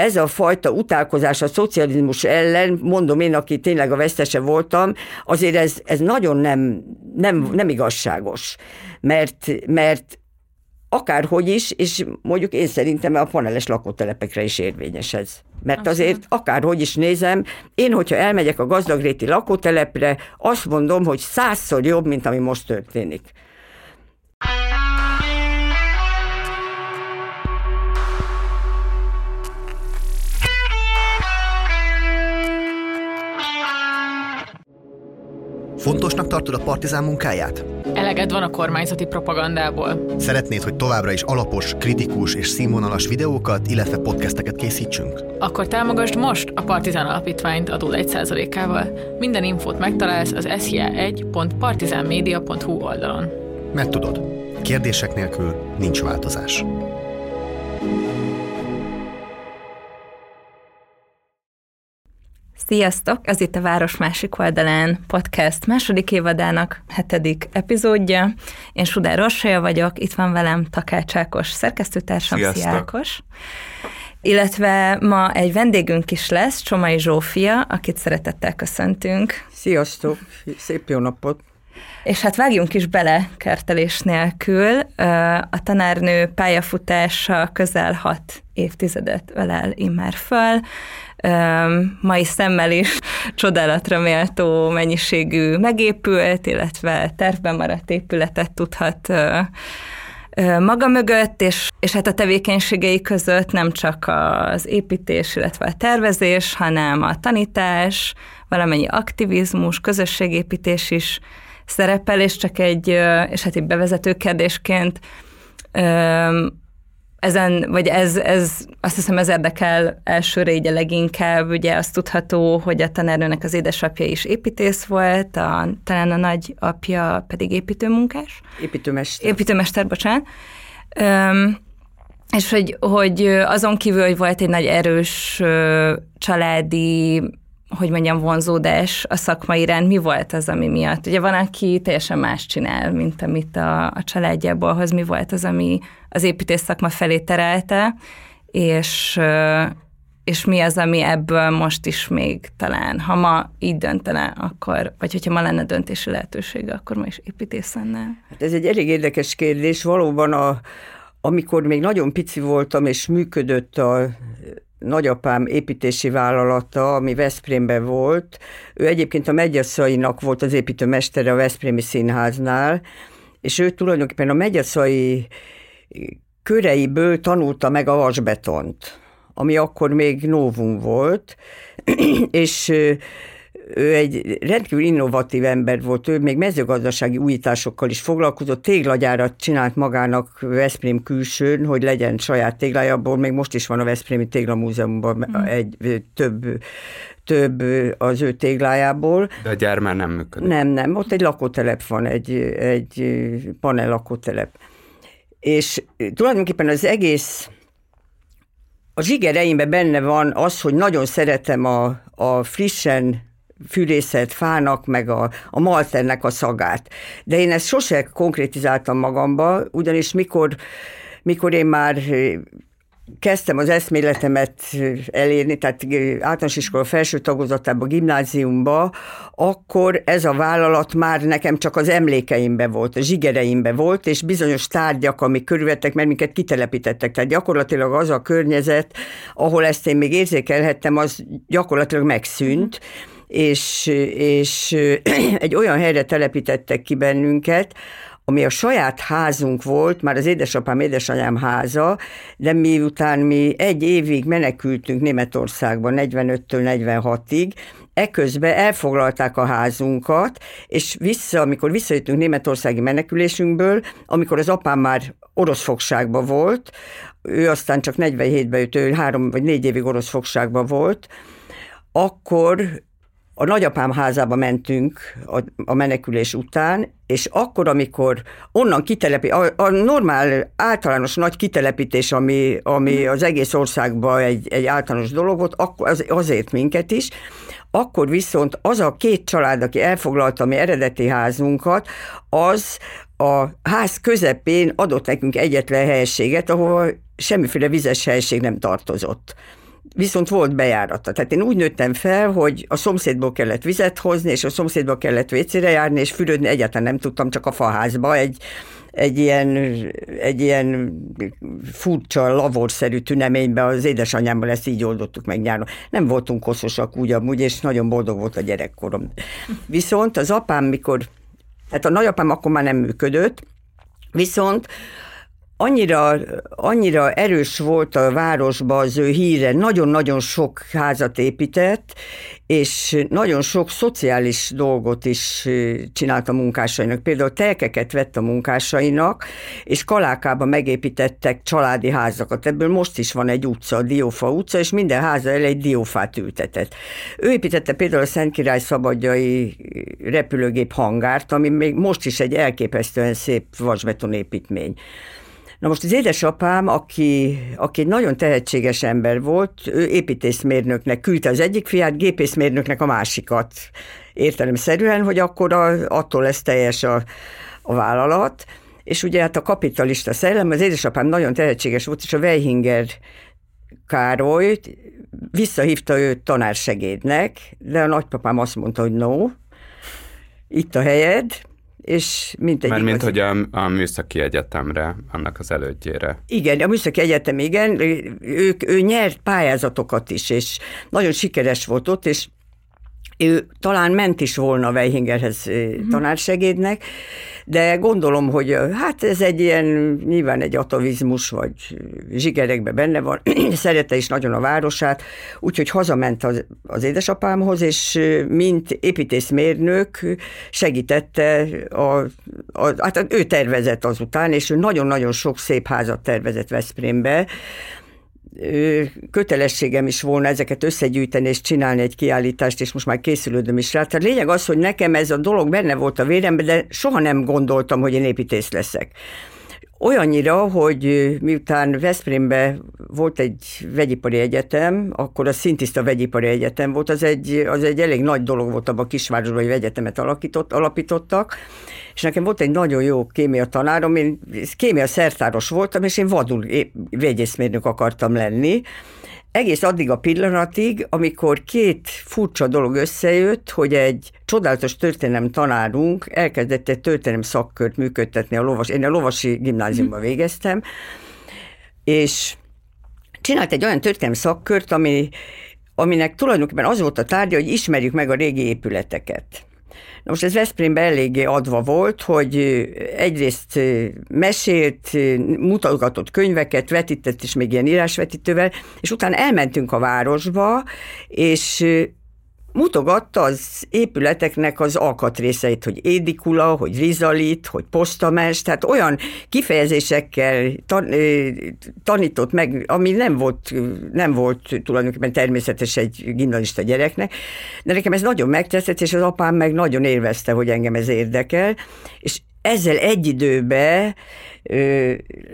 ez a fajta utálkozás a szocializmus ellen, mondom én, aki tényleg a vesztese voltam, azért ez, ez nagyon nem, nem, nem igazságos. Mert, mert akárhogy is, és mondjuk én szerintem a paneles lakótelepekre is érvényes ez. Mert azért akárhogy is nézem, én, hogyha elmegyek a gazdagréti lakótelepre, azt mondom, hogy százszor jobb, mint ami most történik. Fontosnak tartod a partizán munkáját? Eleged van a kormányzati propagandából. Szeretnéd, hogy továbbra is alapos, kritikus és színvonalas videókat, illetve podcasteket készítsünk? Akkor támogasd most a Partizán Alapítványt adó 1%-ával. Minden infót megtalálsz az sia1.partizánmedia.hu oldalon. Mert tudod, kérdések nélkül nincs változás. Sziasztok! Ez itt a Város másik oldalán podcast második évadának hetedik epizódja. Én Sudár Rossaja vagyok, itt van velem Takács Ákos szerkesztőtársam, Sziasztok. Szia Ákos. Illetve ma egy vendégünk is lesz, Csomai Zsófia, akit szeretettel köszöntünk. Sziasztok, szép jó napot! És hát vágjunk is bele kertelés nélkül. A tanárnő pályafutása közel hat évtizedet ölel immár föl. Mai szemmel is csodálatra méltó mennyiségű megépült, illetve tervben maradt épületet tudhat maga mögött, és, és hát a tevékenységei között nem csak az építés, illetve a tervezés, hanem a tanítás, valamennyi aktivizmus, közösségépítés is szerepel, és csak egy, és hát egy bevezető kérdésként ezen, vagy ez, ez, azt hiszem ez érdekel elsőre így a leginkább, ugye azt tudható, hogy a tanárnőnek az édesapja is építész volt, a, talán a nagyapja pedig építőmunkás. Építőmester. Építőmester, bocsánat. Üm, és hogy, hogy azon kívül, hogy volt egy nagy erős családi hogy mondjam, vonzódás a szakma iránt, mi volt az, ami miatt? Ugye van, aki teljesen más csinál, mint amit a, a családjából hoz, mi volt az, ami az építész szakma felé terelte, és, és mi az, ami ebből most is még talán, ha ma így döntene, akkor, vagy hogyha ma lenne döntési lehetősége, akkor ma is építész lenne? Hát ez egy elég érdekes kérdés. Valóban a, amikor még nagyon pici voltam, és működött a nagyapám építési vállalata, ami Veszprémben volt. Ő egyébként a Megyaszainak volt az építőmestere a Veszprémi Színháznál, és ő tulajdonképpen a Megyaszai köreiből tanulta meg a vasbetont, ami akkor még novum volt, és ő egy rendkívül innovatív ember volt, ő még mezőgazdasági újításokkal is foglalkozott, téglagyárat csinált magának Veszprém külsőn, hogy legyen saját téglájából, még most is van a Veszprémi Téglamúzeumban mm. egy több több az ő téglájából. De a gyár már nem működik. Nem, nem, ott egy lakótelep van, egy, egy panel lakótelep. És tulajdonképpen az egész a zsigereimben benne van az, hogy nagyon szeretem a, a frissen fűrészet fának, meg a, a malternek a szagát. De én ezt sose konkrétizáltam magamba, ugyanis mikor, mikor én már kezdtem az eszméletemet elérni, tehát általános iskola felső tagozatában, gimnáziumba, akkor ez a vállalat már nekem csak az emlékeimbe volt, a zsigereimbe volt, és bizonyos tárgyak, amik körülvettek, mert minket kitelepítettek. Tehát gyakorlatilag az a környezet, ahol ezt én még érzékelhettem, az gyakorlatilag megszűnt. Mm és, és egy olyan helyre telepítettek ki bennünket, ami a saját házunk volt, már az édesapám, édesanyám háza, de miután mi egy évig menekültünk Németországba, 45-től 46-ig, eközben elfoglalták a házunkat, és vissza, amikor visszajöttünk németországi menekülésünkből, amikor az apám már orosz fogságban volt, ő aztán csak 47-ben jött, ő három vagy négy évig orosz fogságban volt, akkor a nagyapám házába mentünk a, a menekülés után, és akkor, amikor onnan kitelepi, a, a normál, általános nagy kitelepítés, ami, ami az egész országban egy, egy általános dolog volt, akkor az, azért minket is, akkor viszont az a két család, aki elfoglalta mi eredeti házunkat, az a ház közepén adott nekünk egyetlen helységet, ahol semmiféle vizes helység nem tartozott. Viszont volt bejárata. Tehát én úgy nőttem fel, hogy a szomszédból kellett vizet hozni, és a szomszédból kellett vécére járni, és fürödni egyáltalán nem tudtam, csak a faházba egy, egy ilyen, egy ilyen furcsa, lavorszerű tüneménybe az édesanyámmal ezt így oldottuk meg nyáron. Nem voltunk koszosak úgy amúgy, és nagyon boldog volt a gyerekkorom. Viszont az apám, mikor, hát a nagyapám akkor már nem működött, viszont annyira, annyira erős volt a városban az ő híre, nagyon-nagyon sok házat épített, és nagyon sok szociális dolgot is csinált a munkásainak. Például telkeket vett a munkásainak, és Kalákában megépítettek családi házakat. Ebből most is van egy utca, a Diófa utca, és minden háza el egy diófát ültetett. Ő építette például a Szent Király Szabadjai repülőgép hangárt, ami még most is egy elképesztően szép vasbeton építmény. Na most az édesapám, aki, aki egy nagyon tehetséges ember volt, ő építészmérnöknek küldte az egyik fiát, gépészmérnöknek a másikat. Értelemszerűen, hogy akkor a, attól lesz teljes a, a vállalat. És ugye hát a kapitalista szellem, az édesapám nagyon tehetséges volt, és a Weihinger Károly visszahívta őt tanársegédnek, de a nagypapám azt mondta, hogy no, itt a helyed, és mint egy Mert mint hogy a, a műszaki egyetemre, annak az elődjére. Igen, a műszaki egyetem, igen, ő, ő nyert pályázatokat is, és nagyon sikeres volt ott, és ő talán ment is volna Weihingerhez uh-huh. tanársegédnek, de gondolom, hogy hát ez egy ilyen, nyilván egy atavizmus, vagy zsigerekben benne van, szerette is nagyon a városát, úgyhogy hazament az, az édesapámhoz, és mint építészmérnök segítette, a, a, hát ő tervezett azután, és ő nagyon-nagyon sok szép házat tervezett Veszprémbe, kötelességem is volna ezeket összegyűjteni és csinálni egy kiállítást, és most már készülődöm is rá. Tehát lényeg az, hogy nekem ez a dolog benne volt a véremben, de soha nem gondoltam, hogy én építész leszek. Olyannyira, hogy miután Veszprémbe volt egy vegyipari egyetem, akkor a Szintiszta Vegyipari Egyetem volt, az egy, az egy elég nagy dolog volt abban a kisvárosban, hogy egyetemet alakított, alapítottak, és nekem volt egy nagyon jó kémia tanárom, én kémia szertáros voltam, és én vadul vegyészmérnök akartam lenni, egész addig a pillanatig, amikor két furcsa dolog összejött, hogy egy csodálatos történelem tanárunk elkezdett egy történelem szakkört működtetni a lovas, én a lovasi gimnáziumban mhm. végeztem, és csinált egy olyan történelem szakkört, ami, aminek tulajdonképpen az volt a tárgya, hogy ismerjük meg a régi épületeket. Na most ez Veszprémben eléggé adva volt, hogy egyrészt mesélt, mutogatott könyveket, vetített is még ilyen írásvetítővel, és utána elmentünk a városba, és mutogatta az épületeknek az alkatrészeit, hogy édikula, hogy rizalit, hogy postames, tehát olyan kifejezésekkel tan, tanított meg, ami nem volt, nem volt tulajdonképpen természetes egy gimnazista gyereknek, de nekem ez nagyon megtetszett, és az apám meg nagyon élvezte, hogy engem ez érdekel, és ezzel egy időben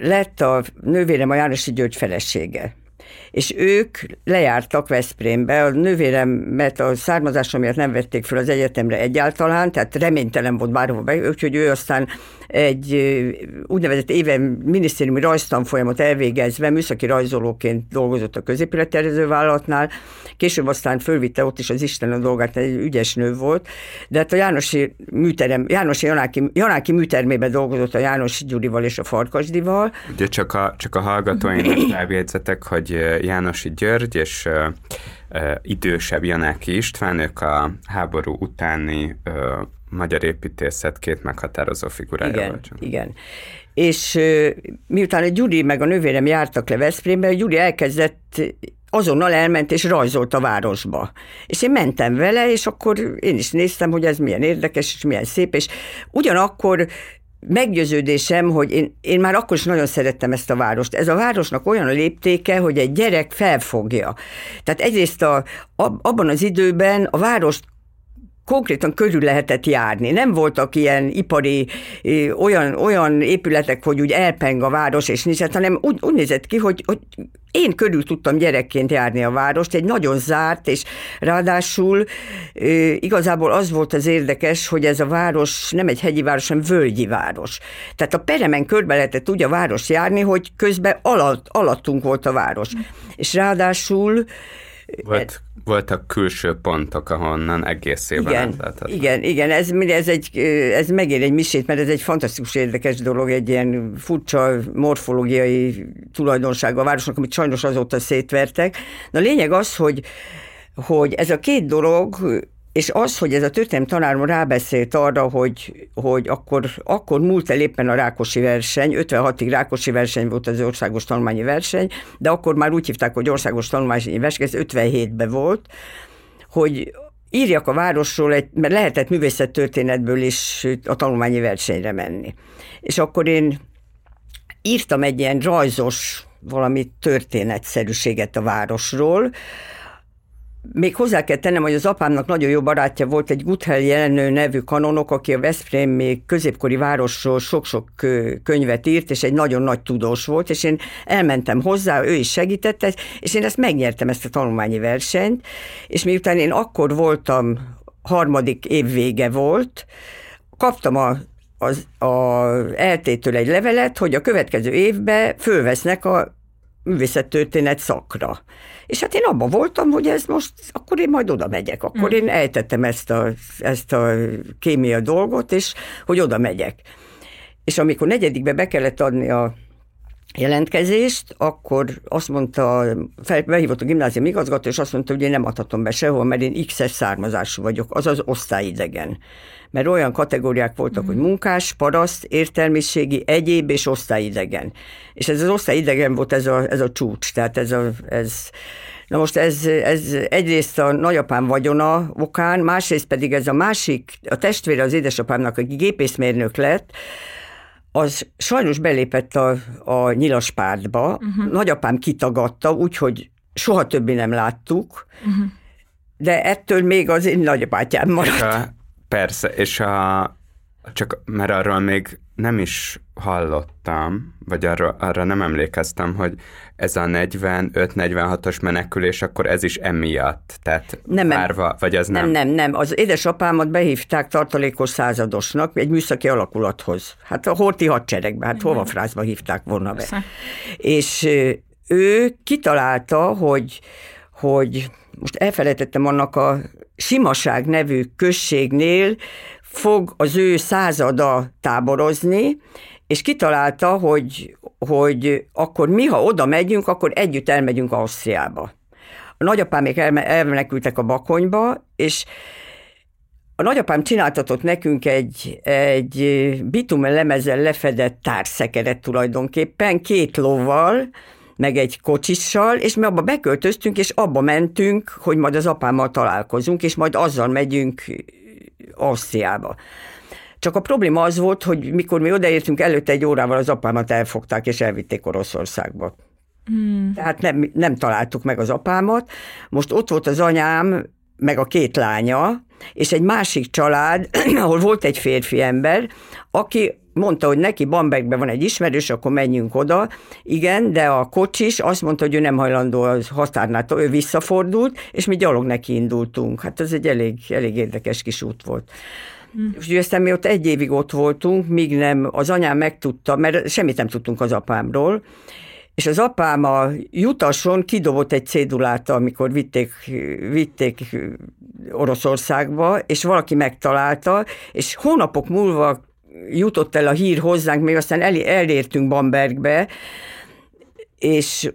lett a nővérem a Jánosi György felesége és ők lejártak Veszprémbe, a nővéremet a származásom miatt nem vették fel az egyetemre egyáltalán, tehát reménytelen volt bárhova be, úgyhogy ő aztán egy úgynevezett éven minisztériumi rajztanfolyamot elvégezve műszaki rajzolóként dolgozott a középülettervező vállalatnál, később aztán fölvitte ott is az Isten a dolgát, egy ügyes nő volt, de hát a Jánosi műterem, Jánosi Janáki, Janáki műtermében dolgozott a János Gyurival és a Farkasdival. Ugye csak a, csak a hallgatóinak elvédzetek, hogy Jánosi György és uh, uh, idősebb Janáki István, ők a háború utáni uh, magyar építészet két meghatározó figurája igen, volt. Igen, és miután a Gyuri meg a nővérem jártak le Veszprémbe, a Gyuri elkezdett azonnal elment és rajzolt a városba. És én mentem vele, és akkor én is néztem, hogy ez milyen érdekes, és milyen szép, és ugyanakkor meggyőződésem, hogy én, én már akkor is nagyon szerettem ezt a várost. Ez a városnak olyan a léptéke, hogy egy gyerek felfogja. Tehát egyrészt a, abban az időben a várost konkrétan körül lehetett járni. Nem voltak ilyen ipari, olyan, olyan épületek, hogy úgy elpeng a város, és nincs, hanem úgy, úgy nézett ki, hogy, hogy én körül tudtam gyerekként járni a várost, egy nagyon zárt, és ráadásul igazából az volt az érdekes, hogy ez a város nem egy hegyi város, hanem völgyi város. Tehát a peremen körbe lehetett úgy a város járni, hogy közben alatt, alattunk volt a város. És ráadásul volt, voltak külső pontok, ahonnan egészében igen, lehetett. Igen, igen, ez, ez, egy, ez megér egy misét, mert ez egy fantasztikus érdekes dolog, egy ilyen furcsa morfológiai tulajdonsága a városnak, amit sajnos azóta szétvertek. Na a lényeg az, hogy hogy ez a két dolog és az, hogy ez a történelem tanárom rábeszélt arra, hogy, hogy akkor, akkor múlt el éppen a Rákosi verseny, 56-ig Rákosi verseny volt az országos tanulmányi verseny, de akkor már úgy hívták, hogy országos tanulmányi verseny, ez 57-ben volt, hogy írjak a városról, egy, mert lehetett művészettörténetből is a tanulmányi versenyre menni. És akkor én írtam egy ilyen rajzos valami történetszerűséget a városról, még hozzá kell tennem, hogy az apámnak nagyon jó barátja volt egy Guthel jelenő nevű kanonok, aki a Veszprém középkori városról sok-sok könyvet írt, és egy nagyon nagy tudós volt, és én elmentem hozzá, ő is segített, és én ezt megnyertem, ezt a tanulmányi versenyt, és miután én akkor voltam, harmadik év vége volt, kaptam a az, a eltétől egy levelet, hogy a következő évben fölvesznek a művészettörténet szakra. És hát én abban voltam, hogy ez most, akkor én majd oda megyek, akkor mm. én eltettem ezt a, ezt a kémia dolgot, és hogy oda megyek. És amikor negyedikbe be kellett adni a jelentkezést, akkor azt mondta, fel, behívott a gimnázium igazgató, és azt mondta, hogy én nem adhatom be sehol, mert én X-es származású vagyok, azaz osztályidegen. Mert olyan kategóriák voltak, mm. hogy munkás, paraszt, értelmiségi, egyéb és osztályidegen. És ez az osztályidegen volt ez a, ez a csúcs, tehát ez a, ez, Na most ez, ez egyrészt a nagyapám vagyona okán, másrészt pedig ez a másik, a testvére az édesapámnak, aki gépészmérnök lett, az sajnos belépett a, a nyilas pártba, uh-huh. nagyapám kitagadta, úgyhogy soha többé nem láttuk, uh-huh. de ettől még az én nagyapátyám maradt. A, persze, és a, csak mert arról még nem is hallottam, vagy arra, arra nem emlékeztem, hogy ez a 45-46-os menekülés, akkor ez is emiatt, tehát nem, várva, vagy az nem? Nem, nem, nem. Az édesapámat behívták tartalékos századosnak egy műszaki alakulathoz. Hát a horti hadseregbe, hát hova frázba hívták volna be. És ő kitalálta, hogy, hogy most elfelejtettem annak a Simaság nevű községnél fog az ő százada táborozni, és kitalálta, hogy, hogy akkor mi, ha oda megyünk, akkor együtt elmegyünk Ausztriába. A nagyapámék elmenekültek a Bakonyba, és a nagyapám csináltatott nekünk egy, egy bitumen lemezzel lefedett társzekeret tulajdonképpen, két lóval, meg egy kocsissal, és mi abba beköltöztünk, és abba mentünk, hogy majd az apámmal találkozunk, és majd azzal megyünk Ausztriába. Csak a probléma az volt, hogy mikor mi odaértünk, előtte egy órával az apámat elfogták, és elvitték Oroszországba. Hmm. Tehát nem, nem találtuk meg az apámat. Most ott volt az anyám, meg a két lánya, és egy másik család, ahol volt egy férfi ember, aki mondta, hogy neki Bambergben van egy ismerős, akkor menjünk oda. Igen, de a kocsis azt mondta, hogy ő nem hajlandó a határnál, ő visszafordult, és mi gyalog neki indultunk. Hát ez egy elég, elég érdekes kis út volt. Mm. Úgyhogy aztán mi ott egy évig ott voltunk, míg nem, az anyám megtudta, mert semmit nem tudtunk az apámról, és az apám a jutason kidobott egy cédulát, amikor vitték, vitték Oroszországba, és valaki megtalálta, és hónapok múlva jutott el a hír hozzánk, még aztán el, elértünk Bambergbe, és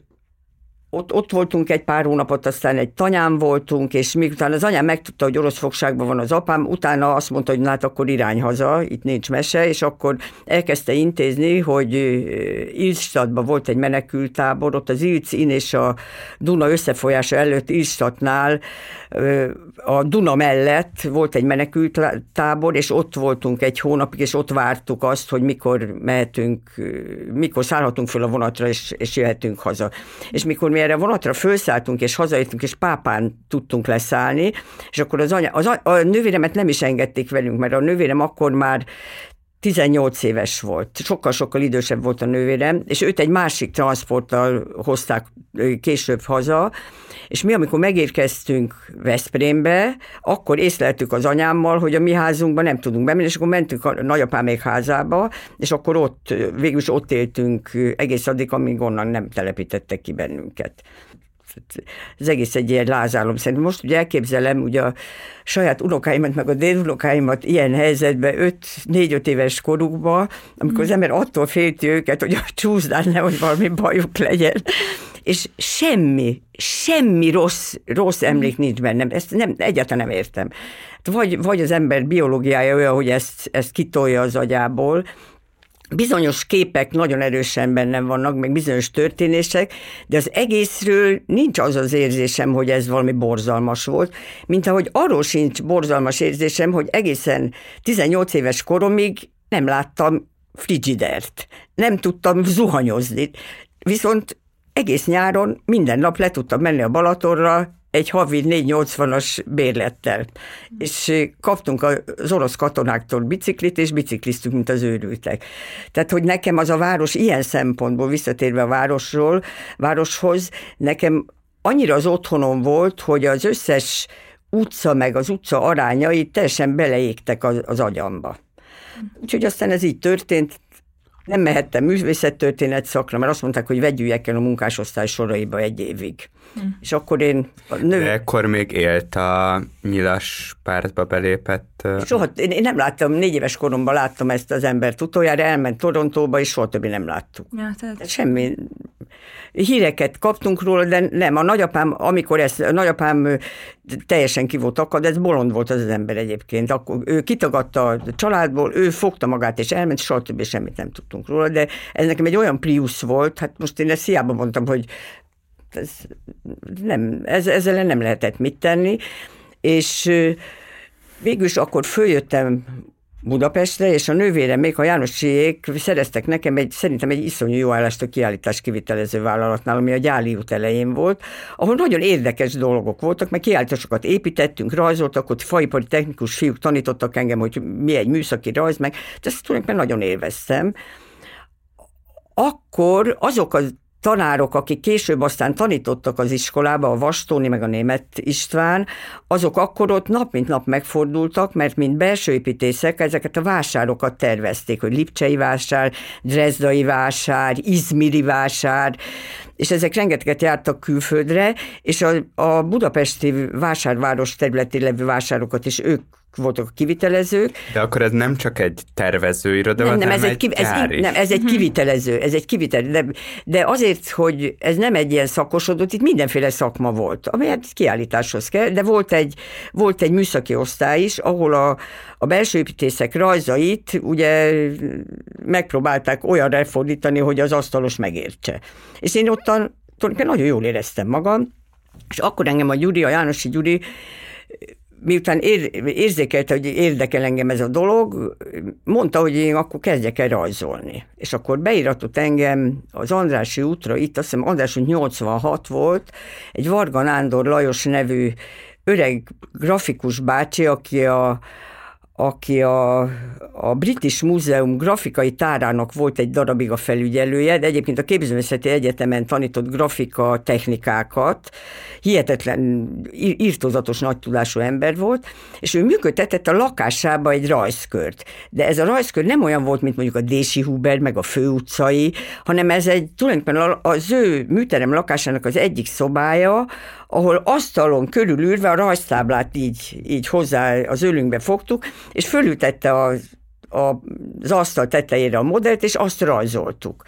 ott, ott voltunk egy pár hónapot, aztán egy tanyám voltunk, és miután az anyám megtudta, hogy orosz fogságban van az apám, utána azt mondta, hogy hát akkor irány haza, itt nincs mese, és akkor elkezdte intézni, hogy Ilstadban volt egy menekültábor, ott az Ilcin és a Duna összefolyása előtt Ilstadnál a Duna mellett volt egy menekültábor, és ott voltunk egy hónapig, és ott vártuk azt, hogy mikor mehetünk, mikor szállhatunk fel a vonatra, és, és jöhetünk haza. És mikor mi erre a vonatra felszálltunk, és hazajöttünk, és pápán tudtunk leszállni, és akkor az, anya, az a, a nővéremet nem is engedték velünk, mert a nővérem akkor már 18 éves volt, sokkal-sokkal idősebb volt a nővérem, és őt egy másik transporttal hozták később haza, és mi, amikor megérkeztünk Veszprémbe, akkor észleltük az anyámmal, hogy a mi házunkban nem tudunk bemenni, és akkor mentünk a nagyapámék házába, és akkor ott, végülis ott éltünk egész addig, amíg onnan nem telepítettek ki bennünket ez egész egy ilyen lázálom. Szerintem most ugye elképzelem ugye a saját unokáimat, meg a délunokáimat ilyen helyzetben, 5-4-5 éves korukban, amikor az ember attól félti őket, hogy a csúszdán nehogy valami bajuk legyen, és semmi, semmi rossz, rossz emlék nincs bennem, ezt nem, egyáltalán nem értem. Vagy, vagy az ember biológiája olyan, hogy ezt, ezt kitolja az agyából, bizonyos képek nagyon erősen bennem vannak, meg bizonyos történések, de az egészről nincs az az érzésem, hogy ez valami borzalmas volt, mint ahogy arról sincs borzalmas érzésem, hogy egészen 18 éves koromig nem láttam frigidert, nem tudtam zuhanyozni, viszont egész nyáron minden nap le tudtam menni a Balatonra, egy havi 480-as bérlettel. És kaptunk az orosz katonáktól biciklit, és bicikliztünk, mint az őrültek. Tehát, hogy nekem az a város ilyen szempontból, visszatérve a városról, városhoz, nekem annyira az otthonom volt, hogy az összes utca meg az utca arányai teljesen beleégtek az, az agyamba. Úgyhogy aztán ez így történt, nem mehettem művészettörténet szakra, mert azt mondták, hogy vegyüljek el a munkásosztály soraiba egy évig. Hm. És akkor én... A nő... De ekkor még élt a nyilas pártba belépett... Soha, én, én nem láttam, négy éves koromban láttam ezt az embert utoljára, elment Torontóba, és soha többé nem láttuk. Ja, tehát... Semmi. Híreket kaptunk róla, de nem. A nagyapám, amikor ezt, a nagyapám teljesen ki volt akad, ez bolond volt az az ember egyébként. Akkor ő kitagadta a családból, ő fogta magát és elment, soha többé semmit nem tudtunk róla, de ez nekem egy olyan Prius volt, hát most én ezt hiába mondtam, hogy ez nem, ez, ezzel nem lehetett mit tenni, és végülis akkor följöttem Budapestre, és a nővérem, még a Jánosék szereztek nekem egy, szerintem egy iszonyú jó állást a kiállítás kivitelező vállalatnál, ami a Gyáli út elején volt, ahol nagyon érdekes dolgok voltak, mert kiállításokat építettünk, rajzoltak, ott faipari technikus fiúk tanítottak engem, hogy mi egy műszaki rajz, meg ezt tulajdonképpen nagyon élveztem. Akkor azok az tanárok, akik később aztán tanítottak az iskolába, a Vastóni meg a német István, azok akkor ott nap mint nap megfordultak, mert mint belső építészek ezeket a vásárokat tervezték, hogy Lipcsei vásár, Dresdai vásár, Izmiri vásár, és ezek rengeteget jártak külföldre, és a, a budapesti vásárváros területén levő vásárokat is ők voltak a kivitelezők. De akkor ez nem csak egy tervező iroda, nem, nem, ez egy, kiv- ez, nem, ez egy kivitelező, ez egy kivitelező, de, de azért, hogy ez nem egy ilyen szakosodott, itt mindenféle szakma volt, amelyet kiállításhoz kell, de volt egy, volt egy műszaki osztály is, ahol a, a belső építészek rajzait ugye megpróbálták olyan refordítani, hogy az asztalos megértse. És én ottan nagyon jól éreztem magam, és akkor engem a Gyuri, a Jánosi Gyuri miután ér, érzékelte, hogy érdekel engem ez a dolog, mondta, hogy én akkor kezdjek el rajzolni. És akkor beíratott engem az Andrási útra, itt azt hiszem András 86 volt, egy Varga Nándor Lajos nevű öreg grafikus bácsi, aki a aki a, a British Múzeum grafikai tárának volt egy darabig a felügyelője, de egyébként a Képzőművészeti Egyetemen tanított grafika technikákat, hihetetlen, írtózatos nagy tudású ember volt, és ő működtetett a lakásába egy rajzkört. De ez a rajzkör nem olyan volt, mint mondjuk a Dési Huber, meg a főutcai, hanem ez egy tulajdonképpen az ő műterem lakásának az egyik szobája, ahol asztalon körülülve a rajztáblát így, így hozzá az ölünkbe fogtuk, és fölültette az, a, az asztal tetejére a modellt, és azt rajzoltuk.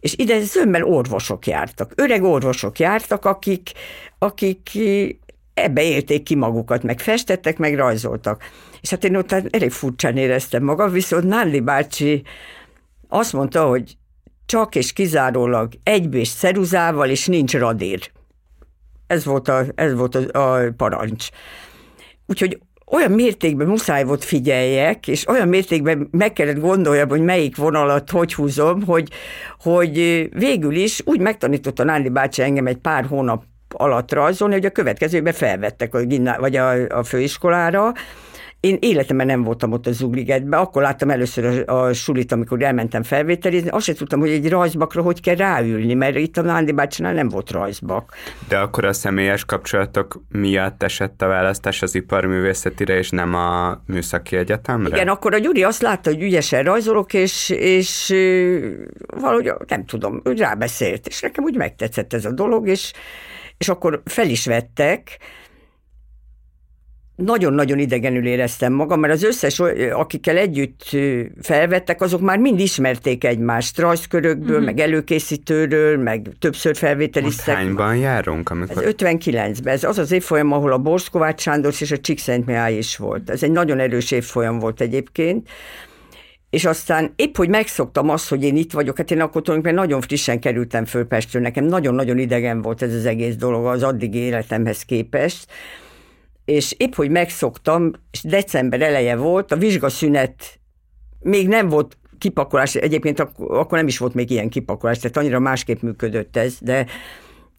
És ide zömmel orvosok jártak, öreg orvosok jártak, akik, akik ebbe élték ki magukat, meg festettek, meg rajzoltak. És hát én ott elég furcsán éreztem magam, viszont Nálli bácsi azt mondta, hogy csak és kizárólag egybés ceruzával, és nincs radír. Ez volt a, ez volt a, a parancs. Úgyhogy olyan mértékben muszáj volt figyeljek, és olyan mértékben meg kellett gondoljam, hogy melyik vonalat hogy húzom, hogy, hogy végül is úgy megtanította Nándi bácsi engem egy pár hónap alatt rajzolni, hogy a következőben felvettek a, gimná- vagy a, a főiskolára, én életemben nem voltam ott a Zugligetben, akkor láttam először a, a sulit, amikor elmentem felvételizni, azt sem tudtam, hogy egy rajzbakra hogy kell ráülni, mert itt a Nándi bácsinál nem volt rajzbak. De akkor a személyes kapcsolatok miatt esett a választás az iparművészetire, és nem a műszaki egyetemre? Igen, akkor a Gyuri azt látta, hogy ügyesen rajzolok, és, és valahogy nem tudom, úgy rábeszélt, és nekem úgy megtetszett ez a dolog, és, és akkor fel is vettek, nagyon-nagyon idegenül éreztem magam, mert az összes, akikkel együtt felvettek, azok már mind ismerték egymást, rajzkörökből, uh-huh. meg előkészítőről, meg többször felvételiztek. Hányban járunk? Amikor... Ez 59-ben, ez az az évfolyam, ahol a Borszkovács Sándor és a Csíkszentmihály is volt. Ez egy nagyon erős évfolyam volt egyébként. És aztán épp, hogy megszoktam azt, hogy én itt vagyok, hát én akkor tulajdonképpen nagyon frissen kerültem föl Pestről, nekem nagyon-nagyon idegen volt ez az egész dolog az addigi életemhez képest, és épp, hogy megszoktam, és december eleje volt, a vizsgaszünet még nem volt kipakolás, egyébként akkor nem is volt még ilyen kipakolás, tehát annyira másképp működött ez, de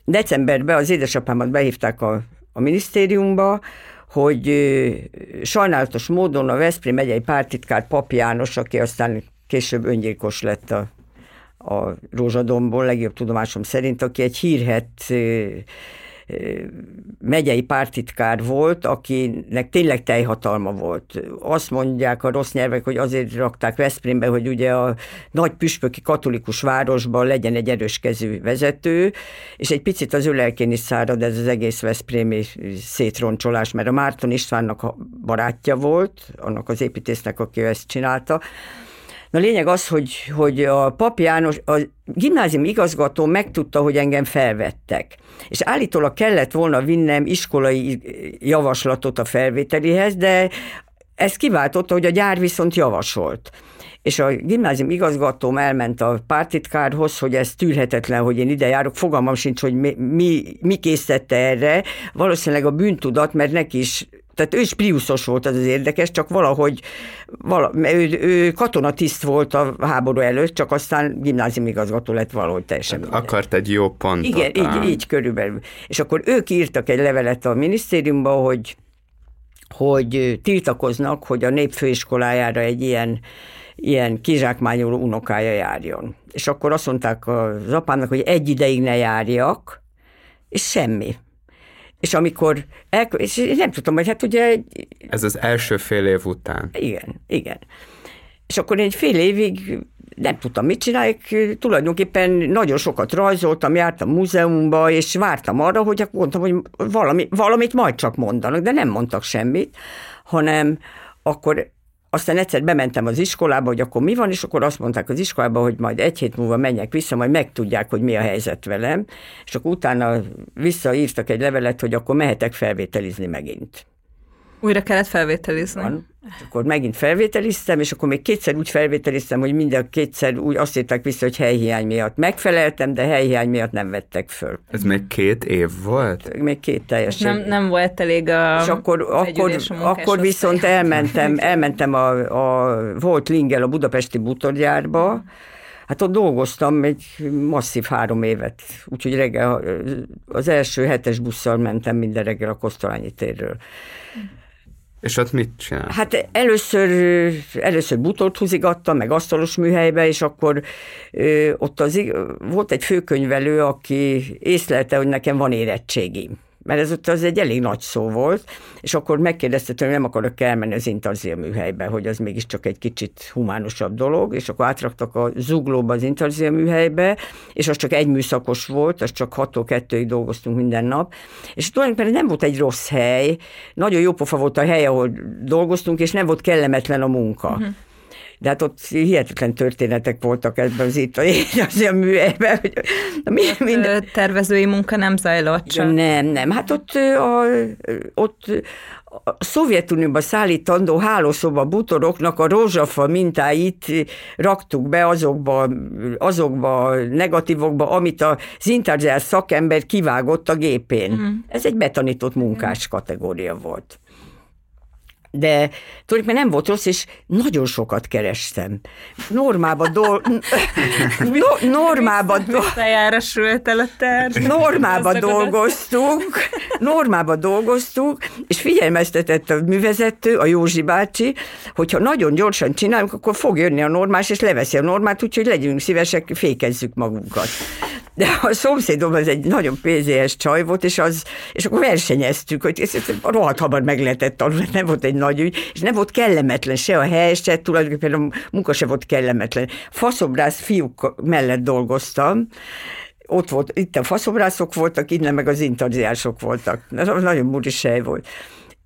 decemberben az édesapámat behívták a, a minisztériumba, hogy sajnálatos módon a Veszprém megyei pártitkár Pap János, aki aztán később öngyilkos lett a, a Rózsadomból, legjobb tudomásom szerint, aki egy hírhet megyei pártitkár volt, akinek tényleg teljhatalma volt. Azt mondják a rossz nyelvek, hogy azért rakták Veszprémbe, hogy ugye a nagy püspöki katolikus városban legyen egy erőskezű vezető, és egy picit az ő lelkén is szárad ez az egész Veszprémi szétroncsolás, mert a Márton Istvánnak a barátja volt, annak az építésznek, aki ezt csinálta, Na lényeg az, hogy, hogy a pap János, a gimnázium igazgató megtudta, hogy engem felvettek. És állítólag kellett volna vinnem iskolai javaslatot a felvételihez, de ez kiváltotta, hogy a gyár viszont javasolt. És a gimnázium igazgatóm elment a pártitkárhoz, hogy ez tűrhetetlen, hogy én ide járok. Fogalmam sincs, hogy mi, mi, mi készítette erre. Valószínűleg a bűntudat, mert neki is tehát ő is priuszos volt, az az érdekes, csak valahogy, vala, ő, ő katonatiszt volt a háború előtt, csak aztán gimnáziumigazgató lett valahogy teljesen. Hát akart egy jó pontot. Igen, így, így körülbelül. És akkor ők írtak egy levelet a minisztériumba, hogy hogy tiltakoznak, hogy a népfőiskolájára egy ilyen, ilyen kizsákmányoló unokája járjon. És akkor azt mondták az apámnak, hogy egy ideig ne járjak, és semmi. És amikor, el, és én nem tudtam, hogy hát ugye... Ez az első fél év után. Igen, igen. És akkor egy fél évig nem tudtam, mit csinálják, tulajdonképpen nagyon sokat rajzoltam, jártam múzeumba, és vártam arra, hogy mondtam, hogy valami, valamit majd csak mondanak, de nem mondtak semmit, hanem akkor aztán egyszer bementem az iskolába, hogy akkor mi van, és akkor azt mondták az iskolába, hogy majd egy hét múlva menjek vissza, majd megtudják, hogy mi a helyzet velem, és akkor utána visszaírtak egy levelet, hogy akkor mehetek felvételizni megint. Újra kellett felvételizni. Van. Akkor megint felvételiztem, és akkor még kétszer úgy felvételiztem, hogy mind kétszer úgy azt írták vissza, hogy helyhiány miatt megfeleltem, de helyhiány miatt nem vettek föl. Ez még két év volt? Még két teljesen. Nem, nem volt elég a És akkor, akkor, akkor viszont elmentem, elmentem a, a, volt Lingel a budapesti butorgyárba, Hát ott dolgoztam egy masszív három évet, úgyhogy reggel az első hetes busszal mentem minden reggel a Kosztolányi térről. És ott mit csinál? Hát először, először butort húzigattam, meg asztalos műhelybe, és akkor ö, ott az, volt egy főkönyvelő, aki észlelte, hogy nekem van érettségim mert ez ott az egy elég nagy szó volt, és akkor megkérdezte hogy nem akarok elmenni az intarzia műhelybe, hogy az mégiscsak egy kicsit humánusabb dolog, és akkor átraktak a zuglóba az intarzia műhelybe, és az csak egy műszakos volt, az csak 6 2 dolgoztunk minden nap, és tulajdonképpen nem volt egy rossz hely, nagyon jó pofa volt a hely, ahol dolgoztunk, és nem volt kellemetlen a munka. Uh-huh de hát ott hihetetlen történetek voltak ebben az itt az a műhelyben. Hogy, mi, minden... Tervezői munka nem zajlott csak. Nem, nem. Hát ott, a, ott a Szovjetunióban szállítandó hálószoba butoroknak a rózsafa mintáit raktuk be azokba, azokba a negatívokba, amit a Zintarzsel szakember kivágott a gépén. Mm. Ez egy betanított munkás kategória volt. De tulajdonképpen nem volt rossz, és nagyon sokat kerestem. Normába dol... no, normába do... sült el a terv. Normába dolgoztunk, normába dolgoztunk, és figyelmeztetett a művezető, a Józsi bácsi, hogyha nagyon gyorsan csinálunk, akkor fog jönni a normás, és leveszi a normát, úgyhogy legyünk szívesek, fékezzük magunkat de a szomszédom az egy nagyon pénzéhes csaj volt, és, az, és akkor versenyeztük, hogy ez, ez rohadt hamar meg lehetett tanulni, nem volt egy nagy ügy, és nem volt kellemetlen se a hely, se tulajdonképpen a munka se volt kellemetlen. Faszobrász fiúk mellett dolgoztam, ott volt, itt a faszobrászok voltak, innen meg az intarziások voltak. Ez nagyon muris hely volt.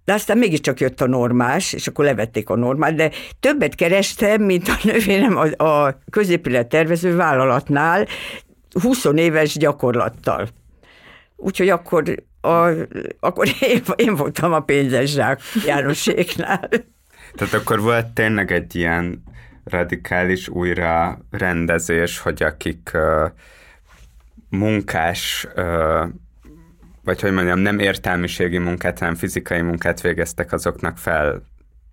De aztán mégiscsak jött a normás, és akkor levették a normát, de többet kerestem, mint a nővérem a, a középület tervező vállalatnál, 20 éves gyakorlattal. Úgyhogy akkor, a, akkor én, én voltam a pénzes zsák Jánoséknál. Tehát akkor volt tényleg egy ilyen radikális újra rendezés, hogy akik uh, munkás, uh, vagy hogy mondjam, nem értelmiségi munkát, hanem fizikai munkát végeztek, azoknak fel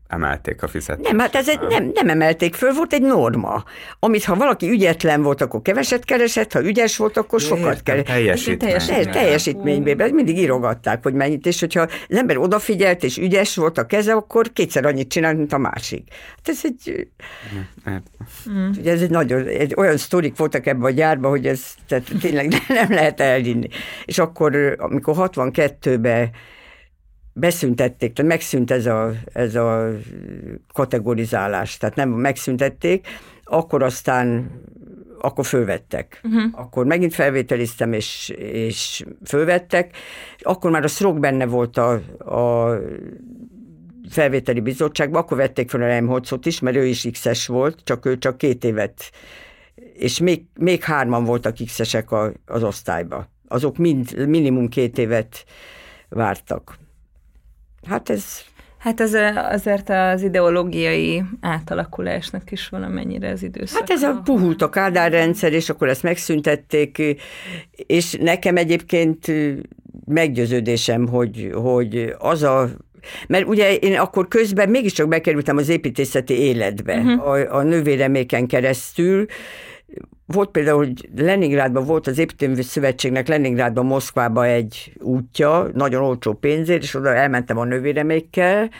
emelték a fizetést. Nem, hát ez egy, nem, nem emelték föl, volt egy norma, amit ha valaki ügyetlen volt, akkor keveset keresett, ha ügyes volt, akkor Jé, sokat keresett. Teljesítmény. Teljes, teljesítményben, mindig írogatták, hogy mennyit, és hogyha az ember odafigyelt, és ügyes volt a keze, akkor kétszer annyit csinált, mint a másik. Hát ez egy... Mm. Ugye ez egy nagyon, egy, olyan sztorik voltak ebben a gyárban, hogy ez tehát tényleg nem lehet elhinni. És akkor, amikor 62-ben beszüntették, tehát megszűnt ez a, ez a kategorizálás, tehát nem megszüntették, akkor aztán akkor fölvettek. Uh-huh. Akkor megint felvételiztem, és, és fölvettek. Akkor már a szrok benne volt a, a felvételi bizottságban, akkor vették fel a Remholcot is, mert ő is X-es volt, csak ő csak két évet, és még, még hárman voltak X-esek a, az osztályba. Azok mind minimum két évet vártak. Hát ez... Hát ez azért az ideológiai átalakulásnak is valamennyire az időszak. Hát ez a puhult a Kádár rendszer, és akkor ezt megszüntették, és nekem egyébként meggyőződésem, hogy, hogy az a mert ugye én akkor közben mégiscsak bekerültem az építészeti életbe, uh-huh. a, a nővéreméken keresztül, volt például, hogy Leningrádban volt az Építőmű Szövetségnek Leningrádban, Moszkvába egy útja, nagyon olcsó pénzért, és oda elmentem a nővéremékkel,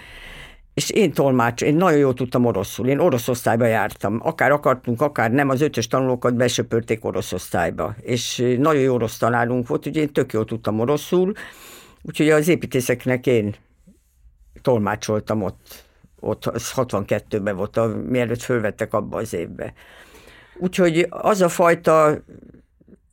és én tolmács, én nagyon jól tudtam oroszul, én orosz osztályba jártam, akár akartunk, akár nem, az ötös tanulókat besöpörték orosz osztályba, és nagyon jó orosz tanárunk volt, úgyhogy én tök jól tudtam oroszul, úgyhogy az építészeknek én tolmácsoltam ott, ott 62-ben volt, a, mielőtt fölvettek abba az évbe. Úgyhogy az a fajta,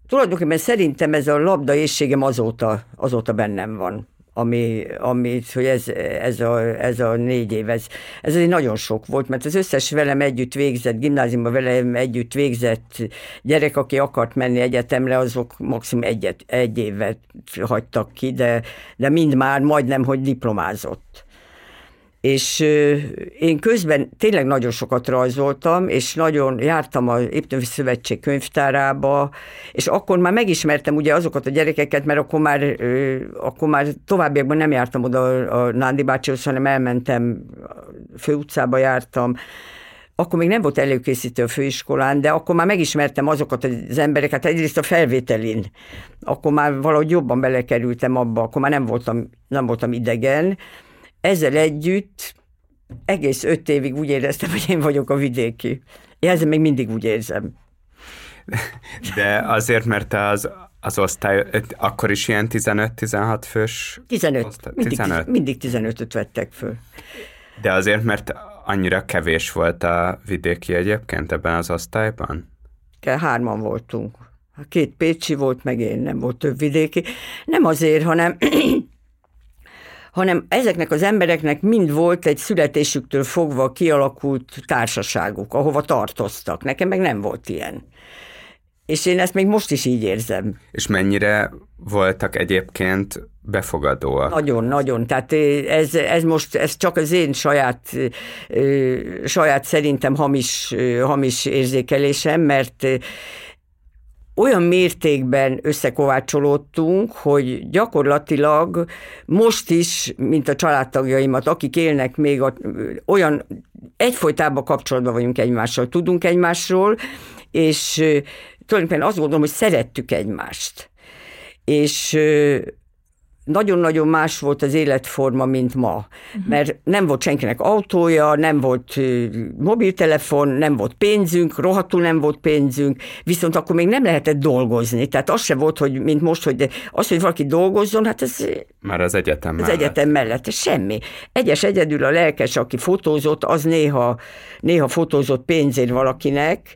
tulajdonképpen szerintem ez a labda éjségem azóta, azóta bennem van ami, ami hogy ez, ez, a, ez a négy év, ez, ez egy nagyon sok volt, mert az összes velem együtt végzett, gimnáziumban velem együtt végzett gyerek, aki akart menni egyetemre, azok maximum egyet, egy évet hagytak ki, de, de mind már majdnem, hogy diplomázott és én közben tényleg nagyon sokat rajzoltam, és nagyon jártam a Éptővi Szövetség könyvtárába, és akkor már megismertem ugye azokat a gyerekeket, mert akkor már, akkor már továbbiakban nem jártam oda a Nándi bácsihoz, hanem elmentem, főutcába jártam, akkor még nem volt előkészítő a főiskolán, de akkor már megismertem azokat az embereket, egyrészt a felvételin, akkor már valahogy jobban belekerültem abba, akkor már nem voltam, nem voltam idegen, ezzel együtt egész öt évig úgy éreztem, hogy én vagyok a vidéki. Én ezzel még mindig úgy érzem. De azért, mert az, az osztály akkor is ilyen 15-16 fős? 15. Osztály, mindig, 15. mindig 15-öt vettek föl. De azért, mert annyira kevés volt a vidéki egyébként ebben az osztályban? Hárman voltunk. Két Pécsi volt, meg én nem volt több vidéki. Nem azért, hanem hanem ezeknek az embereknek mind volt egy születésüktől fogva kialakult társaságuk, ahova tartoztak. Nekem meg nem volt ilyen. És én ezt még most is így érzem. És mennyire voltak egyébként befogadóak? Nagyon, nagyon. Tehát ez, ez most ez csak az én saját, saját szerintem hamis, hamis érzékelésem, mert olyan mértékben összekovácsolódtunk, hogy gyakorlatilag most is, mint a családtagjaimat, akik élnek még olyan egyfolytában kapcsolatban vagyunk egymással, tudunk egymásról, és tulajdonképpen azt gondolom, hogy szerettük egymást. És nagyon-nagyon más volt az életforma, mint ma. Uh-huh. Mert nem volt senkinek autója, nem volt mobiltelefon, nem volt pénzünk, rohadtul nem volt pénzünk, viszont akkor még nem lehetett dolgozni. Tehát az se volt, hogy mint most, hogy az, hogy valaki dolgozzon, hát ez... Már az egyetem mellett. Az egyetem mellett, ez semmi. Egyes egyedül a lelkes, aki fotózott, az néha, néha fotózott pénzért valakinek,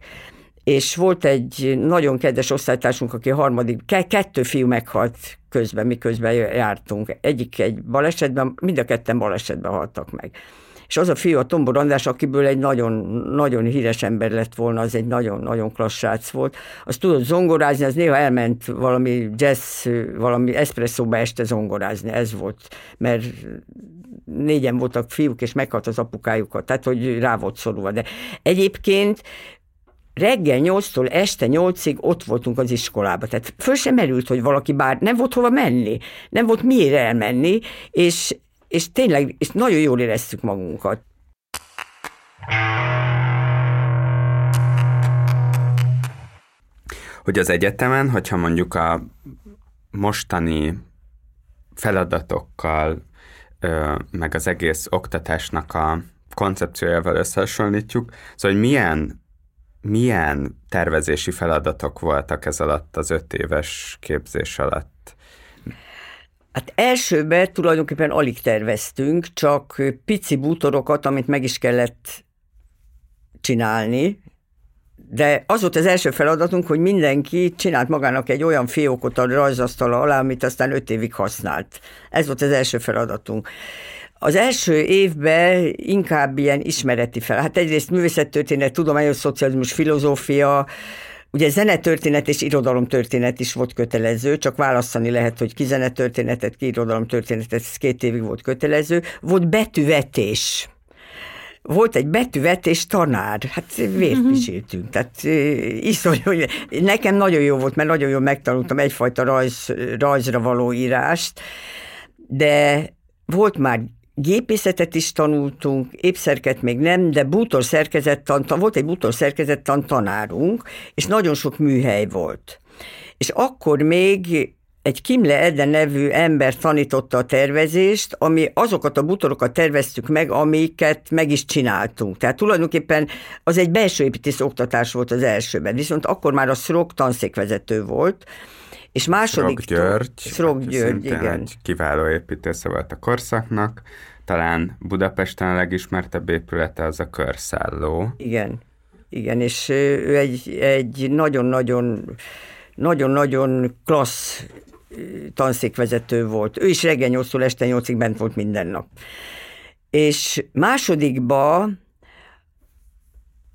és volt egy nagyon kedves osztálytársunk, aki a harmadik, kettő fiú meghalt közben, miközben jártunk. Egyik egy balesetben, mind a ketten balesetben haltak meg. És az a fiú, a Tombor András, akiből egy nagyon, nagyon híres ember lett volna, az egy nagyon-nagyon klassz srác volt. Az tudott zongorázni, az néha elment valami jazz, valami eszpresszóba este zongorázni, ez volt. Mert négyen voltak fiúk, és meghalt az apukájukat, tehát hogy rá volt szorulva. De egyébként reggel 8-tól este 8-ig ott voltunk az iskolában. Tehát föl sem merült, hogy valaki bár nem volt hova menni, nem volt miért elmenni, és, és tényleg és nagyon jól éreztük magunkat. Hogy az egyetemen, hogyha mondjuk a mostani feladatokkal, meg az egész oktatásnak a koncepciójával összehasonlítjuk, szóval hogy milyen milyen tervezési feladatok voltak ez alatt az öt éves képzés alatt? Hát elsőben tulajdonképpen alig terveztünk, csak pici bútorokat, amit meg is kellett csinálni, de az volt az első feladatunk, hogy mindenki csinált magának egy olyan fiókot a rajzasztala alá, amit aztán öt évig használt. Ez volt az első feladatunk. Az első évben inkább ilyen ismereti fel. Hát egyrészt művészettörténet, tudományos szocializmus, filozófia, Ugye zenetörténet és irodalomtörténet is volt kötelező, csak választani lehet, hogy ki zenetörténetet, ki irodalomtörténetet, ez két évig volt kötelező. Volt betűvetés. Volt egy betűvetés tanár, hát vért pisiltünk, tehát iszonyú, nekem nagyon jó volt, mert nagyon jól megtanultam egyfajta rajz, rajzra való írást, de volt már gépészetet is tanultunk, épszerket még nem, de bútor szerkezettan, volt egy bútor szerkezettan tanárunk, és nagyon sok műhely volt. És akkor még egy Kimle Ede nevű ember tanította a tervezést, ami azokat a butorokat terveztük meg, amiket meg is csináltunk. Tehát tulajdonképpen az egy belső építész oktatás volt az elsőben, viszont akkor már a SZROK tanszékvezető volt, és második... Szrok György, Szrok György, igen. Egy kiváló építésze volt a korszaknak, talán Budapesten a legismertebb épülete az a körszálló. Igen, igen, és ő egy, egy nagyon-nagyon nagyon-nagyon klassz tanszékvezető volt. Ő is reggel 8 este 8-ig bent volt minden nap. És másodikba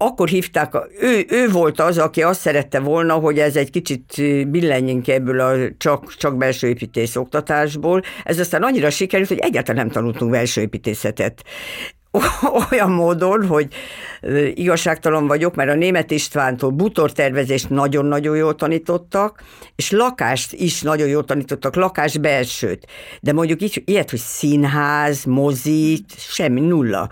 akkor hívták, ő, ő volt az, aki azt szerette volna, hogy ez egy kicsit billenjünk ebből a csak, csak belső építész oktatásból. Ez aztán annyira sikerült, hogy egyáltalán nem tanultunk belső építészetet olyan módon, hogy igazságtalan vagyok, mert a német Istvántól butortervezést nagyon-nagyon jól tanítottak, és lakást is nagyon jól tanítottak, lakás belsőt. De mondjuk így, ilyet, hogy színház, mozi, semmi, nulla.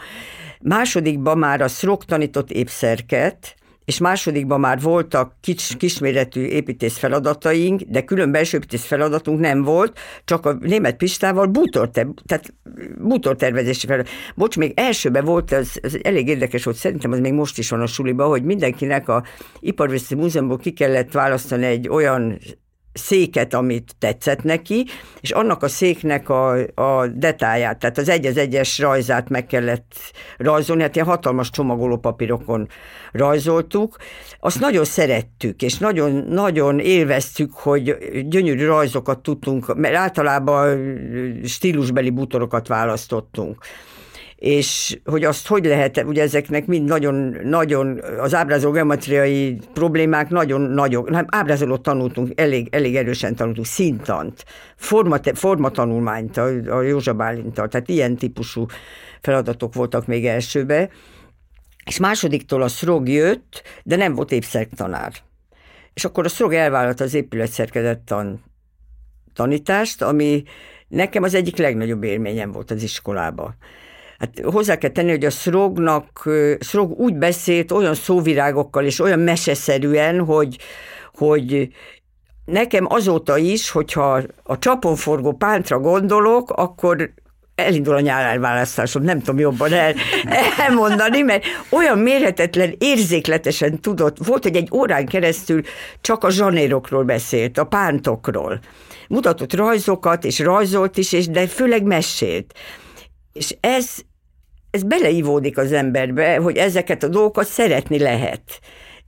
Másodikban már a szrok tanított épszerket, és másodikban már voltak kis, kisméretű építész feladataink, de külön belső építész feladatunk nem volt, csak a német Pistával bútor, tehát bútortervezési feladat. Bocs, még elsőben volt, az, az elég érdekes volt, szerintem az még most is van a suliban, hogy mindenkinek a Iparvészeti Múzeumból ki kellett választani egy olyan széket, amit tetszett neki, és annak a széknek a, a detáját, tehát az egy az egyes rajzát meg kellett rajzolni, hát ilyen hatalmas csomagoló papírokon rajzoltuk. Azt nagyon szerettük, és nagyon, nagyon élveztük, hogy gyönyörű rajzokat tudtunk, mert általában stílusbeli bútorokat választottunk és hogy azt hogy lehet, ugye ezeknek mind nagyon, nagyon az ábrázoló geometriai problémák nagyon nagyok, nem, ábrázolót tanultunk, elég, elég erősen tanultunk, szintant, forma, formatanulmányt a, a Józsa Bálintal, tehát ilyen típusú feladatok voltak még elsőbe, és másodiktól a szrog jött, de nem volt évszertanár. és akkor a szrog elvállalt az épületszerkezet tan, tanítást, ami nekem az egyik legnagyobb élményem volt az iskolába. Hát hozzá kell tenni, hogy a szrognak, szrog úgy beszélt olyan szóvirágokkal és olyan meseszerűen, hogy, hogy nekem azóta is, hogyha a csaponforgó pántra gondolok, akkor elindul a nyárelválasztásom, nem tudom jobban el, elmondani, mert olyan mérhetetlen, érzékletesen tudott, volt, hogy egy órán keresztül csak a zsanérokról beszélt, a pántokról. Mutatott rajzokat, és rajzolt is, és de főleg mesélt. És ez, ez beleívódik az emberbe, hogy ezeket a dolgokat szeretni lehet.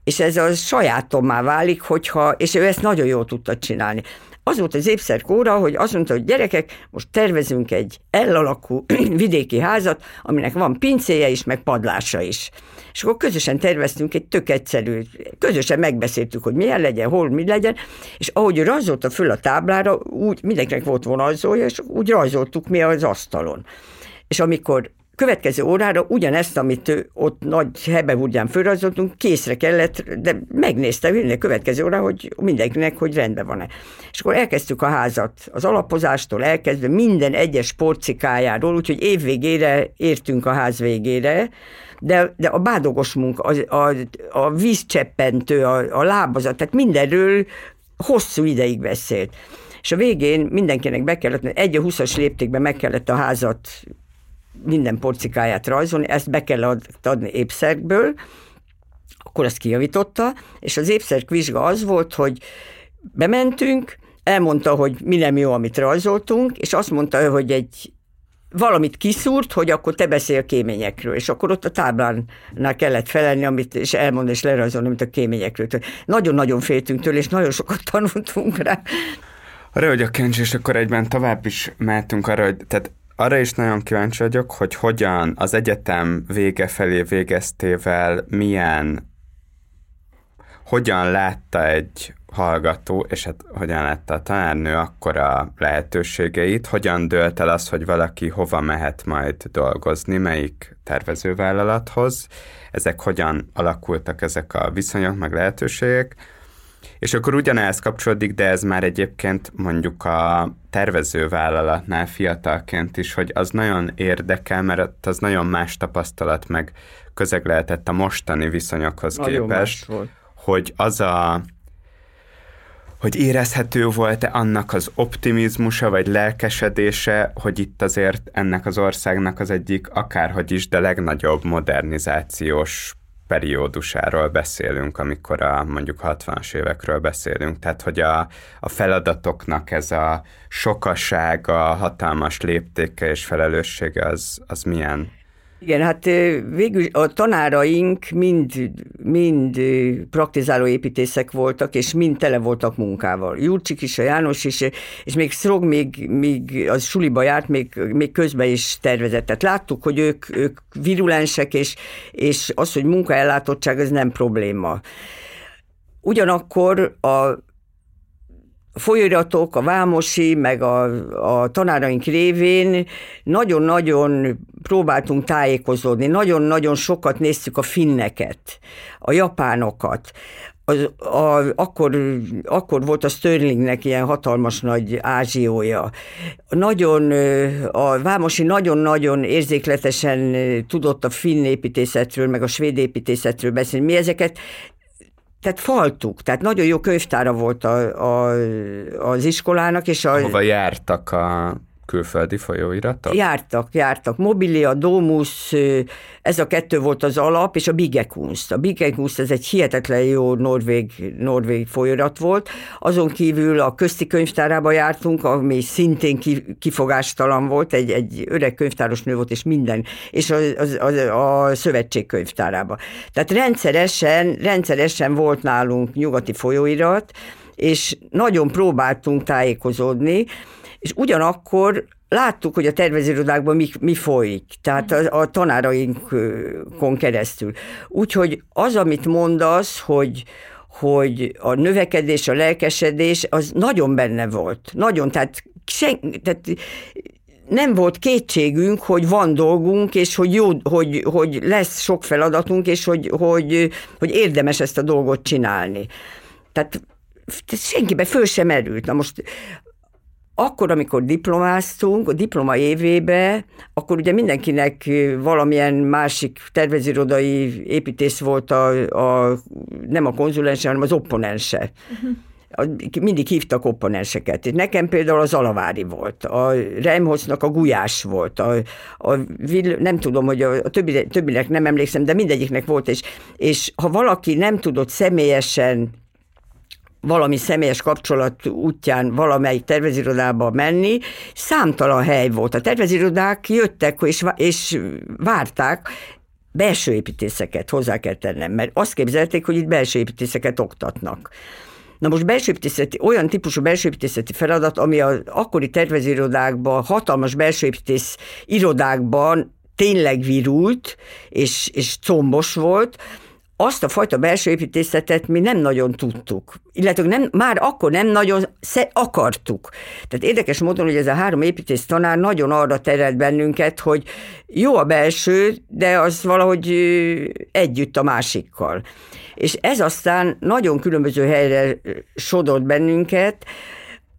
És ez a sajátommá válik, hogyha, és ő ezt nagyon jól tudta csinálni. Az volt az épszer kóra, hogy azt mondta, hogy gyerekek, most tervezünk egy elalakú vidéki házat, aminek van pincéje is, meg padlása is. És akkor közösen terveztünk egy tök egyszerű, közösen megbeszéltük, hogy milyen legyen, hol mi legyen, és ahogy rajzolta föl a táblára, úgy mindenkinek volt vonalzója, és úgy rajzoltuk mi az asztalon. És amikor következő órára ugyanezt, amit ott nagy hebehúrgyán fölrajzoltunk, készre kellett, de megnézte a következő óra, hogy mindenkinek, hogy rendben van-e. És akkor elkezdtük a házat az alapozástól elkezdve minden egyes porcikájáról, úgyhogy évvégére értünk a ház végére, de, de a bádogos munka, a, a, a vízcseppentő, a, a lábazat, tehát mindenről hosszú ideig beszélt. És a végén mindenkinek be kellett, egy a 20-as léptékben meg kellett a házat minden porcikáját rajzolni, ezt be kell adni épszerből, akkor ezt kijavította, és az épszerk vizsga az volt, hogy bementünk, elmondta, hogy mi nem jó, amit rajzoltunk, és azt mondta ő, hogy egy valamit kiszúrt, hogy akkor te beszél kéményekről, és akkor ott a táblánál kellett felelni, amit, és elmondani, és lerajzolni, amit a kéményekről. Nagyon-nagyon féltünk tőle, és nagyon sokat tanultunk rá. Arra, hogy a kencs, és akkor egyben tovább is mehetünk arra, hogy tehát arra is nagyon kíváncsi vagyok, hogy hogyan az egyetem vége felé végeztével milyen, hogyan látta egy hallgató, és hát hogyan látta a tanárnő akkor a lehetőségeit, hogyan dölt el az, hogy valaki hova mehet majd dolgozni, melyik tervezővállalathoz, ezek hogyan alakultak ezek a viszonyok, meg lehetőségek, és akkor ugyanehhez kapcsolódik, de ez már egyébként mondjuk a tervezővállalatnál fiatalként is, hogy az nagyon érdekel, mert az nagyon más tapasztalat, meg közeg lehetett a mostani viszonyokhoz nagyon képest, hogy az a hogy érezhető volt-e annak az optimizmusa vagy lelkesedése, hogy itt azért ennek az országnak az egyik akárhogy is, de legnagyobb modernizációs periódusáról beszélünk, amikor a mondjuk 60-as évekről beszélünk. Tehát, hogy a, a feladatoknak ez a sokasága, hatalmas léptéke és felelőssége az, az milyen igen, hát végül a tanáraink mind, mind praktizáló építészek voltak, és mind tele voltak munkával. Jurcsik is, a János is, és még Szrog még, még az suliba járt, még, még közben is tervezett. Tehát láttuk, hogy ők, ők virulensek, és, és az, hogy munkaellátottság, ez nem probléma. Ugyanakkor a folyóiratok, a Vámosi, meg a, a tanáraink révén nagyon-nagyon próbáltunk tájékozódni, nagyon-nagyon sokat néztük a finneket, a japánokat, az, a, akkor, akkor volt a Sterlingnek ilyen hatalmas nagy ázsiója. Nagyon, a Vámosi nagyon-nagyon érzékletesen tudott a finn építészetről, meg a svéd építészetről beszélni. Mi ezeket tehát faltuk, tehát nagyon jó könyvtára volt a, a, az iskolának, és a... Hova jártak a külföldi folyóiratok? Jártak, jártak. Mobilia, Domus, ez a kettő volt az alap, és a Bigekunst. A Bigekunst ez egy hihetetlen jó norvég, norvég folyóirat volt. Azon kívül a közti könyvtárába jártunk, ami szintén kifogástalan volt, egy, egy öreg könyvtáros nő volt, és minden, és a, a, a, a szövetség könyvtárába. Tehát rendszeresen, rendszeresen volt nálunk nyugati folyóirat, és nagyon próbáltunk tájékozódni, és ugyanakkor láttuk, hogy a tervezőrodákban mi, mi folyik, tehát a, a tanárainkon keresztül. Úgyhogy az, amit mondasz, hogy, hogy a növekedés, a lelkesedés, az nagyon benne volt. Nagyon, tehát, sen, tehát nem volt kétségünk, hogy van dolgunk, és hogy, jó, hogy, hogy lesz sok feladatunk, és hogy, hogy, hogy érdemes ezt a dolgot csinálni. Tehát senkibe föl sem merült. Na most akkor, amikor diplomáztunk, a diploma évébe, akkor ugye mindenkinek valamilyen másik tervezőrodai építész volt a, a nem a konzulense, hanem az opponense. Uh-huh. Mindig hívtak opponenseket. Nekem például az Alavári volt, a Reimholznak a Gulyás volt, a, a nem tudom, hogy a, a többi, többinek nem emlékszem, de mindegyiknek volt, és, és ha valaki nem tudott személyesen valami személyes kapcsolat útján valamelyik tervezőirodába menni, számtalan hely volt. A tervezőirodák jöttek és, és várták, belső építészeket hozzá kell tennem, mert azt képzelték, hogy itt belső építészeket oktatnak. Na most belsőépítészeti, olyan típusú belsőépítészeti feladat, ami az akkori tervezőirodákban, hatalmas belsőépítész irodákban tényleg virult, és, és combos volt, azt a fajta belső építészetet mi nem nagyon tudtuk, illetve nem, már akkor nem nagyon akartuk. Tehát érdekes módon, hogy ez a három építész tanár nagyon arra terelt bennünket, hogy jó a belső, de az valahogy együtt a másikkal. És ez aztán nagyon különböző helyre sodort bennünket,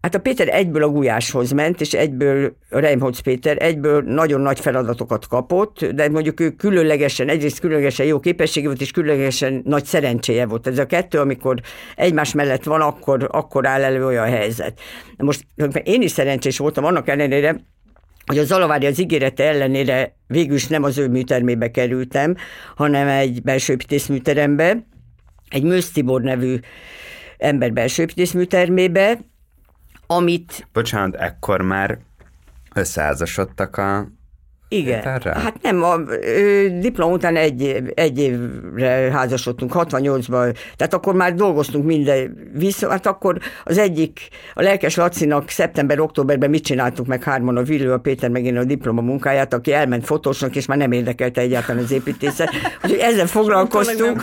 Hát a Péter egyből a Gulyáshoz ment, és egyből a Reimholz Péter egyből nagyon nagy feladatokat kapott, de mondjuk ő különlegesen, egyrészt különlegesen jó képessége volt, és különlegesen nagy szerencséje volt. Ez a kettő, amikor egymás mellett van, akkor, akkor áll elő olyan helyzet. Most én is szerencsés voltam, annak ellenére, hogy a Zalavári az ígérete ellenére végül is nem az ő műtermébe kerültem, hanem egy belsőépítész műterembe, egy Mősz Tibor nevű ember belsőépítész műtermébe, amit... Bocsánat, ekkor már összeházasodtak a igen. Hát nem, a ö, diplom után egy, egy évre házasodtunk, 68-ban, tehát akkor már dolgoztunk minden vissza, hát akkor az egyik, a lelkes Lacinak szeptember-októberben mit csináltuk meg hárman a Villő, a Péter meg én a diploma munkáját, aki elment fotósnak, és már nem érdekelte egyáltalán az építészet. Úgyhogy ezzel foglalkoztunk,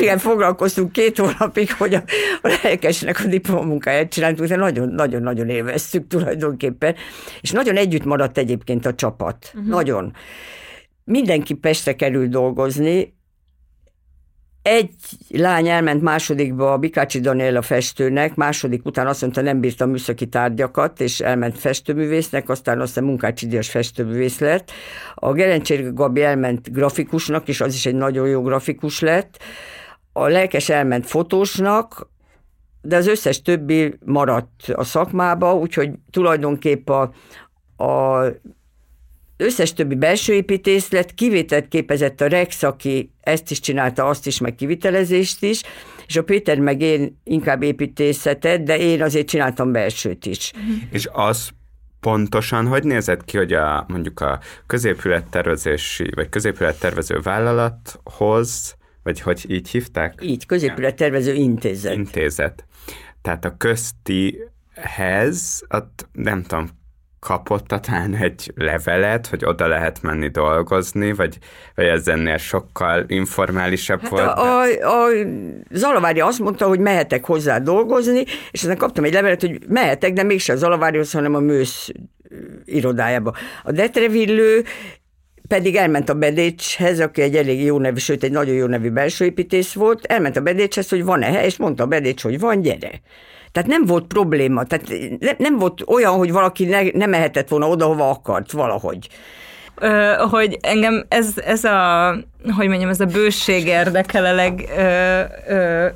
igen, foglalkoztunk két hónapig, hogy a, a lelkesnek a diploma munkáját csináltuk, de nagyon-nagyon-nagyon élveztük tulajdonképpen, és nagyon együtt maradt egyébként a csapat. Uh-huh. Nagyon. Mindenki Pestre kerül dolgozni, egy lány elment másodikba a Bikácsi a festőnek, második után azt mondta, nem bírta műszaki tárgyakat, és elment festőművésznek, aztán aztán Munkácsi Díjas festőművész lett. A Gerencsér Gabi elment grafikusnak, és az is egy nagyon jó grafikus lett. A lelkes elment fotósnak, de az összes többi maradt a szakmába, úgyhogy tulajdonképp a, a összes többi belső építész lett, kivételt képezett a Rex, aki ezt is csinálta, azt is, meg kivitelezést is, és a Péter meg én inkább építészetet, de én azért csináltam belsőt is. Uh-huh. És az pontosan hogy nézett ki, hogy a, mondjuk a középülettervezési, vagy középülettervező vállalathoz, vagy hogy így hívták? Így, középülettervező intézet. Intézet. Tehát a köztihez, ott nem tudom, kapott talán egy levelet, hogy oda lehet menni dolgozni, vagy, vagy ez ennél sokkal informálisabb hát volt? A, a, a Zalavári azt mondta, hogy mehetek hozzá dolgozni, és aztán kaptam egy levelet, hogy mehetek, de mégse a Zalavárihoz, hanem a Mősz irodájába. A Detrevillő pedig elment a Bedécshez, aki egy elég jó nevű, sőt egy nagyon jó nevű belsőépítész volt, elment a Bedécshez, hogy van-e hely, és mondta a Bedécs, hogy van, gyere. Tehát nem volt probléma, tehát nem volt olyan, hogy valaki ne, nem mehetett volna oda, hova akart valahogy. Ö, hogy engem ez, ez a, hogy mondjam, ez a bőség érdekel a leg, ö, ö,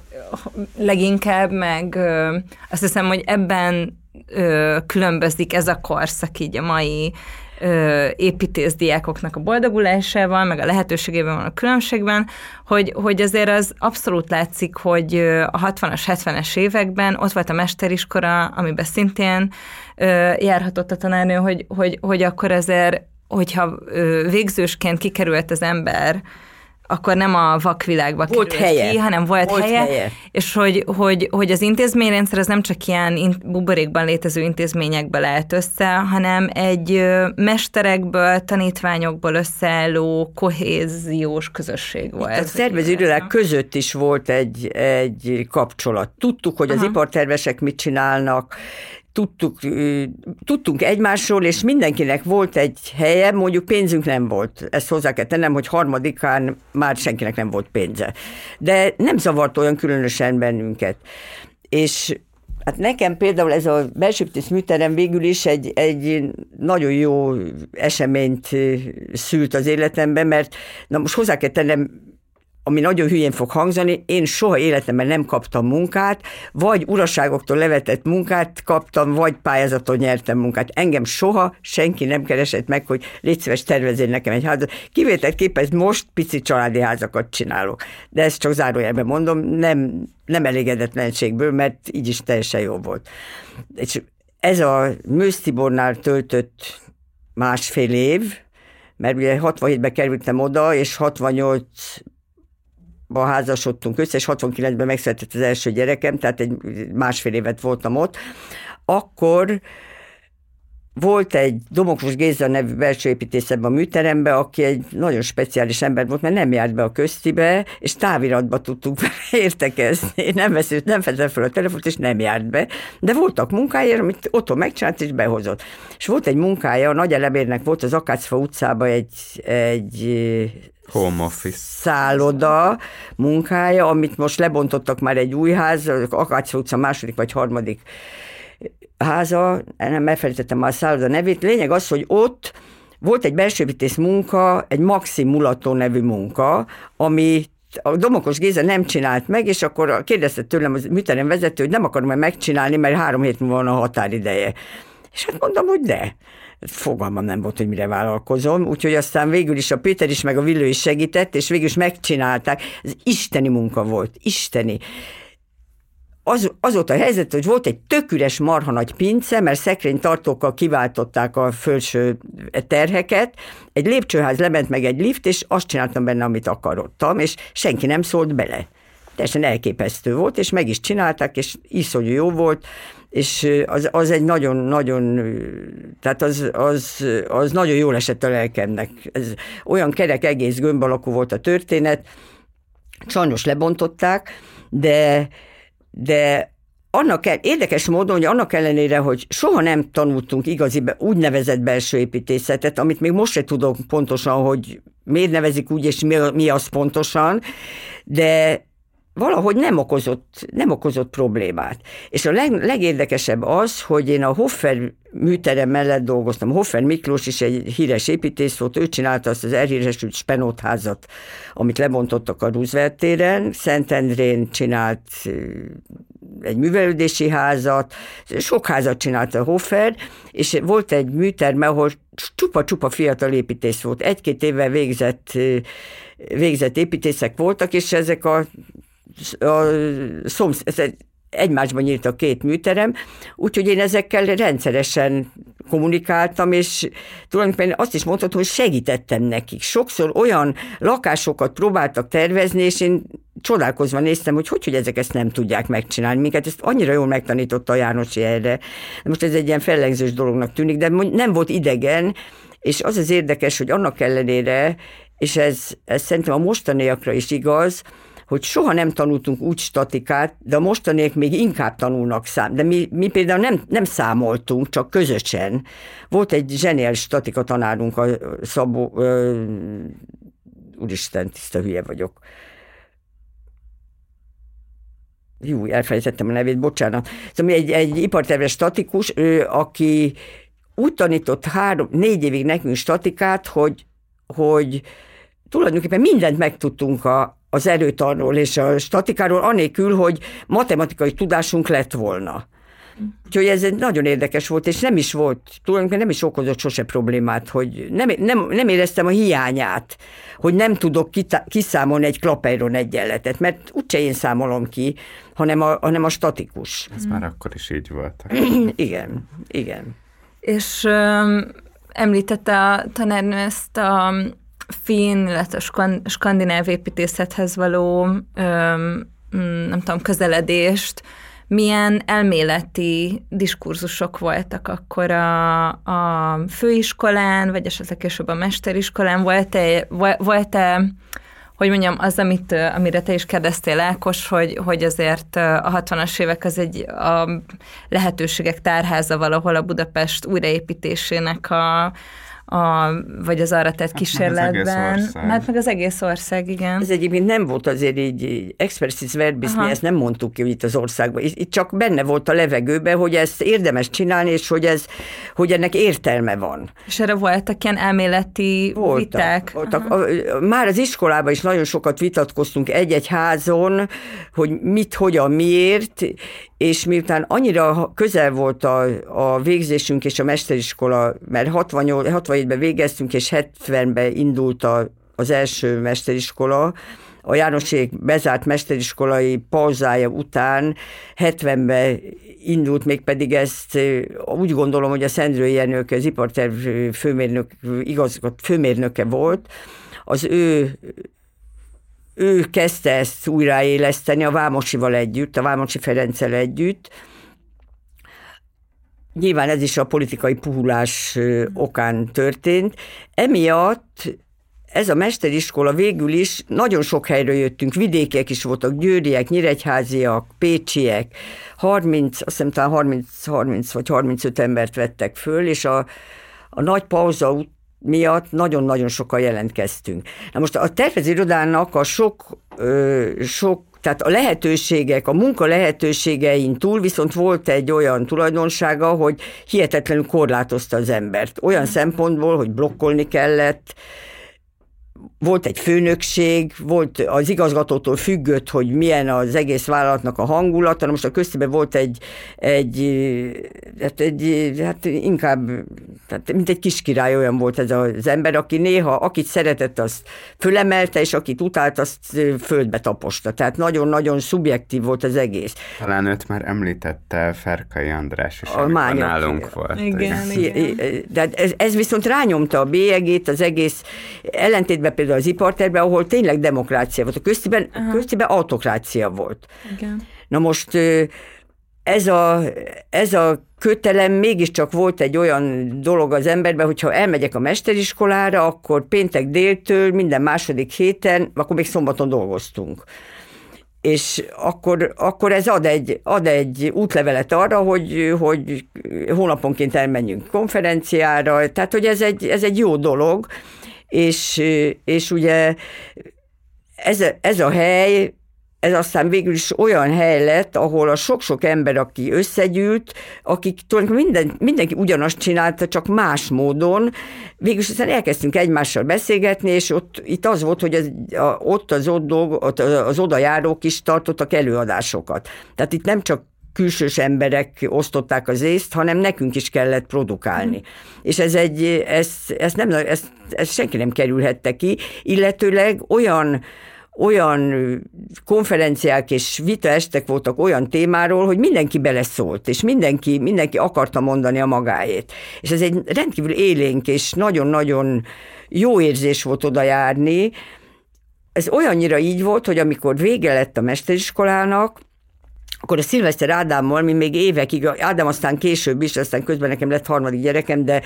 leginkább, meg ö, azt hiszem, hogy ebben ö, különbözik ez a korszak így a mai építészdiákoknak a boldogulásával, meg a lehetőségében van a különbségben, hogy, hogy azért az abszolút látszik, hogy a 60-as, 70-es években ott volt a mesteriskora, amiben szintén járhatott a tanárnő, hogy, hogy, hogy akkor azért, hogyha végzősként kikerült az ember akkor nem a vakvilágba volt helye. ki, hanem volt, volt helye, helye, és hogy, hogy, hogy az intézményrendszer az nem csak ilyen buborékban létező intézményekbe lehet össze, hanem egy mesterekből, tanítványokból összeálló kohéziós közösség volt. A szervezőirodák között is volt egy, egy kapcsolat. Tudtuk, hogy az Aha. ipartervesek mit csinálnak, tudtuk, tudtunk egymásról, és mindenkinek volt egy helye, mondjuk pénzünk nem volt. Ezt hozzá kell tennem, hogy harmadikán már senkinek nem volt pénze. De nem zavart olyan különösen bennünket. És Hát nekem például ez a belsőpítész műterem végül is egy, egy nagyon jó eseményt szült az életemben, mert na most hozzá kell tennem, ami nagyon hülyén fog hangzani, én soha életemben nem kaptam munkát, vagy uraságoktól levetett munkát kaptam, vagy pályázaton nyertem munkát. Engem soha senki nem keresett meg, hogy légy szíves tervezél nekem egy házat. Kivételt képest most pici családi házakat csinálok. De ezt csak zárójelben mondom, nem, nem elégedetlenségből, mert így is teljesen jó volt. És ez a Mősztibornál töltött másfél év, mert ugye 67-ben kerültem oda, és 68 ba házasodtunk össze, és 69-ben megszületett az első gyerekem, tehát egy másfél évet voltam ott, akkor volt egy Domokos Géza nevű belső építész ebben a műteremben, aki egy nagyon speciális ember volt, mert nem járt be a köztibe, és táviratba tudtuk értekezni. Nem veszült, nem fedett fel a telefont, és nem járt be. De voltak munkája, amit otthon megcsinált, és behozott. És volt egy munkája, a Nagy Elemérnek volt az Akácfa utcában egy, egy Home office. szálloda munkája, amit most lebontottak már egy új ház, Akácfa utca második vagy harmadik háza, nem elfelejtettem már a szálloda nevét. Lényeg az, hogy ott volt egy belsővítész munka, egy Maxim Mulató nevű munka, ami a Domokos Géza nem csinált meg, és akkor kérdezte tőlem az műterem vezető, hogy nem akarom megcsinálni, mert három hét múlva van a határideje. És hát mondom, hogy de fogalmam nem volt, hogy mire vállalkozom, úgyhogy aztán végül is a Péter is, meg a Villő is segített, és végül is megcsinálták. Ez isteni munka volt, isteni az, az volt a helyzet, hogy volt egy tök üres marha nagy pince, mert szekrénytartókkal kiváltották a felső terheket, egy lépcsőház lement meg egy lift, és azt csináltam benne, amit akarottam, és senki nem szólt bele. Teljesen elképesztő volt, és meg is csinálták, és iszonyú jó volt, és az, az egy nagyon-nagyon, tehát az, az, az nagyon jól esett a lelkemnek. Ez olyan kerek, egész gömb alakú volt a történet, sajnos lebontották, de de annak el, érdekes módon, hogy annak ellenére, hogy soha nem tanultunk igazi úgynevezett belső építészetet, amit még most se tudok pontosan, hogy miért nevezik úgy, és mi, mi az pontosan, de valahogy nem okozott, nem okozott problémát. És a leg, legérdekesebb az, hogy én a Hoffer műterem mellett dolgoztam. Hoffer Miklós is egy híres építész volt, ő csinálta azt az elhíresült Spenót házat, amit lebontottak a Roosevelt téren. Szentendrén csinált egy művelődési házat, sok házat csinált a Hoffer, és volt egy műterm, ahol csupa-csupa fiatal építész volt. Egy-két évvel végzett, végzett építészek voltak, és ezek a a szomsz, egymásban nyílt a két műterem, úgyhogy én ezekkel rendszeresen kommunikáltam, és tulajdonképpen azt is mondhatom, hogy segítettem nekik. Sokszor olyan lakásokat próbáltak tervezni, és én csodálkozva néztem, hogy hogy, hogy ezek ezt nem tudják megcsinálni. Minket ezt annyira jól megtanította a Jánosi erre. Most ez egy ilyen fellengzős dolognak tűnik, de nem volt idegen, és az az érdekes, hogy annak ellenére, és ez, ez szerintem a mostaniakra is igaz, hogy soha nem tanultunk úgy statikát, de a mostaniek még inkább tanulnak szám. De mi, mi például nem, nem számoltunk, csak közösen. Volt egy zseniális statika tanárunk, a Szabó, ö, úristen, tiszta hülye vagyok. Jú, elfelejtettem a nevét, bocsánat. Szóval egy, egy iparterves statikus, ő, aki úgy tanított három, négy évig nekünk statikát, hogy, hogy tulajdonképpen mindent megtudtunk a, az erőtanról és a statikáról, anélkül, hogy matematikai tudásunk lett volna. Úgyhogy ez nagyon érdekes volt, és nem is volt, tulajdonképpen nem is okozott sose problémát, hogy nem, nem, nem éreztem a hiányát, hogy nem tudok kiszámolni egy klapeiron egyenletet, mert úgyse én számolom ki, hanem a, hanem a statikus. Ez hmm. már akkor is így volt. igen, igen. És um, említette a tanárnő ezt a finn, illetve skandináv építészethez való nem tudom, közeledést, milyen elméleti diskurzusok voltak akkor a, a főiskolán, vagy esetleg később a mesteriskolán, volt-e, volt-e hogy mondjam, az, amit, amire te is kérdeztél, Ákos, hogy, hogy azért a 60-as évek az egy a lehetőségek tárháza valahol a Budapest újraépítésének a, a, vagy az arra tett kísérletben. Hát meg az egész ország. Hát meg az egész ország, igen. Ez egyébként nem volt azért így expressis verbis, Aha. mi ezt nem mondtuk ki itt az országban. Itt csak benne volt a levegőben, hogy ezt érdemes csinálni, és hogy, ez, hogy ennek értelme van. És erre voltak ilyen elméleti voltak, viták? Voltak. A, már az iskolában is nagyon sokat vitatkoztunk egy-egy házon, hogy mit, hogyan, miért, és miután annyira közel volt a, a végzésünk és a mesteriskola, mert 68, 67-ben végeztünk, és 70-ben indult a, az első mesteriskola, a Jánosék bezárt mesteriskolai pauzája után 70-ben indult, még pedig ezt úgy gondolom, hogy a Szendrő Jenők, az iparterv főmérnök, igazgat, főmérnöke volt, az ő ő kezdte ezt újraéleszteni a Vámosival együtt, a Vámosi Ferenccel együtt. Nyilván ez is a politikai puhulás okán történt. Emiatt ez a mesteriskola végül is nagyon sok helyről jöttünk, vidékiek is voltak, győriek, nyíregyháziak, pécsiek, 30, azt hiszem talán 30, 30 vagy 35 embert vettek föl, és a, a nagy pauza miatt nagyon-nagyon sokan jelentkeztünk. Na most a tervezőirodának a sok, ö, sok tehát a lehetőségek, a munka lehetőségein túl viszont volt egy olyan tulajdonsága, hogy hihetetlenül korlátozta az embert. Olyan szempontból, hogy blokkolni kellett, volt egy főnökség, volt az igazgatótól függött, hogy milyen az egész vállalatnak a hangulata, most a köztében volt egy, egy, hát, egy hát inkább, hát mint egy kis király olyan volt ez az ember, aki néha, akit szeretett, azt fölemelte, és akit utált, azt földbe taposta. Tehát nagyon-nagyon szubjektív volt az egész. Talán őt már említette Ferkai András is, a nálunk volt. Igen, igen. De ez, ez viszont rányomta a bélyegét, az egész ellentétben például az iparterben, ahol tényleg demokrácia volt. A köztiben, köztiben autokrácia volt. Igen. Na most ez a, ez a kötelem mégiscsak volt egy olyan dolog az emberben, hogyha elmegyek a mesteriskolára, akkor péntek déltől minden második héten, akkor még szombaton dolgoztunk és akkor, akkor ez ad egy, ad egy útlevelet arra, hogy, hogy hónaponként elmenjünk konferenciára, tehát hogy ez egy, ez egy jó dolog, és, és ugye ez, ez a hely, ez aztán végül is olyan hely lett, ahol a sok-sok ember, aki összegyűlt, akik tulajdonképpen minden, mindenki ugyanazt csinálta, csak más módon, végül is aztán elkezdtünk egymással beszélgetni, és ott itt az volt, hogy az, a, ott az, ott dolg, az odajárók is tartottak előadásokat. Tehát itt nem csak külsős emberek osztották az észt, hanem nekünk is kellett produkálni. Mm. És ez egy, ez, ez nem, ez, ez senki nem kerülhette ki, illetőleg olyan olyan konferenciák és vitaestek voltak olyan témáról, hogy mindenki beleszólt, és mindenki, mindenki akarta mondani a magáét. És ez egy rendkívül élénk és nagyon-nagyon jó érzés volt oda járni. Ez olyannyira így volt, hogy amikor vége lett a mesteriskolának, akkor a Szilveszter Ádámmal, mi még évekig, Ádám aztán később is, aztán közben nekem lett harmadik gyerekem, de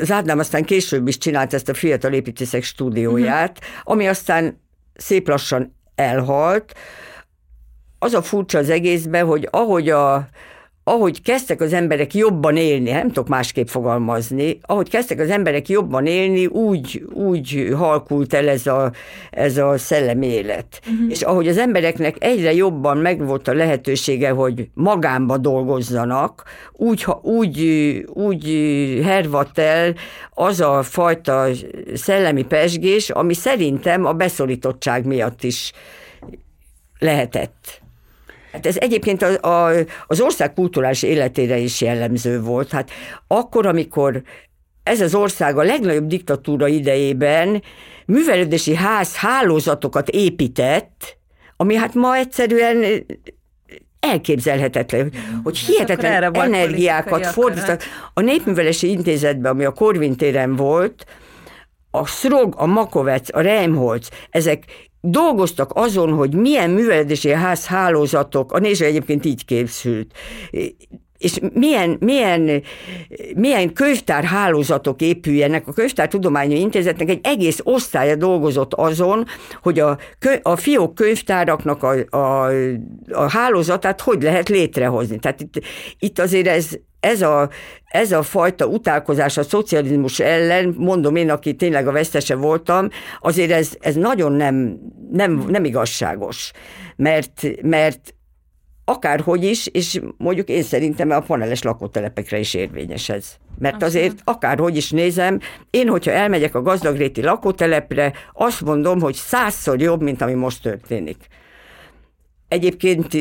az Ádám aztán később is csinált ezt a Fiatal Építészek stúdióját, uh-huh. ami aztán szép lassan elhalt. Az a furcsa az egészben, hogy ahogy a ahogy kezdtek az emberek jobban élni, nem tudok másképp fogalmazni, ahogy kezdtek az emberek jobban élni, úgy, úgy halkult el ez a, ez a szellemi élet. Uh-huh. És ahogy az embereknek egyre jobban megvolt a lehetősége, hogy magánba dolgozzanak, úgy, úgy, úgy hervadt el az a fajta szellemi pesgés, ami szerintem a beszorítottság miatt is lehetett. Hát ez egyébként a, a, az ország kulturális életére is jellemző volt. Hát akkor, amikor ez az ország a legnagyobb diktatúra idejében művelődési ház hálózatokat épített, ami hát ma egyszerűen elképzelhetetlen, hogy hihetetlen energiákat fordított. A Népművelési Intézetben, ami a Korvin téren volt, a Szrog, a Makovec, a Reimholz, ezek dolgoztak azon, hogy milyen művelési ház hálózatok, a néző egyébként így készült, és milyen, milyen, milyen könyvtárhálózatok épüljenek. A Könyvtártudományi Intézetnek egy egész osztálya dolgozott azon, hogy a, a fiók könyvtáraknak a, a, a hálózatát hogy lehet létrehozni. Tehát itt, itt azért ez, ez a, ez a fajta utálkozás a szocializmus ellen, mondom én, aki tényleg a vesztese voltam, azért ez, ez nagyon nem, nem, nem igazságos. Mert, mert akárhogy is, és mondjuk én szerintem a paneles lakótelepekre is érvényes ez. Mert azért akárhogy is nézem, én, hogyha elmegyek a gazdagréti lakótelepre, azt mondom, hogy százszor jobb, mint ami most történik. Egyébként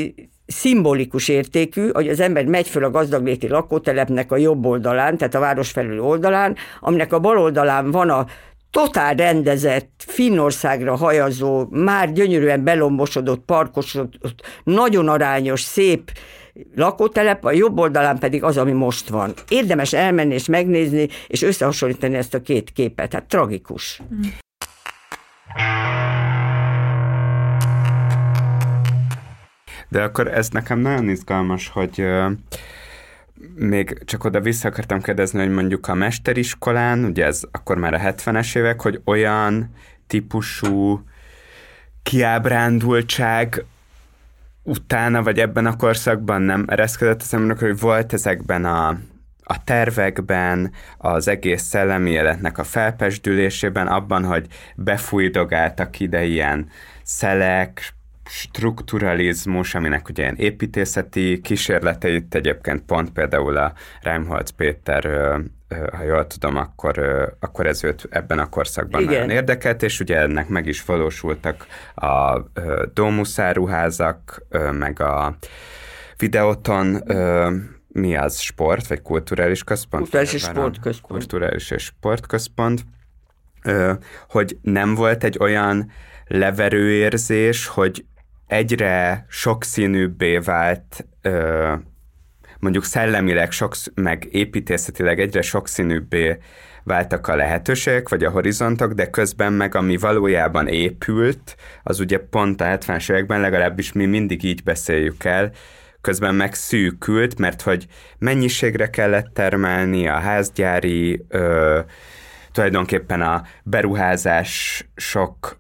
szimbolikus értékű, hogy az ember megy föl a gazdagléti lakótelepnek a jobb oldalán, tehát a város felül oldalán, aminek a bal oldalán van a totál rendezett, Finnországra hajazó, már gyönyörűen belombosodott, parkosodott, nagyon arányos, szép lakótelep, a jobb oldalán pedig az, ami most van. Érdemes elmenni és megnézni, és összehasonlítani ezt a két képet. Hát tragikus. Mm. De akkor ez nekem nagyon izgalmas, hogy még csak oda vissza akartam kérdezni, hogy mondjuk a mesteriskolán, ugye ez akkor már a 70-es évek, hogy olyan típusú kiábrándultság utána, vagy ebben a korszakban nem ereszkedett az emberek, hogy volt ezekben a, a tervekben, az egész szellemi életnek a felpesdülésében, abban, hogy befújdogáltak ide ilyen szelek, strukturalizmus, aminek ugye ilyen építészeti kísérleteit egyébként pont például a Reimholz Péter ha jól tudom, akkor, akkor ez őt ebben a korszakban Igen. nagyon érdekelt, és ugye ennek meg is valósultak a Dómuszáruházak, meg a Videoton, mi az, sport, vagy kulturális központ? Kulturális és sportközpont. Kulturális és sportközpont, hogy nem volt egy olyan leverőérzés, hogy egyre sokszínűbbé vált ö, mondjuk szellemileg, sok, meg építészetileg egyre sokszínűbbé váltak a lehetőségek, vagy a horizontok, de közben meg ami valójában épült, az ugye pont a 70-es években legalábbis mi mindig így beszéljük el, közben meg szűkült, mert hogy mennyiségre kellett termelni, a házgyári, ö, tulajdonképpen a beruházás sok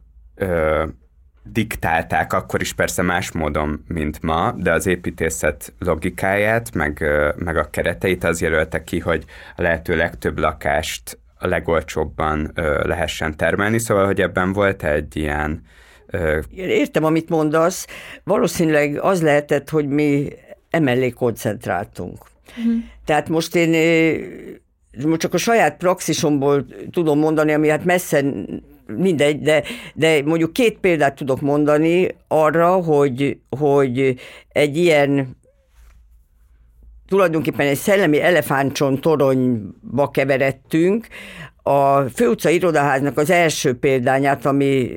diktálták akkor is persze más módon, mint ma, de az építészet logikáját, meg, meg a kereteit az jelölte ki, hogy a lehető legtöbb lakást a legolcsóbban lehessen termelni, szóval, hogy ebben volt egy ilyen... Értem, amit mondasz. Valószínűleg az lehetett, hogy mi emellé koncentráltunk. Uh-huh. Tehát most én most csak a saját praxisomból tudom mondani, ami hát messze mindegy, de, de mondjuk két példát tudok mondani arra, hogy, hogy egy ilyen tulajdonképpen egy szellemi elefántcsont toronyba keveredtünk. A főutca irodaháznak az első példányát, ami,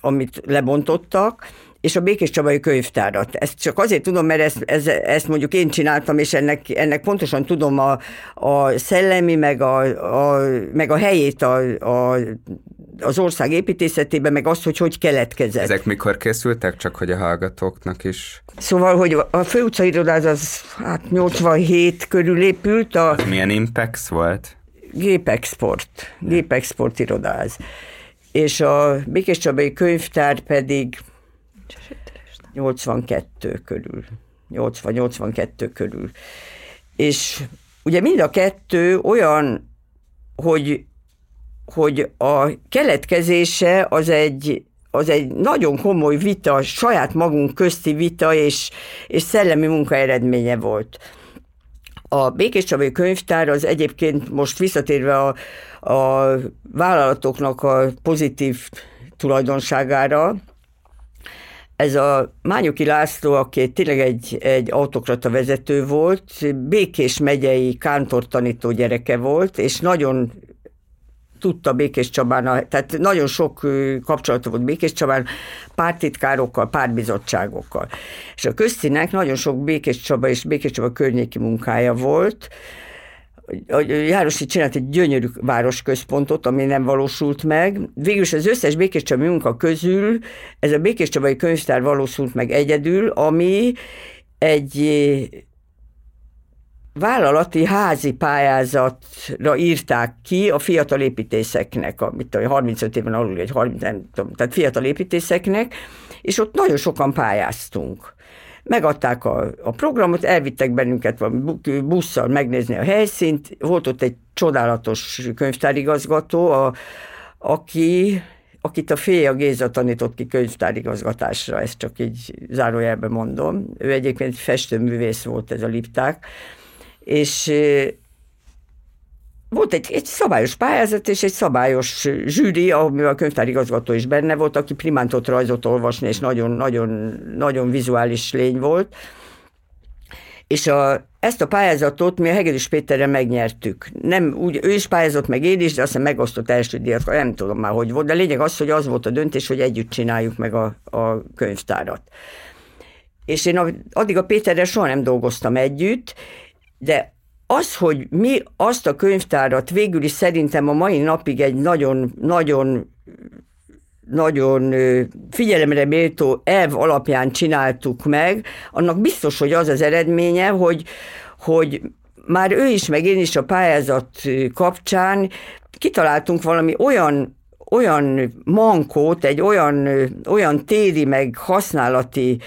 amit lebontottak, és a Békés Csabai könyvtárat. Ezt csak azért tudom, mert ezt, ez, ezt mondjuk én csináltam, és ennek, ennek pontosan tudom a, a szellemi, meg a, a, meg a helyét a, a az ország építészetében, meg azt, hogy hogy keletkezett. Ezek mikor készültek, csak hogy a hallgatóknak is? Szóval, hogy a főutca irodáz az hát 87 körül épült. A... Az milyen Impex volt? Gépexport, gépexport irodáz. És a Békés Csabai könyvtár pedig 82 körül. 80-82 körül. És ugye mind a kettő olyan, hogy hogy a keletkezése az egy, az egy nagyon komoly vita, saját magunk közti vita és, és szellemi munka eredménye volt. A Békés Csabai könyvtár az egyébként most visszatérve a, a vállalatoknak a pozitív tulajdonságára, ez a Mányoki László, aki tényleg egy, egy autokrata vezető volt, Békés megyei kántortanító gyereke volt, és nagyon tudta Békés Csabán, tehát nagyon sok kapcsolata volt Békés Csabán, pártitkárokkal, pártbizottságokkal. És a köztinek nagyon sok Békés Csaba és Békés Csaba környéki munkája volt, Járosi csinált egy gyönyörű városközpontot, ami nem valósult meg. Végülis az összes Békés Csabai munka közül ez a Békés Csabai könyvtár valósult meg egyedül, ami egy vállalati házi pályázatra írták ki a fiatal építészeknek, a 35 éven alul, vagy 30, nem tudom, tehát fiatal építészeknek, és ott nagyon sokan pályáztunk. Megadták a, a programot, elvittek bennünket busszal megnézni a helyszínt, volt ott egy csodálatos könyvtárigazgató, a, aki akit a Féja Géza tanított ki könyvtárigazgatásra, ezt csak így zárójelben mondom. Ő egyébként festőművész volt ez a Lipták, és volt egy, egy szabályos pályázat és egy szabályos zsűri, ahol a könyvtárigazgató is benne volt, aki primántot rajzot olvasni, és nagyon, nagyon, nagyon vizuális lény volt. És a, ezt a pályázatot mi a Hegedűs Péterre megnyertük. Nem úgy, ő is pályázott, meg én is, de aztán megosztott első díjat, nem tudom már, hogy volt, de lényeg az, hogy az volt a döntés, hogy együtt csináljuk meg a, a könyvtárat. És én addig a Péterrel soha nem dolgoztam együtt, de az, hogy mi azt a könyvtárat végül is szerintem a mai napig egy nagyon, nagyon nagyon figyelemre méltó elv alapján csináltuk meg, annak biztos, hogy az az eredménye, hogy, hogy már ő is, meg én is a pályázat kapcsán kitaláltunk valami olyan olyan mankót, egy olyan, olyan téri, meg használati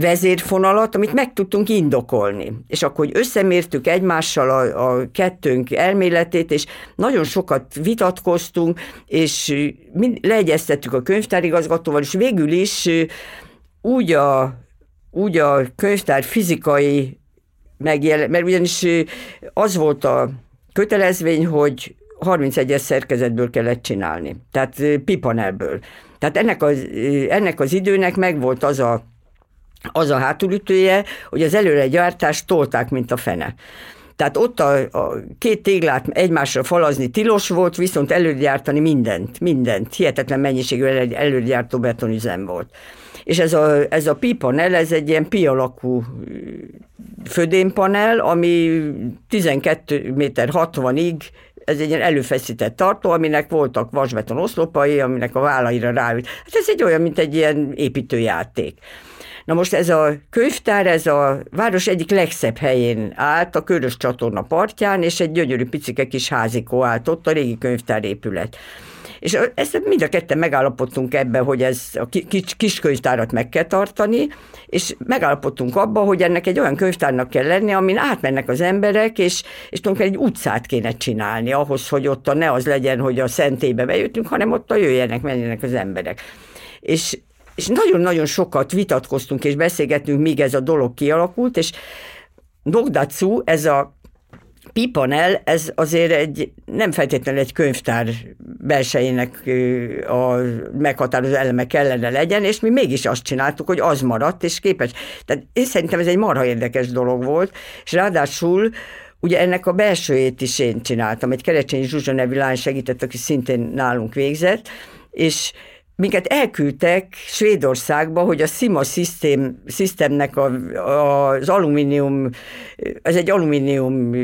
vezérfonalat, amit meg tudtunk indokolni. És akkor hogy összemértük egymással a, a kettőnk elméletét, és nagyon sokat vitatkoztunk, és leegyeztettük a könyvtárigazgatóval, és végül is úgy a, úgy a könyvtár fizikai megjelen, mert ugyanis az volt a kötelezvény, hogy 31-es szerkezetből kellett csinálni, tehát pipanelből. Tehát ennek az, ennek az időnek megvolt az a az a hátulütője, hogy az előre gyártást tolták, mint a fene. Tehát ott a, a két téglát egymásra falazni tilos volt, viszont előgyártani mindent, mindent. Hihetetlen mennyiségű előgyártó betonüzem volt. És ez a, ez a pi panel, ez egy ilyen pi alakú födénpanel, ami 12 méter 60-ig ez egy ilyen előfeszített tartó, aminek voltak vasbeton oszlopai, aminek a vállaira ráült. Hát ez egy olyan, mint egy ilyen építőjáték. Na most ez a könyvtár, ez a város egyik legszebb helyén állt, a Körös csatorna partján, és egy gyönyörű picike kis házikó állt ott, a régi könyvtárépület. És ezt mind a ketten megállapodtunk ebben, hogy ez a kis, kis könyvtárat meg kell tartani, és megállapodtunk abban, hogy ennek egy olyan könyvtárnak kell lenni, amin átmennek az emberek, és, és tulajdonképpen egy utcát kéne csinálni ahhoz, hogy ott a ne az legyen, hogy a szentébe bejöttünk, hanem ott a jöjjenek, menjenek az emberek. És és nagyon-nagyon sokat vitatkoztunk és beszélgettünk, míg ez a dolog kialakult, és Nogdatsu, ez a pipanel, ez azért egy, nem feltétlenül egy könyvtár belsejének a meghatározó eleme kellene legyen, és mi mégis azt csináltuk, hogy az maradt, és képes. Tehát én szerintem ez egy marha érdekes dolog volt, és ráadásul Ugye ennek a belsőjét is én csináltam, egy Kerecsényi Zsuzsa nevű lány segített, aki szintén nálunk végzett, és minket elküldtek Svédországba, hogy a Sima System, Systemnek a, a, az alumínium, ez egy alumínium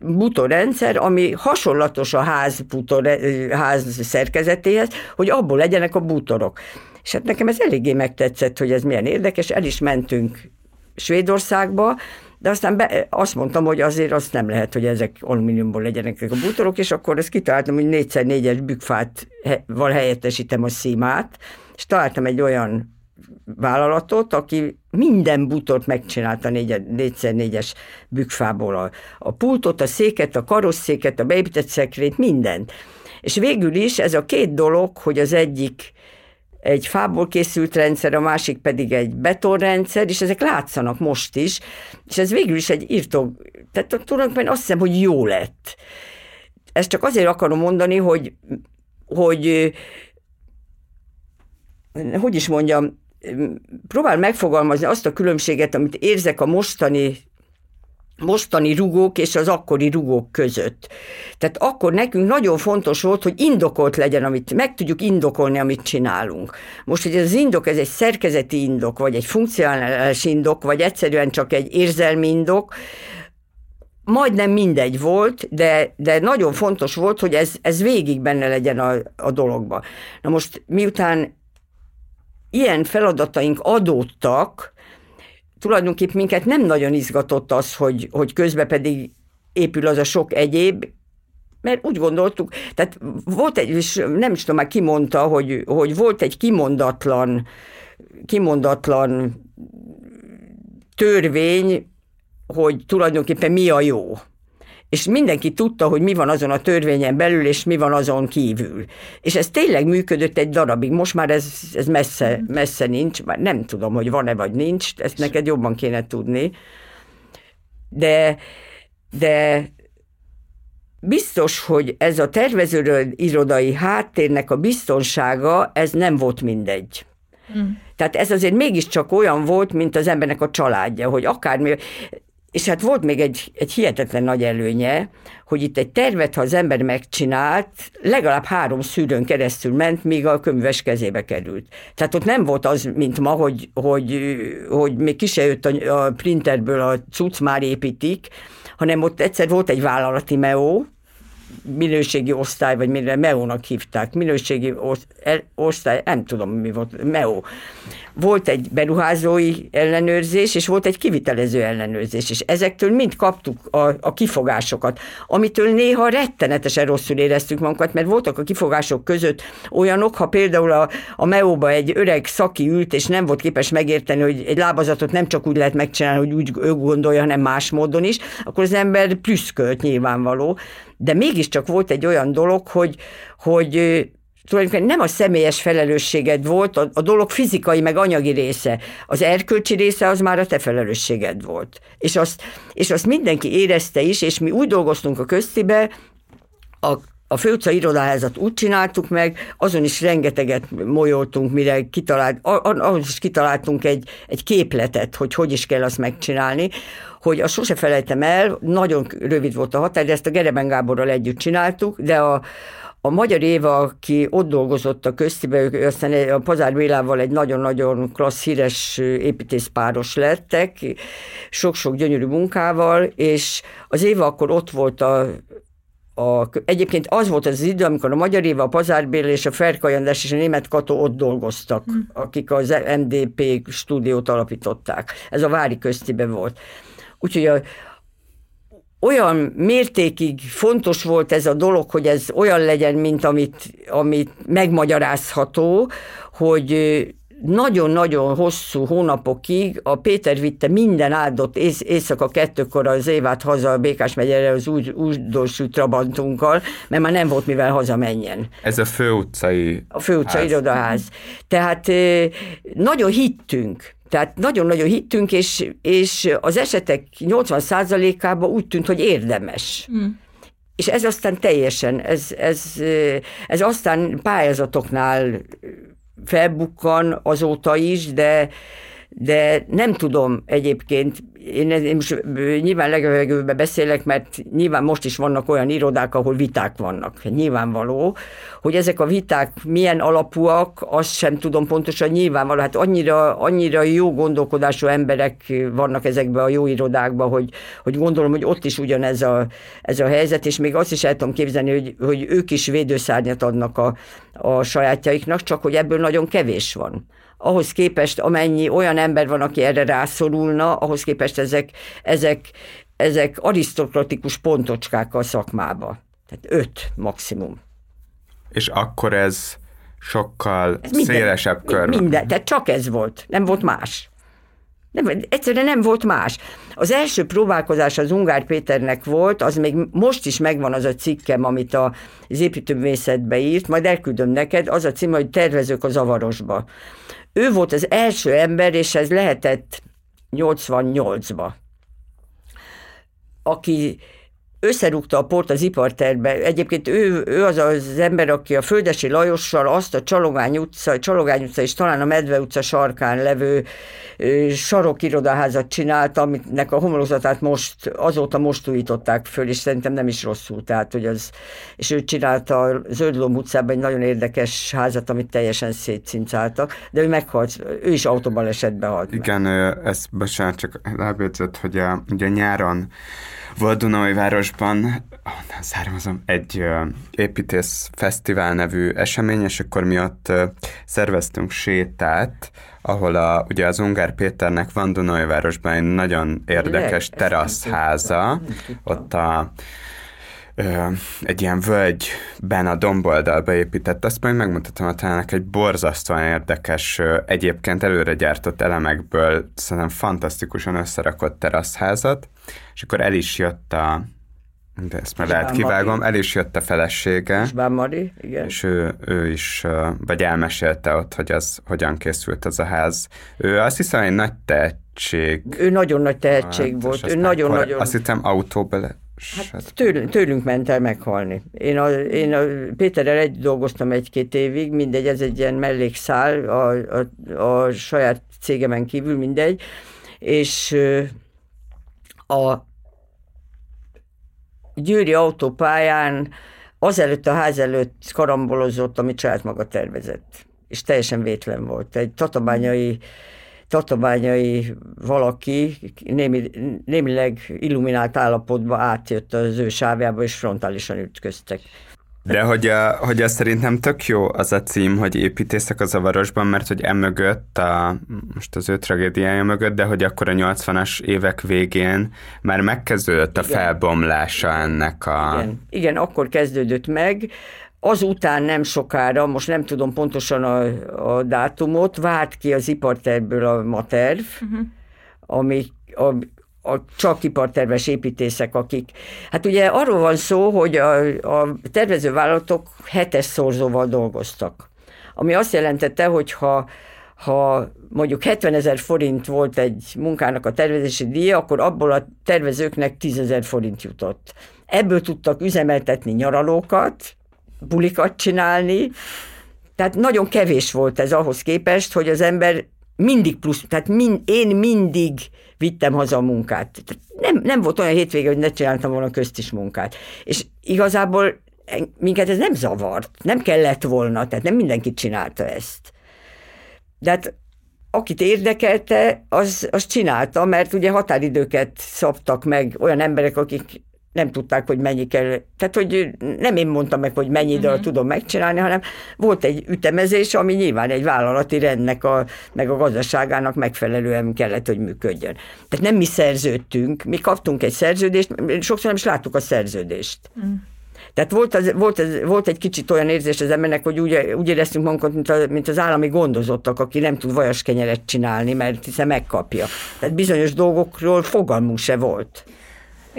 butorrendszer, ami hasonlatos a ház, butor, ház szerkezetéhez, hogy abból legyenek a bútorok. És hát nekem ez eléggé megtetszett, hogy ez milyen érdekes, el is mentünk Svédországba, de aztán be, azt mondtam, hogy azért azt nem lehet, hogy ezek alumíniumból legyenek a bútorok, és akkor ezt kitaláltam, hogy 4x4-es bükfát val helyettesítem a szímát, és találtam egy olyan vállalatot, aki minden bútort megcsinálta 4x4-es bükfából. A, a pultot, a széket, a karosszéket, a beépített szekrényt, mindent. És végül is ez a két dolog, hogy az egyik egy fából készült rendszer, a másik pedig egy betonrendszer, és ezek látszanak most is, és ez végül is egy írtó, tehát tulajdonképpen azt hiszem, hogy jó lett. Ezt csak azért akarom mondani, hogy, hogy hogy is mondjam, próbál megfogalmazni azt a különbséget, amit érzek a mostani mostani rugók és az akkori rugók között. Tehát akkor nekünk nagyon fontos volt, hogy indokolt legyen, amit meg tudjuk indokolni, amit csinálunk. Most, hogy ez az indok, ez egy szerkezeti indok, vagy egy funkcionális indok, vagy egyszerűen csak egy érzelmi indok, majdnem mindegy volt, de, de nagyon fontos volt, hogy ez, ez végig benne legyen a, a dologba. Na most miután ilyen feladataink adódtak, tulajdonképpen minket nem nagyon izgatott az, hogy, hogy közben pedig épül az a sok egyéb, mert úgy gondoltuk, tehát volt egy, és nem is tudom már ki mondta, hogy, hogy volt egy kimondatlan, kimondatlan törvény, hogy tulajdonképpen mi a jó. És mindenki tudta, hogy mi van azon a törvényen belül, és mi van azon kívül. És ez tényleg működött egy darabig. Most már ez, ez messze, messze nincs, már nem tudom, hogy van-e vagy nincs, ezt neked jobban kéne tudni. De, de biztos, hogy ez a tervező irodai háttérnek a biztonsága, ez nem volt mindegy. Mm. Tehát ez azért mégiscsak olyan volt, mint az embernek a családja, hogy akármi, és hát volt még egy, egy hihetetlen nagy előnye, hogy itt egy tervet, ha az ember megcsinált, legalább három szűrőn keresztül ment, míg a könyves kezébe került. Tehát ott nem volt az, mint ma, hogy, hogy, hogy még ki se jött a, a printerből a cucc, már építik, hanem ott egyszer volt egy vállalati meó, minőségi osztály, vagy mire MEO-nak hívták, minőségi osztály, nem tudom mi volt, MEO. Volt egy beruházói ellenőrzés, és volt egy kivitelező ellenőrzés, és ezektől mind kaptuk a, a kifogásokat, amitől néha rettenetesen rosszul éreztük magunkat, mert voltak a kifogások között olyanok, ha például a, a MEO-ba egy öreg szaki ült, és nem volt képes megérteni, hogy egy lábazatot nem csak úgy lehet megcsinálni, hogy úgy ő gondolja, hanem más módon is, akkor az ember plüszkölt nyilvánvaló. De mégiscsak volt egy olyan dolog, hogy, hogy tulajdonképpen nem a személyes felelősséged volt, a, a dolog fizikai meg anyagi része. Az erkölcsi része az már a te felelősséged volt. És azt, és azt mindenki érezte is, és mi úgy dolgoztunk a köztibe, a a főutca irodaházat úgy csináltuk meg, azon is rengeteget molyoltunk, mire kitalált, ahhoz is kitaláltunk egy, egy képletet, hogy hogy is kell azt megcsinálni, hogy azt sose felejtem el, nagyon rövid volt a határ, de ezt a Gereben Gáborral együtt csináltuk, de a, a Magyar Éva, aki ott dolgozott a köztibe, ők aztán a Pazár Bélával egy nagyon-nagyon klassz, híres építészpáros lettek, sok-sok gyönyörű munkával, és az Éva akkor ott volt a a, egyébként az volt az idő, amikor a Magyar Éva, a Pazár Béla és a Ferkajandás és a Német Kató ott dolgoztak, mm. akik az MDP stúdiót alapították. Ez a Vári köztibe volt. Úgyhogy a, olyan mértékig fontos volt ez a dolog, hogy ez olyan legyen, mint amit, amit megmagyarázható, hogy nagyon-nagyon hosszú hónapokig a Péter vitte minden áldott ész, éjszaka kettőkor az Évát haza a Békás megyere az úgy, újdonsült Trabantunkkal, mert már nem volt mivel hazamenjen. Ez a főutcai A főutcai ház. irodaház. Tehát nagyon hittünk tehát nagyon-nagyon hittünk, és, és az esetek 80%-ában úgy tűnt, hogy érdemes. Mm. És ez aztán teljesen, ez, ez, ez aztán pályázatoknál felbukkan azóta is, de, de nem tudom egyébként, én, én most nyilván legelőbb beszélek, mert nyilván most is vannak olyan irodák, ahol viták vannak. Nyilvánvaló, hogy ezek a viták milyen alapúak, azt sem tudom pontosan nyilvánvaló. Hát annyira, annyira jó gondolkodású emberek vannak ezekben a jó irodákban, hogy, hogy gondolom, hogy ott is ugyanez a, ez a helyzet, és még azt is el tudom képzelni, hogy, hogy ők is védőszárnyat adnak a, a sajátjaiknak, csak hogy ebből nagyon kevés van ahhoz képest amennyi olyan ember van, aki erre rászorulna, ahhoz képest ezek, ezek, ezek arisztokratikus pontocskák a szakmába. Tehát öt maximum. És akkor ez sokkal ez minden, szélesebb kör. Minden, tehát csak ez volt, nem volt más. Nem, egyszerűen nem volt más. Az első próbálkozás az Ungár Péternek volt, az még most is megvan az a cikkem, amit az építőművészetbe írt, majd elküldöm neked, az a cím, hogy tervezők a zavarosba. Ő volt az első ember, és ez lehetett 88-ba, aki összerúgta a port az iparterbe. Egyébként ő, ő az az ember, aki a Földesi Lajossal azt a Csalogány utca, Csalogány utca és talán a Medve utca sarkán levő sarokirodaházat csinálta, aminek a homlokzatát most, azóta most újították föl, és szerintem nem is rosszul. Tehát, hogy az, és ő csinálta a Zöldlom utcában egy nagyon érdekes házat, amit teljesen szétcincáltak, de ő meghalt, ő is autóban esetbe halt. Igen, meg. ezt bocsánat, csak rábjegyzett, hogy a, ugye nyáron Óvárosban, onnan származom, egy uh, építész fesztivál nevű esemény, és akkor mi ott uh, szerveztünk sétát, ahol a, ugye az Ungár Péternek van Dunajvárosban egy nagyon érdekes teraszháza, ott a egy ilyen völgyben a domboldalba épített, azt majd megmutatom a találnak egy borzasztóan érdekes, egyébként előre gyártott elemekből szerintem fantasztikusan összerakott teraszházat, és akkor el is jött a de ezt már lehet kivágom, el is jött a felesége. Isbán Mari, igen. És ő, ő is, vagy elmesélte ott, hogy az hogyan készült az a ház. Ő azt hiszem, egy nagy tehetség. Ő nagyon nagy tehetség hát, volt. Ő nagyon-nagyon... Azt hiszem, autóba le, Hát tőlünk, tőlünk ment el meghalni. Én, a, én a Péterrel egy dolgoztam egy-két évig, mindegy, ez egy ilyen mellékszál a, a, a saját cégemen kívül, mindegy, és a Győri autópályán azelőtt a ház előtt karambolozott, amit saját maga tervezett. És teljesen vétlen volt. Egy tatabányai tatabányai valaki némi, némileg illuminált állapotba átjött az ő sávjába, és frontálisan ütköztek. De hogy, a, hogy az szerintem tök jó az a cím, hogy építészek a zavarosban, mert hogy emögött, a, most az ő tragédiája mögött, de hogy akkor a 80-as évek végén már megkezdődött a Igen. felbomlása ennek a... Igen. Igen, akkor kezdődött meg. Azután nem sokára, most nem tudom pontosan a, a dátumot, vált ki az ipartervből a materv, uh-huh. ami, a, a csak iparterves építészek, akik... Hát ugye arról van szó, hogy a, a tervezővállalatok hetes szorzóval dolgoztak. Ami azt jelentette, hogy ha, ha mondjuk 70 ezer forint volt egy munkának a tervezési díja, akkor abból a tervezőknek 10 ezer forint jutott. Ebből tudtak üzemeltetni nyaralókat, bulikat csinálni, tehát nagyon kevés volt ez ahhoz képest, hogy az ember mindig plusz, tehát min, én mindig vittem haza a munkát. Nem, nem volt olyan hétvége, hogy ne csináltam volna közt is munkát. És igazából minket ez nem zavart, nem kellett volna, tehát nem mindenki csinálta ezt. De hát akit érdekelte, az, az csinálta, mert ugye határidőket szabtak meg olyan emberek, akik nem tudták, hogy mennyi kell. Tehát, hogy nem én mondtam meg, hogy mennyi időt uh-huh. tudom megcsinálni, hanem volt egy ütemezés, ami nyilván egy vállalati rendnek, a, meg a gazdaságának megfelelően kellett, hogy működjön. Tehát nem mi szerződtünk, mi kaptunk egy szerződést, sokszor nem is láttuk a szerződést. Uh-huh. Tehát volt, az, volt, az, volt egy kicsit olyan érzés az embernek, hogy úgy, úgy éreztünk magunkat, mint, a, mint az állami gondozottak, aki nem tud vajaskenyeret csinálni, mert hiszen megkapja. Tehát bizonyos dolgokról fogalmunk se volt.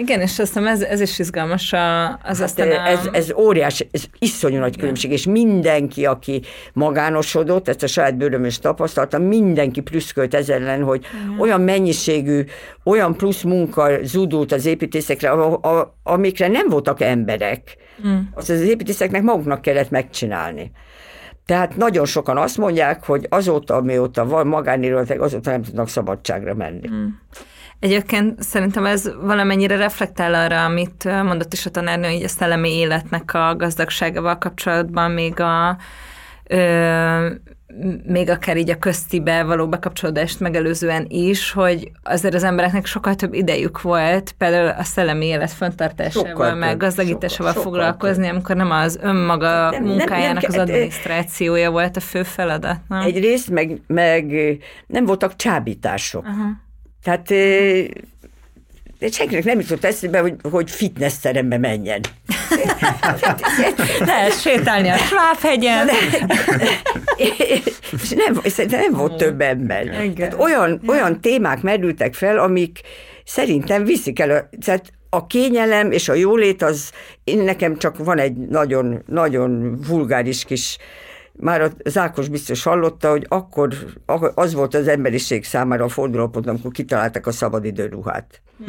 Igen, és azt hiszem ez, ez is izgalmas a, az hát aztán a... ez, ez óriás, ez iszonyú nagy különbség, és mindenki, aki magánosodott, ezt a saját bőröm is tapasztalta, mindenki pluszkölt ez ellen, hogy Igen. olyan mennyiségű, olyan plusz munka zúdult az építészekre, a, a, amikre nem voltak emberek. Mm. Azt az építészeknek maguknak kellett megcsinálni. Tehát nagyon sokan azt mondják, hogy azóta, amióta van magánérületek, azóta nem tudnak szabadságra menni. Mm. Egyébként szerintem ez valamennyire reflektál arra, amit mondott is a tanárnő, hogy a szellemi életnek a gazdagságával kapcsolatban még a ö, még akár így a köztibe való bekapcsolódást megelőzően is, hogy azért az embereknek sokkal több idejük volt például a szellemi élet föntartásával, meg gazdagításával sokkal, foglalkozni, sokkal amikor nem az önmaga nem, munkájának nem, nem, az adminisztrációja volt a fő feladat. Nem? Egyrészt, meg, meg nem voltak csábítások. Uh-huh tehát de senkinek nem jutott eszébe, hogy, hogy fitness terembe menjen. Lehet sétálni a Svábhegyen. És nem, nem volt több ember. Tehát olyan, olyan témák merültek fel, amik szerintem viszik el a, tehát a kényelem és a jólét az, én nekem csak van egy nagyon, nagyon vulgáris kis már a Zákos biztos hallotta, hogy akkor az volt az emberiség számára a fordulópont, amikor kitaláltak a szabadidőruhát.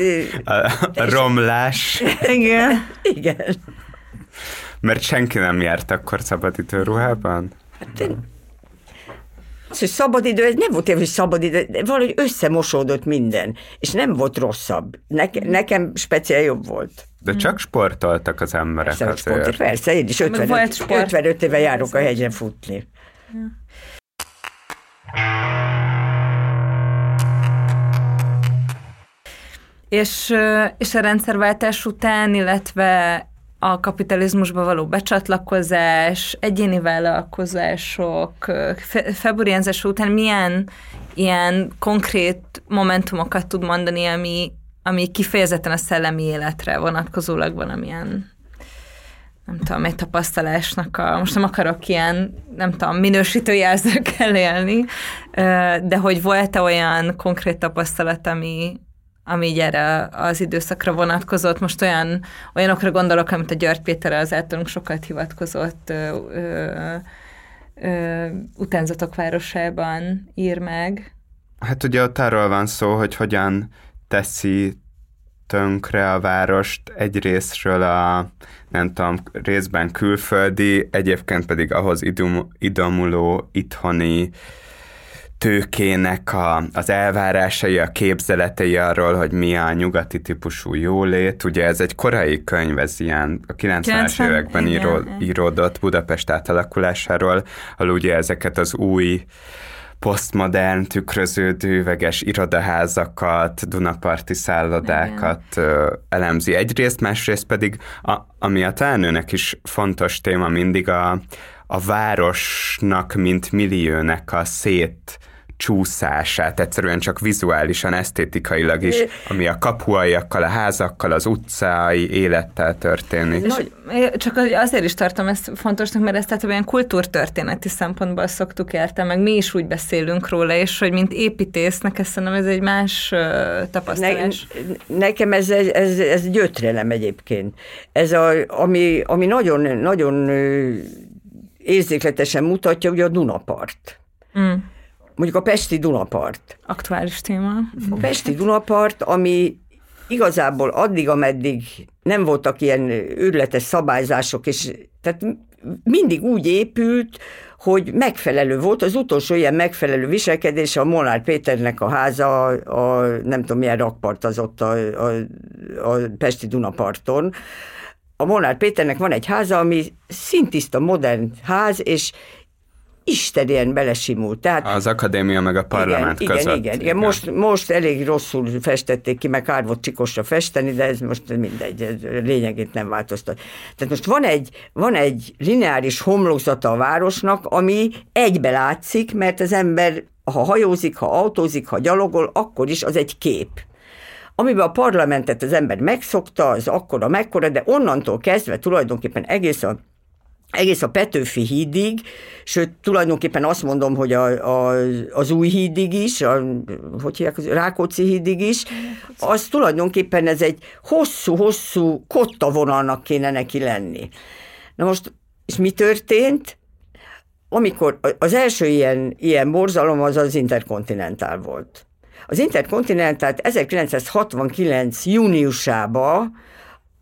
Mm. a, a romlás. Igen. Igen. Mert senki nem járt akkor szabadidőruhában? Hát az, hogy szabadidő, ez nem volt hogy szabadidő, de valahogy összemosódott minden, és nem volt rosszabb. Neke, nekem speciál jobb volt. De csak sportoltak az emberek persze, azért. Sport, persze, én is 55, 55 éve járok a hegyre futni. Ja. És, és a rendszerváltás után, illetve a kapitalizmusba való becsatlakozás, egyéni vállalkozások, februárjánzás után milyen ilyen konkrét momentumokat tud mondani, ami, ami kifejezetten a szellemi életre vonatkozólag van, amilyen nem tudom, egy tapasztalásnak a, most nem akarok ilyen, nem tudom, minősítő jelzőkkel élni, de hogy volt-e olyan konkrét tapasztalat, ami, ami így erre az időszakra vonatkozott. Most olyan, olyanokra gondolok, amit a György Péter az általunk sokat hivatkozott ö, ö, ö, utánzatok városában ír meg. Hát ugye ott arról van szó, hogy hogyan teszi tönkre a várost egyrésztről a, nem tudom, részben külföldi, egyébként pedig ahhoz idom, idomuló itthoni tőkének a, az elvárásai, a képzeletei arról, hogy mi a nyugati típusú jólét. Ugye ez egy korai könyv, ez ilyen a 90-es években író, íródott Budapest átalakulásáról, ahol ugye ezeket az új posztmodern, tükröződő, üveges irodaházakat, Dunaparti szállodákat Igen. elemzi egyrészt, másrészt pedig, a, ami a telnőnek is fontos téma mindig a, a városnak, mint milliónek a szét csúszását, egyszerűen csak vizuálisan, esztétikailag is, ami a kapuaiakkal, a házakkal, az utcai élettel történik. És csak azért is tartom ezt fontosnak, mert ezt tehát olyan kultúrtörténeti szempontból szoktuk érteni, meg mi is úgy beszélünk róla, és hogy mint építésznek, ezt szerintem ez egy más tapasztalás. Ne, nekem ez, ez, ez, ez gyötrelem egyébként. Ez a, ami, ami nagyon, nagyon érzékletesen mutatja, ugye a Dunapart. Mm mondjuk a Pesti Dunapart. Aktuális téma. A Pesti Dunapart, ami igazából addig, ameddig nem voltak ilyen őrletes szabályzások, és tehát mindig úgy épült, hogy megfelelő volt, az utolsó ilyen megfelelő viselkedés a Molnár Péternek a háza, a nem tudom milyen rakpart az ott a, a, a Pesti Dunaparton. A Molnár Péternek van egy háza, ami szintiszta modern ház, és istenien belesimult. Tehát, az akadémia meg a parlament igen, között. Igen, igen, igen. Most, most elég rosszul festették ki, meg kár volt csikosra festeni, de ez most mindegy, ez lényegét nem változtat. Tehát most van egy, van egy lineáris homlokzata a városnak, ami egybe látszik, mert az ember, ha hajózik, ha autózik, ha gyalogol, akkor is az egy kép amiben a parlamentet az ember megszokta, az akkora, mekkora, de onnantól kezdve tulajdonképpen egész a egész a Petőfi hídig, sőt, tulajdonképpen azt mondom, hogy a, a, az új hídig is, a, hogy hívják, Rákóczi hídig is, az tulajdonképpen ez egy hosszú-hosszú kotta vonalnak kéne neki lenni. Na most, és mi történt? Amikor az első ilyen, ilyen borzalom az az interkontinentál volt. Az interkontinentált 1969. júniusában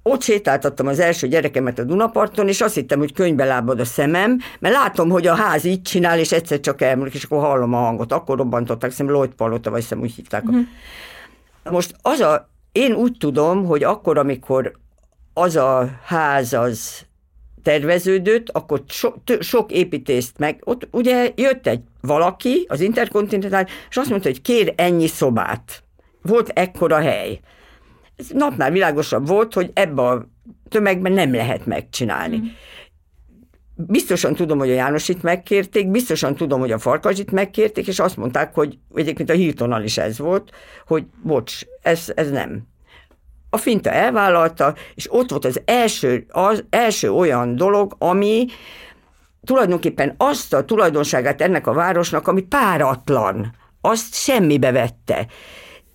ott sétáltattam az első gyerekemet a Dunaparton, és azt hittem, hogy könyvbe lábad a szemem, mert látom, hogy a ház így csinál, és egyszer csak elmúlik, és akkor hallom a hangot. Akkor robbantották, hiszem Lloyd Palota, vagy hiszem úgy hívták. Uh-huh. Most az a, én úgy tudom, hogy akkor, amikor az a ház az terveződött, akkor so, t- sok építést meg, ott ugye jött egy valaki, az Interkontinentál, és azt mondta, hogy kér ennyi szobát. Volt ekkora hely ez napnál világosabb volt, hogy ebbe a tömegben nem lehet megcsinálni. Mm. Biztosan tudom, hogy a Jánosit megkérték, biztosan tudom, hogy a Farkasit megkérték, és azt mondták, hogy egyébként a Hiltonnal is ez volt, hogy bocs, ez, ez nem. A Finta elvállalta, és ott volt az első, az első olyan dolog, ami tulajdonképpen azt a tulajdonságát ennek a városnak, ami páratlan, azt semmibe vette.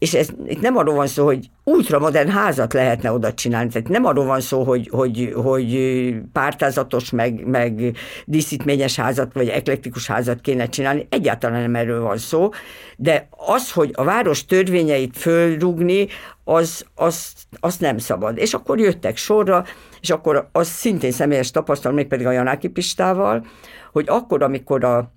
És ez itt nem arról van szó, hogy ultramodern házat lehetne oda csinálni. Tehát nem arról van szó, hogy, hogy, hogy pártázatos, meg, meg díszítményes házat, vagy eklektikus házat kéne csinálni. Egyáltalán nem erről van szó. De az, hogy a város törvényeit fölrugni, az, az, az nem szabad. És akkor jöttek sorra, és akkor az szintén személyes tapasztalat, még pedig a Janáki Pistával, hogy akkor, amikor a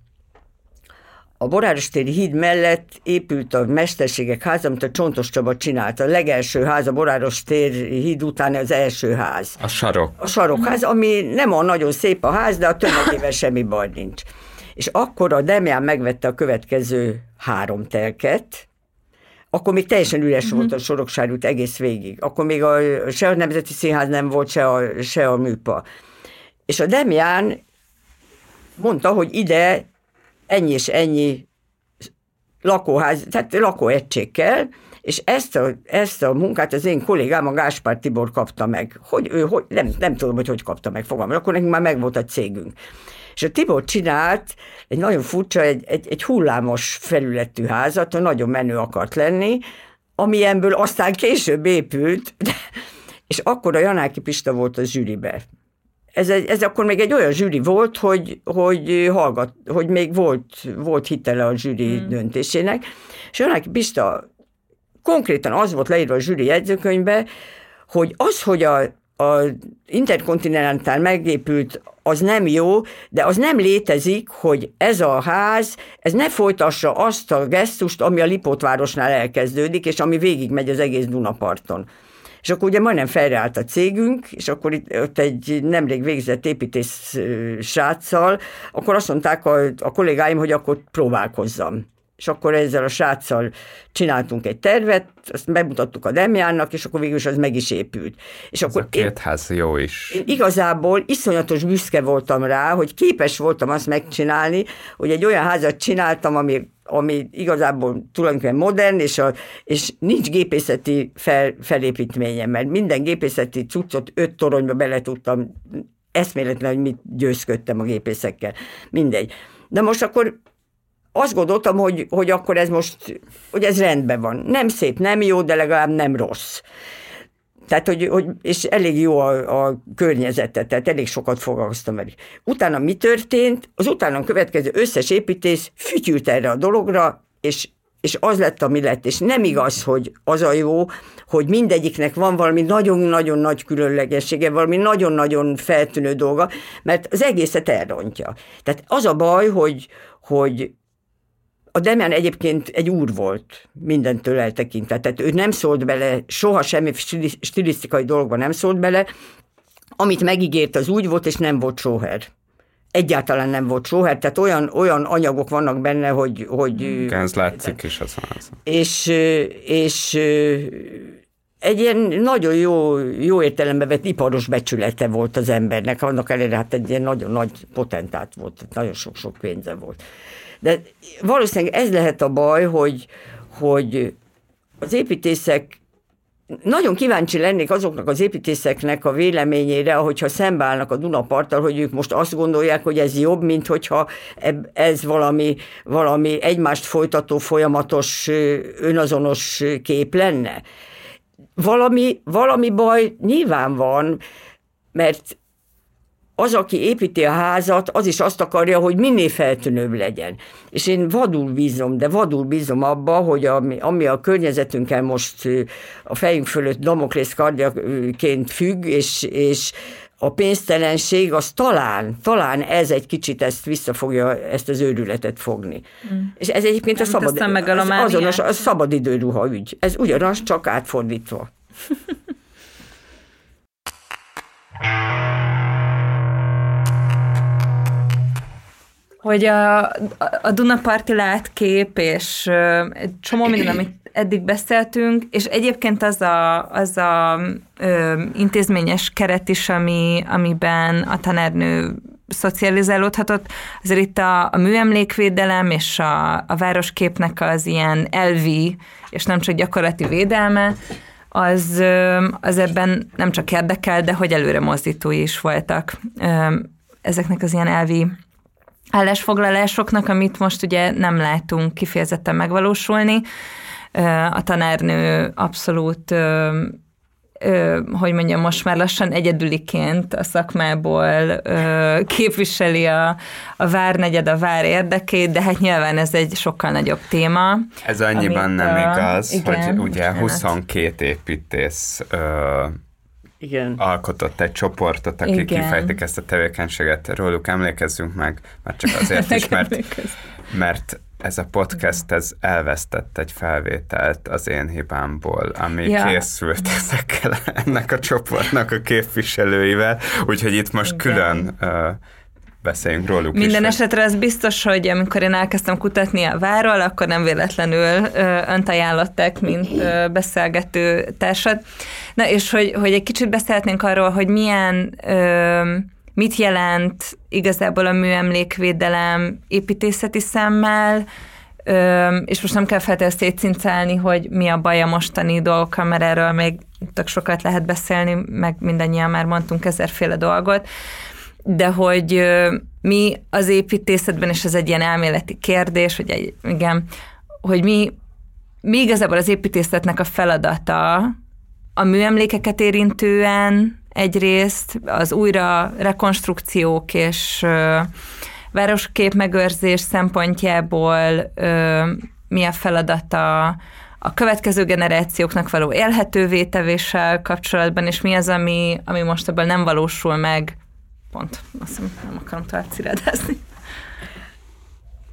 a Borárostéri híd mellett épült a Mesterségek háza, amit a Csontos Csaba csinált. A legelső ház, a Borárostéri híd után az első ház. A sarok. A sarokház, ami nem a nagyon szép a ház, de a tömegével semmi baj nincs. És akkor a Demján megvette a következő három telket, akkor még teljesen üres volt a Soroksárút egész végig. Akkor még a, se a Nemzeti Színház nem volt, se a, se a műpa. És a Demián mondta, hogy ide ennyi és ennyi lakóház, tehát lakóegység kell, és ezt a, ezt a munkát az én kollégám, a Gáspár Tibor kapta meg. Hogy ő, hogy, nem, nem tudom, hogy hogy kapta meg, fogalmam, akkor nekünk már megvolt a cégünk. És a Tibor csinált egy nagyon furcsa, egy, egy, egy hullámos felületű házat, nagyon menő akart lenni, amilyenből aztán később épült, és akkor a Janáki Pista volt a zsűribe. Ez, egy, ez akkor még egy olyan zsűri volt, hogy, hogy, hallgat, hogy még volt, volt hitele a zsűri hmm. döntésének, és Janáki Pista konkrétan az volt leírva a zsűri jegyzőkönyvbe, hogy az, hogy a, a interkontinentál megépült, az nem jó, de az nem létezik, hogy ez a ház, ez ne folytassa azt a gesztust, ami a Lipótvárosnál elkezdődik, és ami végigmegy az egész Dunaparton. És akkor ugye majdnem felreállt a cégünk, és akkor itt, ott egy nemrég végzett építész sráccal, akkor azt mondták a, a kollégáim, hogy akkor próbálkozzam és akkor ezzel a sráccal csináltunk egy tervet, azt bemutattuk a Demjánnak, és akkor végül is az meg is épült. És Ez akkor a két ház jó is. Én igazából iszonyatos büszke voltam rá, hogy képes voltam azt megcsinálni, hogy egy olyan házat csináltam, ami ami igazából tulajdonképpen modern, és, a, és nincs gépészeti fel, felépítménye, mert minden gépészeti cuccot öt toronyba bele tudtam, eszméletlen, hogy mit győzködtem a gépészekkel. Mindegy. De most akkor azt gondoltam, hogy, hogy akkor ez most, hogy ez rendben van. Nem szép, nem jó, de legalább nem rossz. Tehát, hogy, hogy és elég jó a, a környezete, tehát elég sokat foglalkoztam vele. Utána mi történt? Az utána következő összes építész fütyült erre a dologra, és, és az lett, ami lett. És nem igaz, hogy az a jó, hogy mindegyiknek van valami nagyon-nagyon nagy különlegessége, valami nagyon-nagyon feltűnő dolga, mert az egészet elrontja. Tehát az a baj, hogy, hogy a Demian egyébként egy úr volt, mindentől eltekintve. Tehát ő nem szólt bele, soha semmi stilisztikai dologban nem szólt bele. Amit megígért, az úgy volt, és nem volt sóher. Egyáltalán nem volt sóher, tehát olyan, olyan anyagok vannak benne, hogy... hogy Igen, ez látszik is az És, és egy ilyen nagyon jó, jó értelembe vett iparos becsülete volt az embernek, annak ellenére hát egy ilyen nagyon nagy potentát volt, nagyon sok-sok pénze volt. De valószínűleg ez lehet a baj, hogy, hogy az építészek nagyon kíváncsi lennék azoknak az építészeknek a véleményére, hogyha szembeállnak a Dunaparttal, hogy ők most azt gondolják, hogy ez jobb, mint hogyha ez valami, valami egymást folytató folyamatos önazonos kép lenne. Valami, valami baj nyilván van, mert az, aki építi a házat, az is azt akarja, hogy minél feltűnőbb legyen. És én vadul bízom, de vadul bízom abba, hogy ami, ami a környezetünkkel most a fejünk fölött Damoklész kardjaként függ, és, és a pénztelenség, az talán, talán ez egy kicsit ezt visszafogja, ezt az őrületet fogni. Mm. És ez egyébként a szabad, az, azonos, a szabadidőruha ügy. Ez ugyanaz, csak átfordítva. hogy a, a Dunaparti látkép, és egy csomó minden, amit eddig beszéltünk, és egyébként az a, az a ö, intézményes keret is, ami, amiben a tanárnő szocializálódhatott, azért itt a, a műemlékvédelem és a, a városképnek az ilyen elvi, és nem csak gyakorlati védelme, az, az ebben nem csak érdekel, de hogy előre mozdítói is voltak. Ezeknek az ilyen elvi állásfoglalásoknak, amit most ugye nem látunk kifejezetten megvalósulni. A tanárnő abszolút Ö, hogy mondjam, most már lassan egyedüliként a szakmából ö, képviseli a, a várnegyed, a vár érdekét, de hát nyilván ez egy sokkal nagyobb téma. Ez annyiban amit, nem igaz, igen, hogy ugye 22 építész ö, igen. alkotott egy csoportot, akik Igen. kifejtik ezt a tevékenységet. Róluk emlékezzünk meg, mert csak azért is, mert, mert ez a podcast ez elvesztett egy felvételt az én hibámból, ami ja. készült ezekkel ennek a csoportnak a képviselőivel, úgyhogy itt most Igen. külön uh, beszéljünk róluk Minden is. esetre ez biztos, hogy amikor én elkezdtem kutatni a várról, akkor nem véletlenül ö, önt ajánlották, mint ö, beszélgető társad. Na és hogy, hogy egy kicsit beszélhetnénk arról, hogy milyen, ö, mit jelent igazából a műemlékvédelem építészeti szemmel, és most nem kell feltétlenül szétszincálni, hogy mi a baj a mostani dolgokkal, mert erről még tök sokat lehet beszélni, meg mindannyian már mondtunk ezerféle dolgot, de hogy mi az építészetben, és ez egy ilyen elméleti kérdés, hogy egy, igen, hogy mi, mi igazából az építészetnek a feladata a műemlékeket érintően egyrészt, az újra rekonstrukciók és városkép megőrzés szempontjából ö, mi a feladata a következő generációknak való élhetővé tevéssel kapcsolatban, és mi az, ami, ami most ebből nem valósul meg. Pont, azt hiszem, nem akarom tovább cirádázni.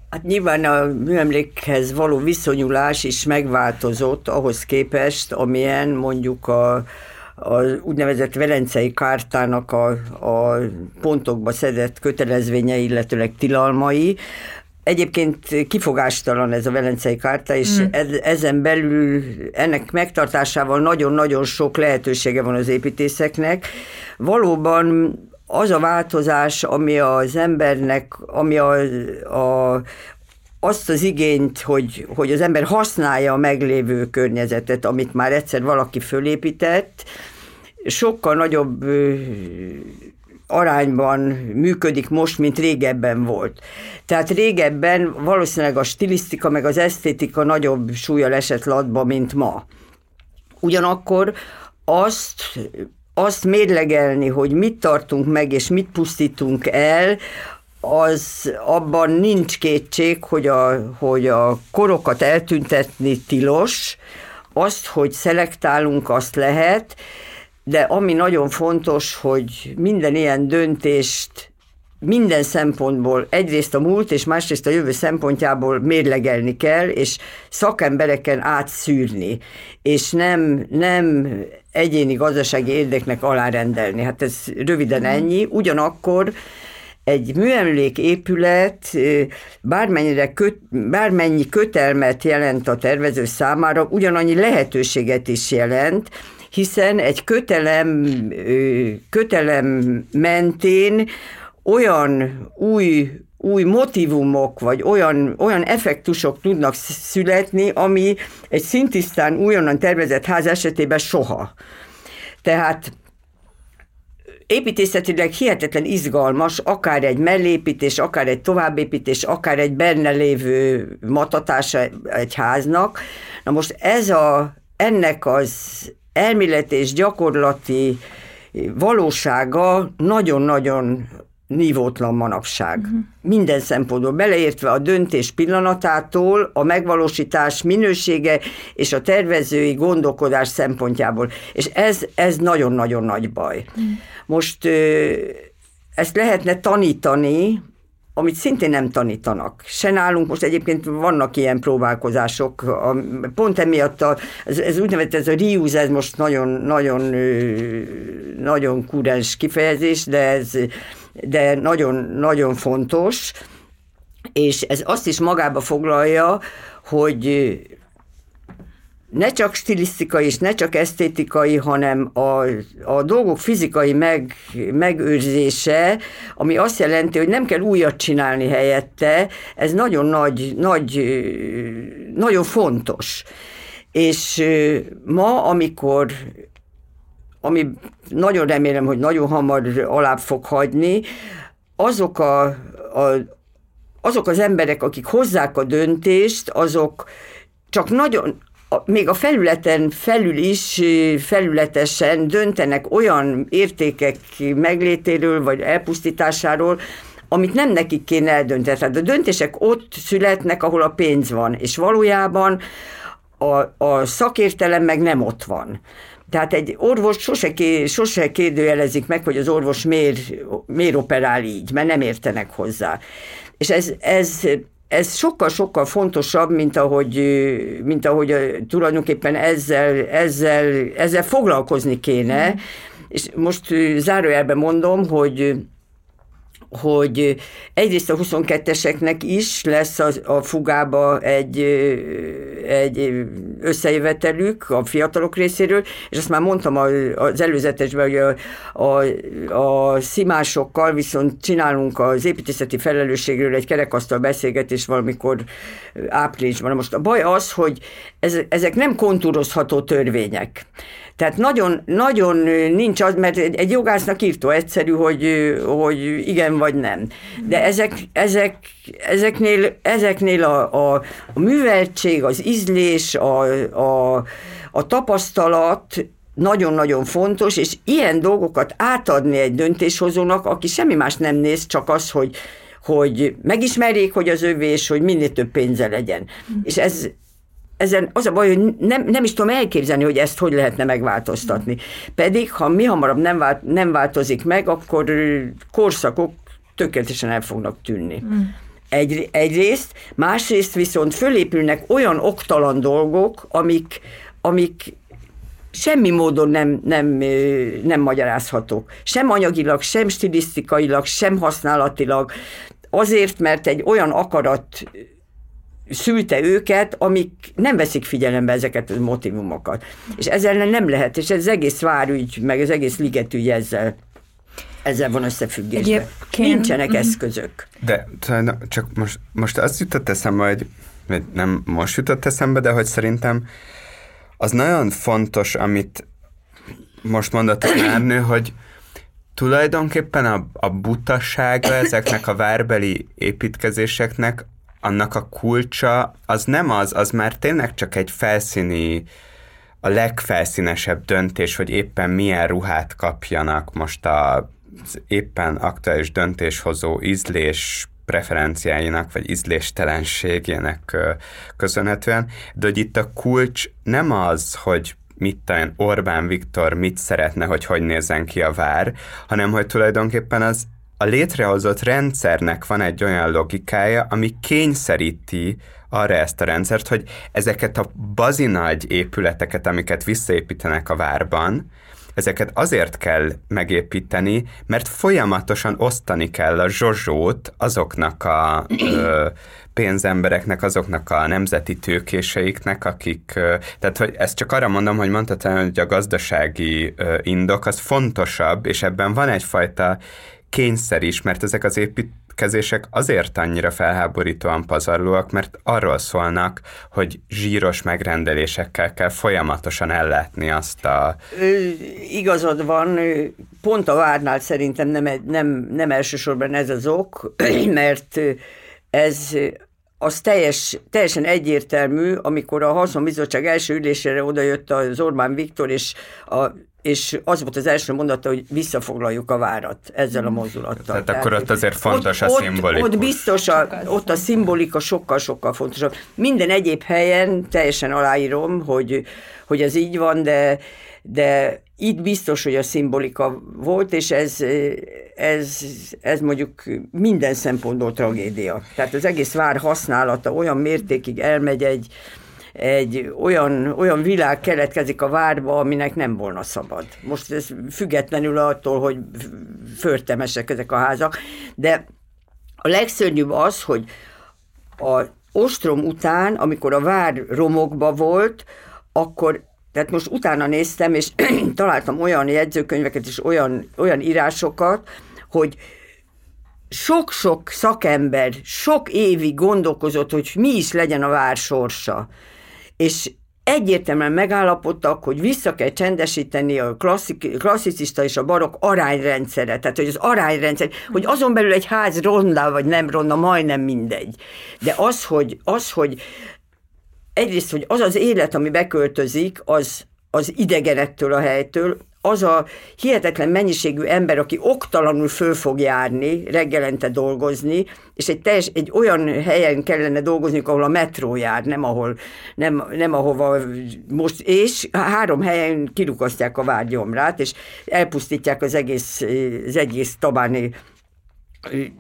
Hát nyilván a műemlékhez való viszonyulás is megváltozott ahhoz képest, amilyen mondjuk a, az úgynevezett Velencei Kártának a, a pontokba szedett kötelezvénye, illetőleg tilalmai, Egyébként kifogástalan ez a Velencei Kárta, és mm. ezen belül ennek megtartásával nagyon-nagyon sok lehetősége van az építészeknek. Valóban az a változás, ami az embernek, ami a, a, azt az igényt, hogy, hogy az ember használja a meglévő környezetet, amit már egyszer valaki fölépített, sokkal nagyobb arányban működik most, mint régebben volt. Tehát régebben valószínűleg a stilisztika meg az esztétika nagyobb súlya esett latba, mint ma. Ugyanakkor azt azt mérlegelni, hogy mit tartunk meg és mit pusztítunk el, az abban nincs kétség, hogy a, hogy a korokat eltüntetni tilos, azt, hogy szelektálunk, azt lehet, de ami nagyon fontos, hogy minden ilyen döntést minden szempontból egyrészt a múlt és másrészt a jövő szempontjából mérlegelni kell, és szakembereken átszűrni, és nem, nem egyéni gazdasági érdeknek alárendelni. Hát ez röviden ennyi. Ugyanakkor egy műemlék épület bármennyire köt, bármennyi kötelmet jelent a tervező számára, ugyanannyi lehetőséget is jelent, hiszen egy kötelem, kötelem mentén olyan új új motivumok, vagy olyan, olyan effektusok tudnak születni, ami egy szintisztán újonnan tervezett ház esetében soha. Tehát építészetileg hihetetlen izgalmas, akár egy mellépítés, akár egy továbbépítés, akár egy benne lévő matatása egy háznak. Na most ez a, ennek az elméleti és gyakorlati valósága nagyon-nagyon nívótlan manapság. Uh-huh. Minden szempontból, beleértve a döntés pillanatától, a megvalósítás minősége és a tervezői gondolkodás szempontjából. És ez, ez nagyon-nagyon nagy baj. Uh-huh. Most ezt lehetne tanítani, amit szintén nem tanítanak. Se nálunk most egyébként vannak ilyen próbálkozások, a, pont emiatt a, ez, ez úgynevezett ez a reuse, ez most nagyon, nagyon, nagyon kurens kifejezés, de ez de nagyon, nagyon fontos, és ez azt is magába foglalja, hogy ne csak stilisztikai és ne csak esztétikai, hanem a, a dolgok fizikai meg, megőrzése, ami azt jelenti, hogy nem kell újat csinálni helyette, ez nagyon nagy, nagy, nagyon fontos. És ma, amikor ami nagyon remélem, hogy nagyon hamar alább fog hagyni, azok a, a azok az emberek, akik hozzák a döntést, azok csak nagyon, még a felületen felül is felületesen döntenek olyan értékek meglétéről, vagy elpusztításáról, amit nem nekik kéne eldönteni. Tehát a döntések ott születnek, ahol a pénz van, és valójában a, a szakértelem meg nem ott van. Tehát egy orvos sose, ké, sose kérdőjelezik meg, hogy az orvos miért, miért operál így, mert nem értenek hozzá. És ez, ez ez sokkal-sokkal fontosabb, mint ahogy, mint ahogy tulajdonképpen ezzel, ezzel, ezzel foglalkozni kéne. Mm. És most zárójelben mondom, hogy hogy egyrészt a 22-eseknek is lesz az, a fugába egy, egy összejövetelük a fiatalok részéről, és azt már mondtam az előzetesben, hogy a, a, a szimásokkal viszont csinálunk az építészeti felelősségről egy kerekasztal beszélgetés valamikor áprilisban. Most a baj az, hogy ez, ezek nem kontúrozható törvények. Tehát nagyon, nagyon nincs az, mert egy jogásznak írtó egyszerű, hogy, hogy igen vagy nem. De ezek, ezek, ezeknél, ezeknél a, a, a műveltség, az ízlés, a, a, a tapasztalat nagyon-nagyon fontos, és ilyen dolgokat átadni egy döntéshozónak, aki semmi más nem néz, csak az, hogy, hogy megismerjék, hogy az övé, és hogy minél több pénze legyen. Mm. És ez, ezen az a baj, hogy nem, nem is tudom elképzelni, hogy ezt hogy lehetne megváltoztatni. Pedig, ha mi hamarabb nem, vált, nem változik meg, akkor korszakok tökéletesen el fognak tűnni. Mm. Egy, egyrészt, másrészt viszont fölépülnek olyan oktalan dolgok, amik, amik semmi módon nem, nem, nem magyarázhatók. Sem anyagilag, sem stilisztikailag, sem használatilag. Azért, mert egy olyan akarat szülte őket, amik nem veszik figyelembe ezeket a motivumokat. És ezzel nem lehet, és ez az egész várügy, meg az egész ligetügy ezzel ezzel van összefüggésben. Egyébként... Nincsenek mm-hmm. eszközök. De csak most, most azt jutott eszembe, hogy nem most jutott eszembe, de hogy szerintem az nagyon fontos, amit most mondott a Márnő, hogy tulajdonképpen a, a butasága ezeknek a várbeli építkezéseknek annak a kulcsa az nem az, az már tényleg csak egy felszíni, a legfelszínesebb döntés, hogy éppen milyen ruhát kapjanak most a éppen aktuális döntéshozó ízlés preferenciáinak, vagy ízléstelenségének köszönhetően, de hogy itt a kulcs nem az, hogy mit talán Orbán Viktor mit szeretne, hogy hogy nézzen ki a vár, hanem hogy tulajdonképpen az a létrehozott rendszernek van egy olyan logikája, ami kényszeríti arra ezt a rendszert, hogy ezeket a bazinagy épületeket, amiket visszaépítenek a várban, ezeket azért kell megépíteni, mert folyamatosan osztani kell a zsozsót azoknak a ö, pénzembereknek, azoknak a nemzeti tőkéseiknek, akik, ö, tehát hogy ezt csak arra mondom, hogy mondtad, hogy a gazdasági ö, indok az fontosabb, és ebben van egyfajta kényszer is, mert ezek az építkezések azért annyira felháborítóan pazarlóak, mert arról szólnak, hogy zsíros megrendelésekkel kell folyamatosan ellátni azt a... Igazad van, pont a várnál szerintem nem, nem, nem elsősorban ez az ok, mert ez az teljes, teljesen egyértelmű, amikor a Haszonbizottság első ülésére odajött az Orbán Viktor, és a és az volt az első mondata, hogy visszafoglaljuk a várat ezzel a hmm. mozdulattal. Tehát, Tehát akkor ott azért fontos ott, a szimbolikus. Ott, ott biztos, a, ott a szimbolika sokkal-sokkal fontosabb. Minden egyéb helyen teljesen aláírom, hogy, hogy ez így van, de, de itt biztos, hogy a szimbolika volt, és ez, ez, ez mondjuk minden szempontból tragédia. Tehát az egész vár használata olyan mértékig elmegy egy, egy olyan, olyan világ keletkezik a várba, aminek nem volna szabad. Most ez függetlenül attól, hogy förtemesek ezek a házak, de a legszörnyűbb az, hogy a ostrom után, amikor a vár romokba volt, akkor tehát most utána néztem, és találtam olyan jegyzőkönyveket és olyan, olyan írásokat, hogy sok-sok szakember sok évig gondolkozott, hogy mi is legyen a vár sorsa és egyértelműen megállapodtak, hogy vissza kell csendesíteni a klasszik, klasszicista és a barok arányrendszere, tehát hogy az arányrendszer, hogy azon belül egy ház ronda vagy nem ronda, majdnem mindegy. De az, hogy, az, hogy egyrészt, hogy az az élet, ami beköltözik, az, az idegenettől a helytől, az a hihetetlen mennyiségű ember, aki oktalanul föl fog járni, reggelente dolgozni, és egy, teljes, egy olyan helyen kellene dolgozni, ahol a metró jár, nem, ahol, nem, nem ahova most, és három helyen kirukasztják a várgyomrát, és elpusztítják az egész, az egész tabáni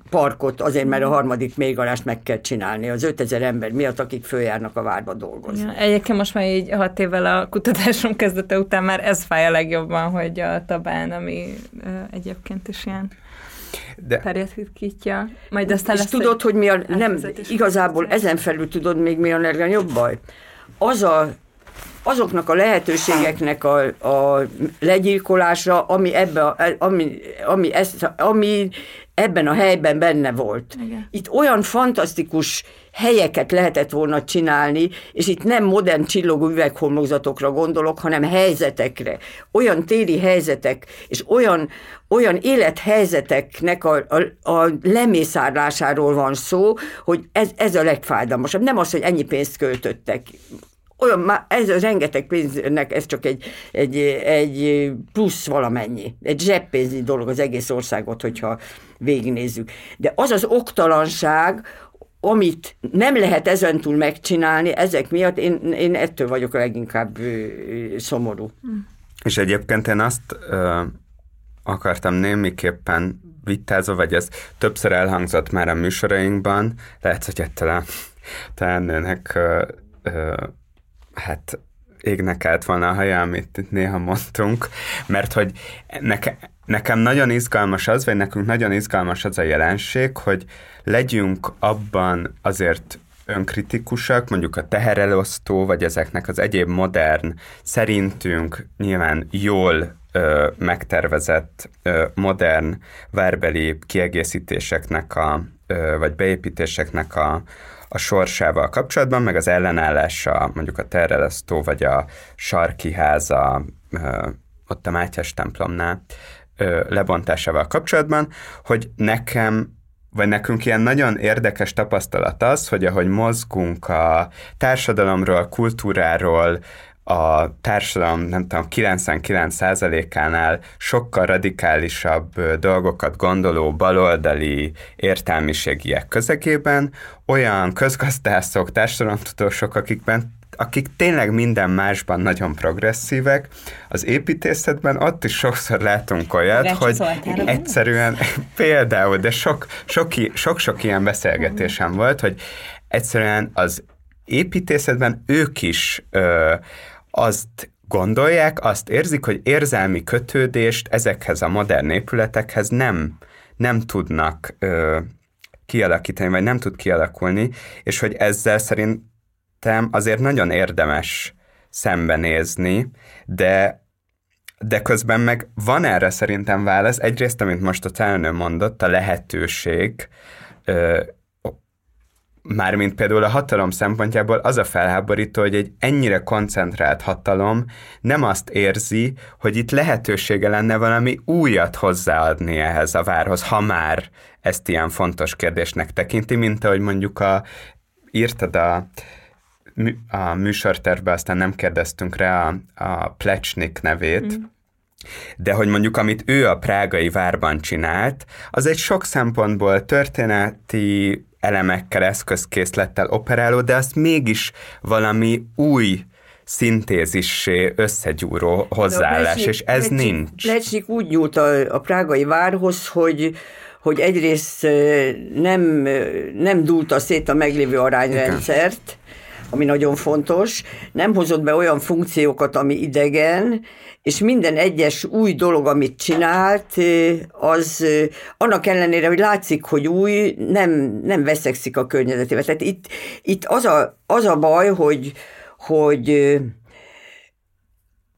parkot, azért, mert a harmadik mélygalást meg kell csinálni az 5000 ember miatt, akik följárnak a várba dolgozni. Ja, egyébként most már így hat évvel a kutatásom kezdete után már ez fáj a legjobban, hogy a tabán, ami egyébként is ilyen De... terjedhítja, majd aztán És tudod, hogy mi a, nem, igazából ezen felül tudod még mi a legnagyobb baj? Az a azoknak a lehetőségeknek a, a legyilkolása, ami, ebbe a, ami, ami, ezt, ami ebben a helyben benne volt. Igen. Itt olyan fantasztikus helyeket lehetett volna csinálni, és itt nem modern csillogó üveghomlokzatokra gondolok, hanem helyzetekre. Olyan téri helyzetek, és olyan, olyan élethelyzeteknek a, a, a lemészárlásáról van szó, hogy ez, ez a legfájdalmasabb. Nem az, hogy ennyi pénzt költöttek olyan, ez a rengeteg pénznek, ez csak egy, egy, egy plusz valamennyi, egy zseppénzi dolog az egész országot, hogyha végignézzük. De az az oktalanság, amit nem lehet ezentúl megcsinálni, ezek miatt én, én ettől vagyok leginkább szomorú. És egyébként én azt ö, akartam némiképpen vitázva, vagy ez többször elhangzott már a műsorainkban, lehet, hogy ettől a teendőnek ö, ö, hát égnek állt volna a haja, amit itt néha mondtunk, mert hogy neke, nekem nagyon izgalmas az, vagy nekünk nagyon izgalmas az a jelenség, hogy legyünk abban azért önkritikusak, mondjuk a teherelosztó, vagy ezeknek az egyéb modern, szerintünk nyilván jól ö, megtervezett ö, modern várbeli kiegészítéseknek a, ö, vagy beépítéseknek a, a sorsával kapcsolatban, meg az ellenállása mondjuk a terrelesztó vagy a sarki háza ott a Mátyás templomnál lebontásával kapcsolatban, hogy nekem vagy nekünk ilyen nagyon érdekes tapasztalat az, hogy ahogy mozgunk a társadalomról, kultúráról, a társadalom, nem tudom, 99%-ánál sokkal radikálisabb dolgokat gondoló baloldali értelmiségiek közegében olyan közgazdászok, társadalomtudósok, akikben akik tényleg minden másban nagyon progresszívek, az építészetben ott is sokszor látunk olyat, hogy egyszerűen például, de sok-sok sok, sok ilyen beszélgetésem volt, hogy egyszerűen az építészetben ők is ö, azt gondolják, azt érzik, hogy érzelmi kötődést ezekhez a modern épületekhez nem, nem tudnak ö, kialakítani, vagy nem tud kialakulni, és hogy ezzel szerintem azért nagyon érdemes szembenézni, de de közben meg van erre szerintem válasz. Egyrészt, amit most a telnő mondott, a lehetőség, Mármint például a hatalom szempontjából az a felháborító, hogy egy ennyire koncentrált hatalom nem azt érzi, hogy itt lehetősége lenne valami újat hozzáadni ehhez a várhoz, ha már ezt ilyen fontos kérdésnek tekinti, mint ahogy mondjuk a, írtad a, a műsortervbe, aztán nem kérdeztünk rá a, a Plecsnik nevét, mm. De hogy mondjuk, amit ő a prágai várban csinált, az egy sok szempontból történeti elemekkel, eszközkészlettel operáló, de azt mégis valami új szintézissé összegyúró hozzáállás, Lecsnik, és ez Lecsnik, nincs. Lecsnik úgy nyúlt a, a prágai várhoz, hogy hogy egyrészt nem, nem dúlta szét a meglévő arányrendszert, Igen ami nagyon fontos, nem hozott be olyan funkciókat, ami idegen, és minden egyes új dolog, amit csinált, az annak ellenére, hogy látszik, hogy új, nem, nem veszekszik a környezetével. Tehát itt, itt az, a, az a baj, hogy, hogy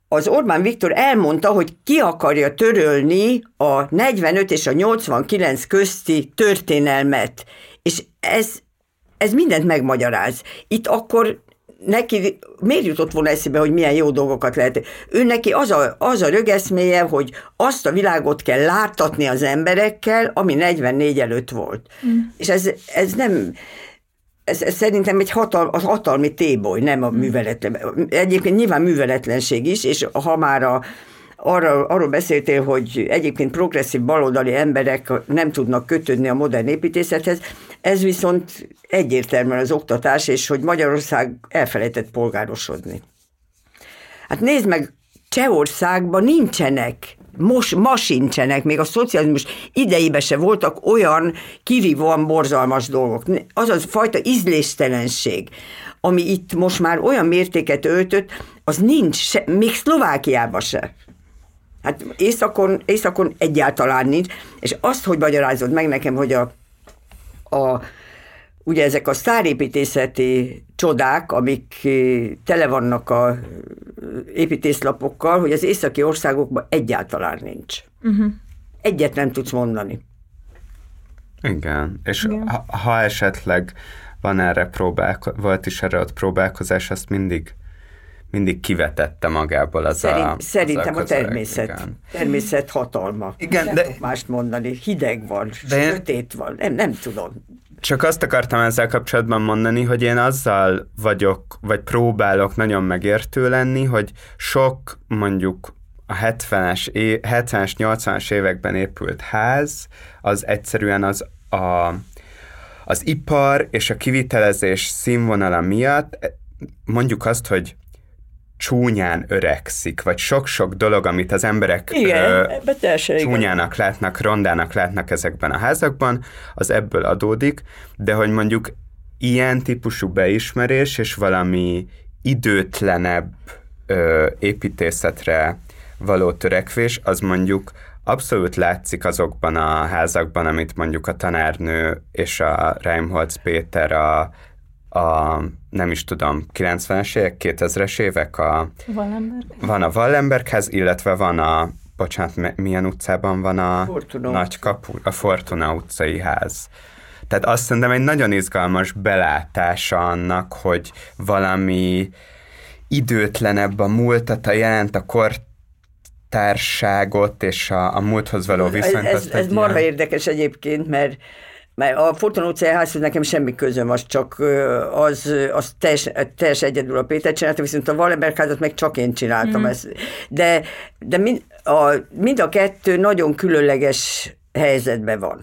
az Orbán Viktor elmondta, hogy ki akarja törölni a 45 és a 89 közti történelmet. És ez ez mindent megmagyaráz. Itt akkor neki miért jutott volna eszébe, hogy milyen jó dolgokat lehet. Ő neki az a, az a rögeszméje, hogy azt a világot kell láttatni az emberekkel, ami 44 előtt volt. Mm. És ez, ez nem, ez, ez szerintem egy hatal, a hatalmi téboly, nem a mm. műveletlen. Egyébként nyilván műveletlenség is, és ha már a, arra, arról beszéltél, hogy egyébként progresszív baloldali emberek nem tudnak kötődni a modern építészethez, ez viszont egyértelműen az oktatás, és hogy Magyarország elfelejtett polgárosodni. Hát nézd meg, Csehországban nincsenek most, ma sincsenek, még a szocializmus idejében se voltak olyan kirívóan borzalmas dolgok. Az a fajta ízléstelenség, ami itt most már olyan mértéket öltött, az nincs, se, még Szlovákiában se. Hát északon, északon egyáltalán nincs, és azt, hogy magyarázod meg nekem, hogy a, a ugye ezek a sztárépítészeti csodák, amik eh, tele vannak a eh, építészlapokkal, hogy az északi országokban egyáltalán nincs. Uh-huh. Egyet nem tudsz mondani. Igen, és Igen. Ha, ha esetleg van erre próbálko- volt is erre ott próbálkozás, azt mindig mindig kivetette magából az Szerint, a Szerintem az a természet. Igen. Természet hatalma. Igen, nem de... mást mondani. Hideg van, de sötét van, nem, nem tudom. Csak azt akartam ezzel kapcsolatban mondani, hogy én azzal vagyok, vagy próbálok nagyon megértő lenni, hogy sok mondjuk a 70-es, 70-es 80-as években épült ház, az egyszerűen az a, az ipar és a kivitelezés színvonala miatt mondjuk azt, hogy csúnyán öregszik, vagy sok-sok dolog, amit az emberek igen, ö, csúnyának látnak, rondának látnak ezekben a házakban, az ebből adódik, de hogy mondjuk ilyen típusú beismerés és valami időtlenebb ö, építészetre való törekvés, az mondjuk abszolút látszik azokban a házakban, amit mondjuk a tanárnő és a Reimholz Péter a a, nem is tudom, 90-es évek, 2000-es évek a... Wallenberg. Van a Wallenberghez, illetve van a, bocsánat, milyen utcában van a Fortuna nagy kapu, a Fortuna utcai ház. Tehát azt szerintem egy nagyon izgalmas belátása annak, hogy valami időtlenebb a múltat, a jelent a kort társágot és a, a múlthoz való viszonyt. Ez, ez, ez marha érdekes egyébként, mert mert a Fortuna utcai nekem semmi közöm, az csak az, az teljes, teljes egyedül a Péter csinálta, viszont a Wallenberg házat meg csak én csináltam. Mm. Ezt. De, de mind, a, mind a kettő nagyon különleges helyzetben van.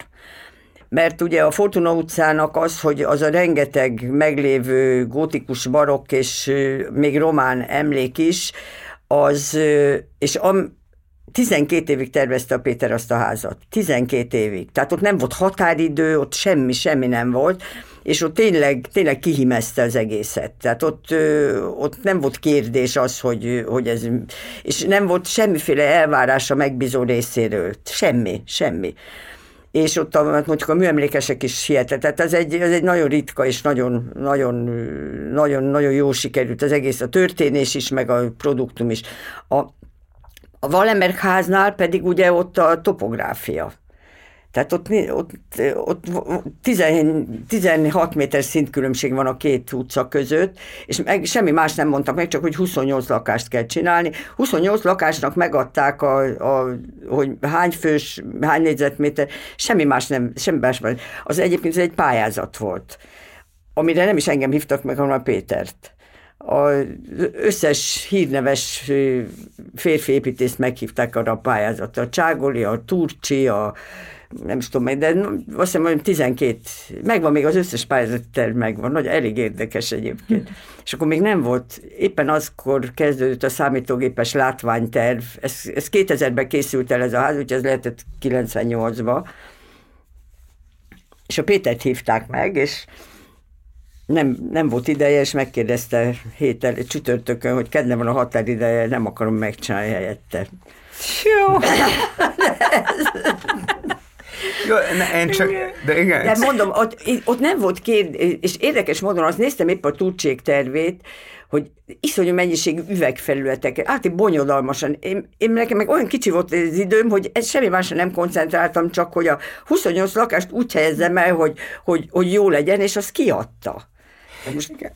Mert ugye a Fortuna utcának az, hogy az a rengeteg meglévő gótikus barokk és még román emlék is, az, és am, 12 évig tervezte a Péter azt a házat. 12 évig. Tehát ott nem volt határidő, ott semmi, semmi nem volt, és ott tényleg, tényleg kihimezte az egészet. Tehát ott, ott nem volt kérdés az, hogy, hogy ez, és nem volt semmiféle elvárás a megbízó részéről. Semmi, semmi és ott a, hát mondjuk a műemlékesek is hihetetlen. Tehát ez egy, ez egy nagyon ritka és nagyon, nagyon, nagyon, nagyon jó sikerült az egész, a történés is, meg a produktum is. A, a Wallenberg háznál pedig ugye ott a topográfia. Tehát ott, ott, ott 16 méter szintkülönbség van a két utca között, és meg, semmi más nem mondtak meg, csak hogy 28 lakást kell csinálni. 28 lakásnak megadták, a, a, hogy hány fős, hány négyzetméter, semmi más nem, semmi más nem. Az egyébként ez egy pályázat volt, amire nem is engem hívtak meg, hanem a Pétert az összes hírneves férfi építészt meghívták arra a pályázatra. A Cságoli, a Turcsi, a nem is tudom, de azt hiszem, hogy 12, megvan még az összes pályázat megvan, nagy, elég érdekes egyébként. Hm. És akkor még nem volt, éppen azkor kezdődött a számítógépes látványterv, ez, ez 2000-ben készült el ez a ház, úgyhogy ez lehetett 98-ba, és a Pétert hívták meg, és nem, nem volt ideje, és megkérdezte héten, csütörtökön, hogy kedden van a határideje, nem akarom megcsinálni helyette. Jó. Jó, ne, én csak, de igen. De mondom, ott, ott nem volt kérdés, és érdekes módon azt néztem épp a Turcsék tervét, hogy iszonyú mennyiségű üvegfelületek, hát bonyodalmasan. Én, én nekem meg olyan kicsi volt az időm, hogy ez semmi másra nem koncentráltam, csak hogy a 28 lakást úgy helyezzem el, hogy, hogy, hogy jó legyen, és az kiadta. Most...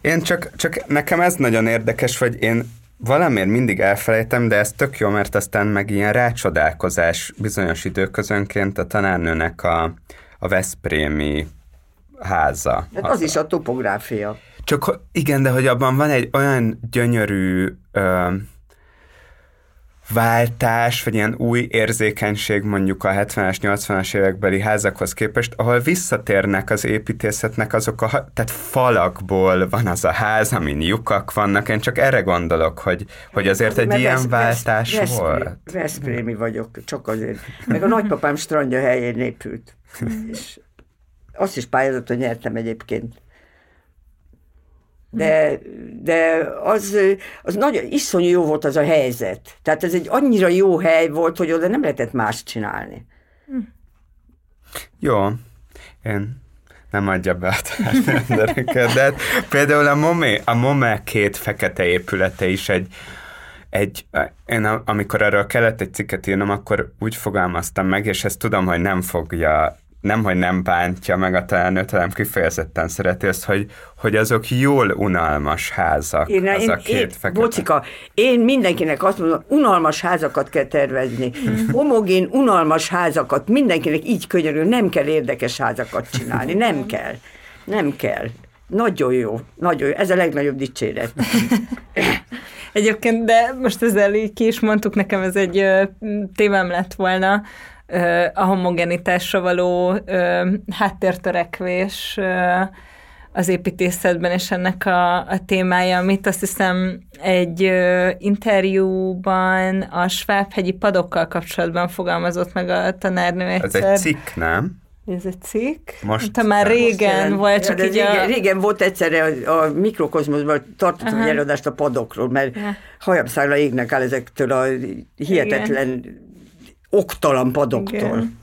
Én csak, csak nekem ez nagyon érdekes, hogy én valamiért mindig elfelejtem, de ez tök jó, mert aztán meg ilyen rácsodálkozás bizonyos időközönként a tanárnőnek a, a Veszprémi háza. Hát az, az is a topográfia. Csak igen, de hogy abban van egy olyan gyönyörű ö, váltás, vagy ilyen új érzékenység mondjuk a 70-es, 80-as évekbeli házakhoz képest, ahol visszatérnek az építészetnek azok a, tehát falakból van az a ház, amin lyukak vannak, én csak erre gondolok, hogy, hogy azért egy Meg ilyen vesz, váltás vesz, volt. Veszprémi vagyok, csak azért. Meg a nagypapám strandja helyén épült. és azt is pályázatot nyertem egyébként. De, de az, az nagyon iszonyú jó volt az a helyzet. Tehát ez egy annyira jó hely volt, hogy oda nem lehetett más csinálni. Jó, én nem adja be a embereket, de például a Momé, a Momé két fekete épülete is egy, egy, én amikor erről kellett egy cikket írnom, akkor úgy fogalmaztam meg, és ezt tudom, hogy nem fogja nem, hogy nem bántja meg a találnőt, hanem kifejezetten szereti azt, hogy, hogy azok jól unalmas házak. Én, az én, a két én, fekete. Bocika, én mindenkinek azt mondom, unalmas házakat kell tervezni. Homogén, unalmas házakat, mindenkinek így könyörül, nem kell érdekes házakat csinálni, nem kell. Nem kell. Nagyon jó, nagyon jó. Ez a legnagyobb dicséret. Egyébként, de most ezzel így ki is mondtuk, nekem ez egy témám lett volna, a homogenitásra való háttértörekvés az építészetben, és ennek a, a témája, amit azt hiszem egy ö, interjúban a Svábhegyi padokkal kapcsolatban fogalmazott meg a tanárnő egyszer. Ez egy cikk, nem? Ez egy cikk? Most- Most már most régen Jelent- volt, csak így régen, a... régen volt egyszerre a, a mikrokozmoszban tartottam egy előadást a padokról, mert Ja. hajamszágra égnek el ezektől a hihetetlen oktalan padoktól. Igen.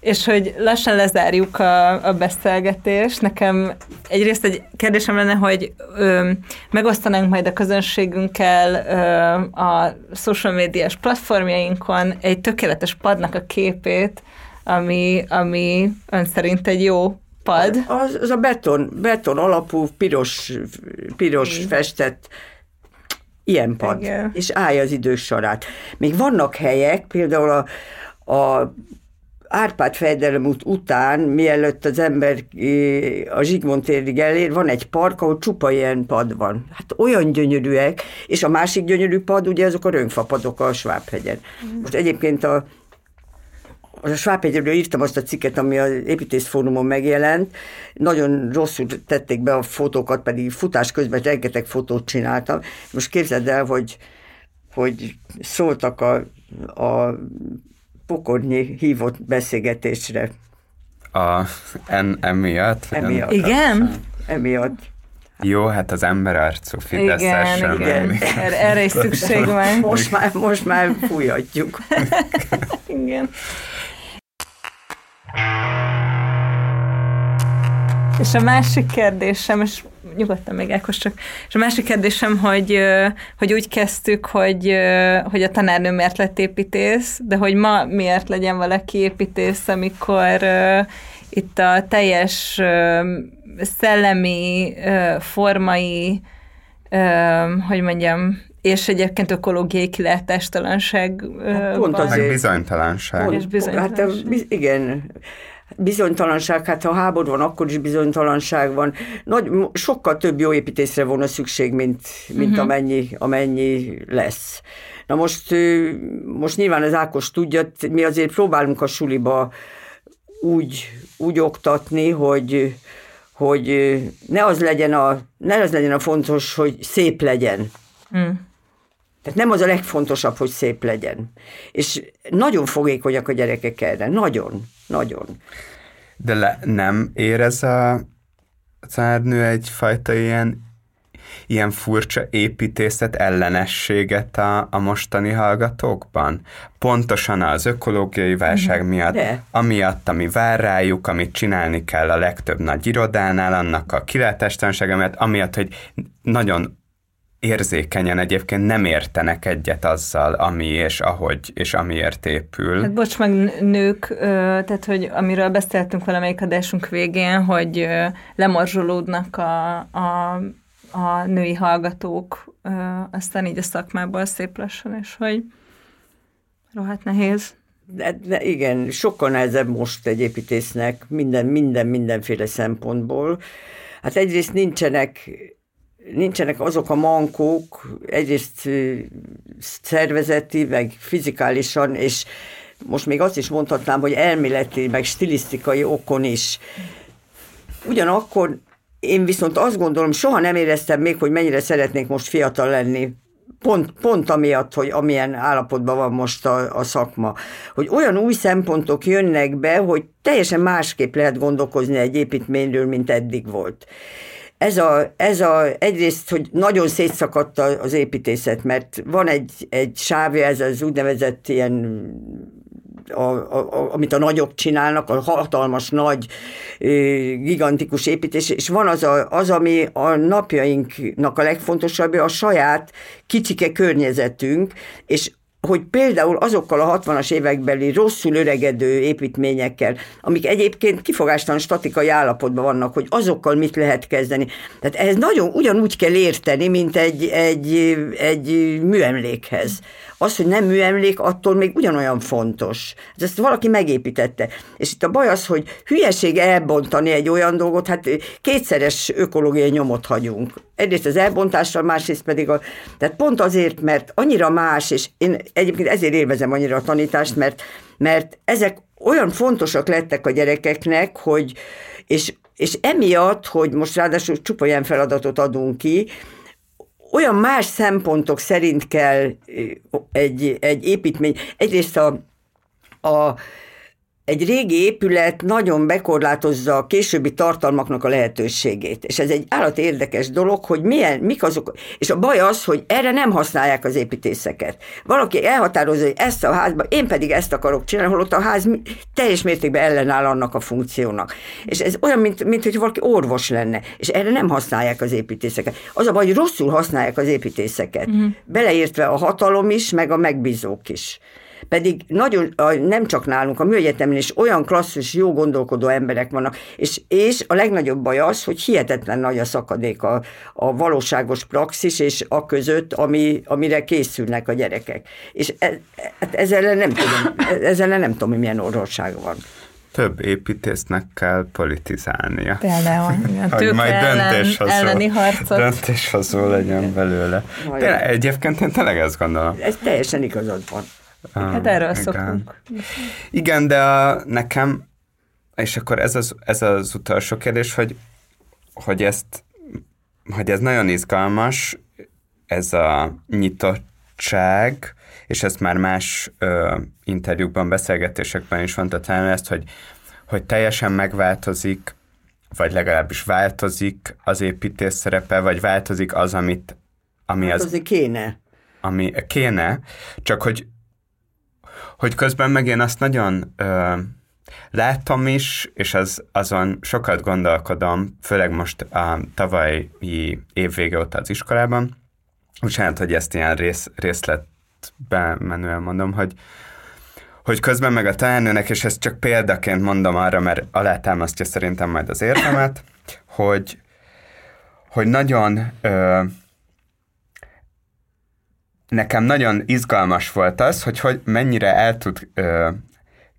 És hogy lassan lezárjuk a, a beszélgetést, nekem egyrészt egy kérdésem lenne, hogy ö, megosztanánk majd a közönségünkkel ö, a social médiás platformjainkon egy tökéletes padnak a képét, ami, ami ön szerint egy jó pad. Az, az a beton, beton alapú, piros, piros festett ilyen pad, Igen. és állja az idős sorát. Még vannak helyek, például a, a Árpád fejdelem út után, mielőtt az ember a Zsigmond térig elér, van egy park, ahol csupa ilyen pad van. Hát olyan gyönyörűek, és a másik gyönyörű pad, ugye azok a rönkfapadok a Svábhegyen. Most egyébként a a Svábhegyről írtam azt a cikket, ami az építészfórumon megjelent. Nagyon rosszul tették be a fotókat, pedig futás közben rengeteg fotót csináltam. Most képzeld el, hogy, hogy szóltak a, a pokornyi hívott beszélgetésre A, en, emiatt? emiatt. Igen? Emiatt. Jó, hát az ember arcú Fideszes Igen, sem igen. Erre, erre is szükség van. Most már, most már fújhatjuk. Igen. És a másik kérdésem, és nyugodtan még Ákos csak, és a másik kérdésem, hogy, hogy úgy kezdtük, hogy, hogy a tanárnő miért lett építész, de hogy ma miért legyen valaki építész, amikor itt a teljes szellemi, formai, hogy mondjam, és egyébként ökológiai kilátástalanság Hát pont van. azért. Meg bizonytalanság. És Hát bizonytalanság. biz- igen, bizonytalanság, hát ha háború van, akkor is bizonytalanság van. Nagy, sokkal több jó építészre volna szükség, mint, mint uh-huh. amennyi, amennyi lesz. Na most, most nyilván az Ákos tudja, mi azért próbálunk a suliba úgy, úgy oktatni, hogy, hogy ne az legyen a, ne az legyen a fontos, hogy szép legyen. Mm. Tehát nem az a legfontosabb, hogy szép legyen. És nagyon fogékonyak a gyerekek erre. Nagyon, nagyon. De le, nem érez a cárnő egyfajta ilyen, ilyen furcsa építészet ellenességet a, a mostani hallgatókban? Pontosan az ökológiai válság miatt, De. amiatt, ami vár rájuk, amit csinálni kell a legtöbb nagy irodánál, annak a kilátástalansága miatt, amiatt, hogy nagyon érzékenyen egyébként nem értenek egyet azzal, ami és ahogy és amiért épül. Hát bocs meg nők, tehát hogy amiről beszéltünk valamelyik adásunk végén, hogy lemorzsolódnak a, a, a női hallgatók, aztán így a szakmából szép lassan, és hogy rohadt nehéz. De, de igen, sokkal nehezebb most egy építésznek minden, minden, mindenféle szempontból. Hát egyrészt nincsenek nincsenek azok a mankók, egyrészt szervezeti, meg fizikálisan, és most még azt is mondhatnám, hogy elméleti, meg stilisztikai okon is. Ugyanakkor én viszont azt gondolom, soha nem éreztem még, hogy mennyire szeretnék most fiatal lenni. Pont, pont amiatt, hogy amilyen állapotban van most a, a szakma. Hogy olyan új szempontok jönnek be, hogy teljesen másképp lehet gondolkozni egy építményről, mint eddig volt. Ez a, ez a, egyrészt, hogy nagyon szétszakadt az építészet, mert van egy, egy sávja, ez az úgynevezett ilyen a, a, amit a nagyok csinálnak, a hatalmas, nagy, gigantikus építés, és van az, a, az ami a napjainknak a legfontosabb, a saját kicsike környezetünk, és hogy például azokkal a 60-as évekbeli rosszul öregedő építményekkel, amik egyébként kifogástalan statikai állapotban vannak, hogy azokkal mit lehet kezdeni. Tehát ehhez nagyon ugyanúgy kell érteni, mint egy, egy, egy műemlékhez. Az, hogy nem műemlék, attól még ugyanolyan fontos. Hát ezt valaki megépítette. És itt a baj az, hogy hülyeség elbontani egy olyan dolgot, hát kétszeres ökológiai nyomot hagyunk. Egyrészt az elbontással, másrészt pedig a... Tehát pont azért, mert annyira más, és én egyébként ezért élvezem annyira a tanítást, mert, mert ezek olyan fontosak lettek a gyerekeknek, hogy és, és emiatt, hogy most ráadásul csupa ilyen feladatot adunk ki, olyan más szempontok szerint kell egy, egy építmény. Egyrészt a, a egy régi épület nagyon bekorlátozza a későbbi tartalmaknak a lehetőségét. És ez egy állat érdekes dolog, hogy milyen, mik azok, és a baj az, hogy erre nem használják az építészeket. Valaki elhatározza, hogy ezt a házba, én pedig ezt akarok csinálni, holott a ház teljes mértékben ellenáll annak a funkciónak. És ez olyan, mint, mint hogy valaki orvos lenne, és erre nem használják az építészeket. Az a baj, hogy rosszul használják az építészeket. Mm. Beleértve a hatalom is, meg a megbízók is. Pedig nagyon, nem csak nálunk, a műegyetemen is olyan klasszus, jó gondolkodó emberek vannak, és, és a legnagyobb baj az, hogy hihetetlen nagy a szakadék a, a valóságos praxis és a között, ami, amire készülnek a gyerekek. És e, e, ezzel nem tudom, ezzel nem tudom, hogy milyen orvosság van több építésznek kell politizálnia. Például, hogy majd ellen, döntéshozó, elleni harcot. Döntéshozó legyen belőle. De egyébként én tényleg ezt gondolom. Ez teljesen igazad van. Hát erről igen. szoktunk. Igen, de a, nekem, és akkor ez az, ez az utolsó kérdés, hogy, hogy ezt, hogy ez nagyon izgalmas, ez a nyitottság, és ezt már más ö, interjúkban, beszélgetésekben is mondta talán ezt, hogy, hogy teljesen megváltozik, vagy legalábbis változik az építész szerepe, vagy változik az, amit ami változik az, kéne. Ami kéne, csak hogy hogy közben meg én azt nagyon ö, láttam is, és az, azon sokat gondolkodom, főleg most a tavalyi évvége óta az iskolában, bocsánat, hogy ezt ilyen rész, részletbe menően mondom, hogy, hogy közben meg a tanárnőnek, és ezt csak példaként mondom arra, mert alátámasztja szerintem majd az értemet, hogy, hogy nagyon ö, nekem nagyon izgalmas volt az, hogy, hogy mennyire el tud ö,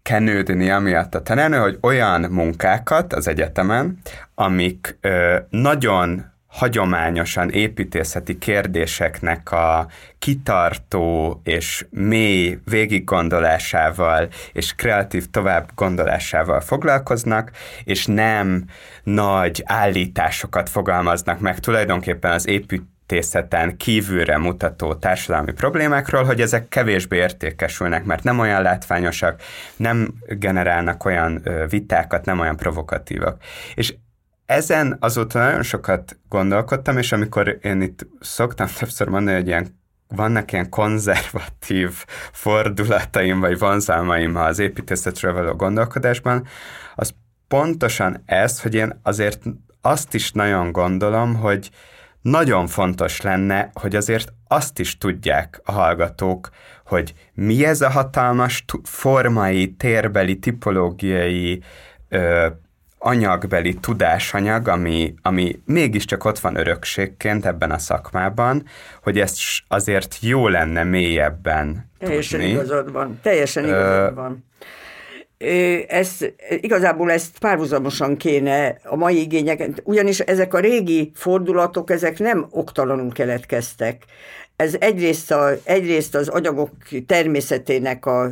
kenődni amiatt a tanárnő, hogy olyan munkákat az egyetemen, amik ö, nagyon hagyományosan építészeti kérdéseknek a kitartó és mély végiggondolásával és kreatív tovább gondolásával foglalkoznak, és nem nagy állításokat fogalmaznak meg tulajdonképpen az épít építészeten kívülre mutató társadalmi problémákról, hogy ezek kevésbé értékesülnek, mert nem olyan látványosak, nem generálnak olyan vitákat, nem olyan provokatívak. És ezen azóta nagyon sokat gondolkodtam, és amikor én itt szoktam többször mondani, hogy ilyen vannak ilyen konzervatív fordulataim, vagy vonzalmaim az építészetről való gondolkodásban, az pontosan ez, hogy én azért azt is nagyon gondolom, hogy nagyon fontos lenne, hogy azért azt is tudják a hallgatók, hogy mi ez a hatalmas formai, térbeli, tipológiai, ö, anyagbeli tudásanyag, ami, ami mégiscsak ott van örökségként ebben a szakmában, hogy ezt azért jó lenne mélyebben Teljesen tudni. igazad van, teljesen igazad van ez, igazából ezt párhuzamosan kéne a mai igényeket, ugyanis ezek a régi fordulatok, ezek nem oktalanul keletkeztek. Ez egyrészt, a, egyrészt az anyagok természetének a,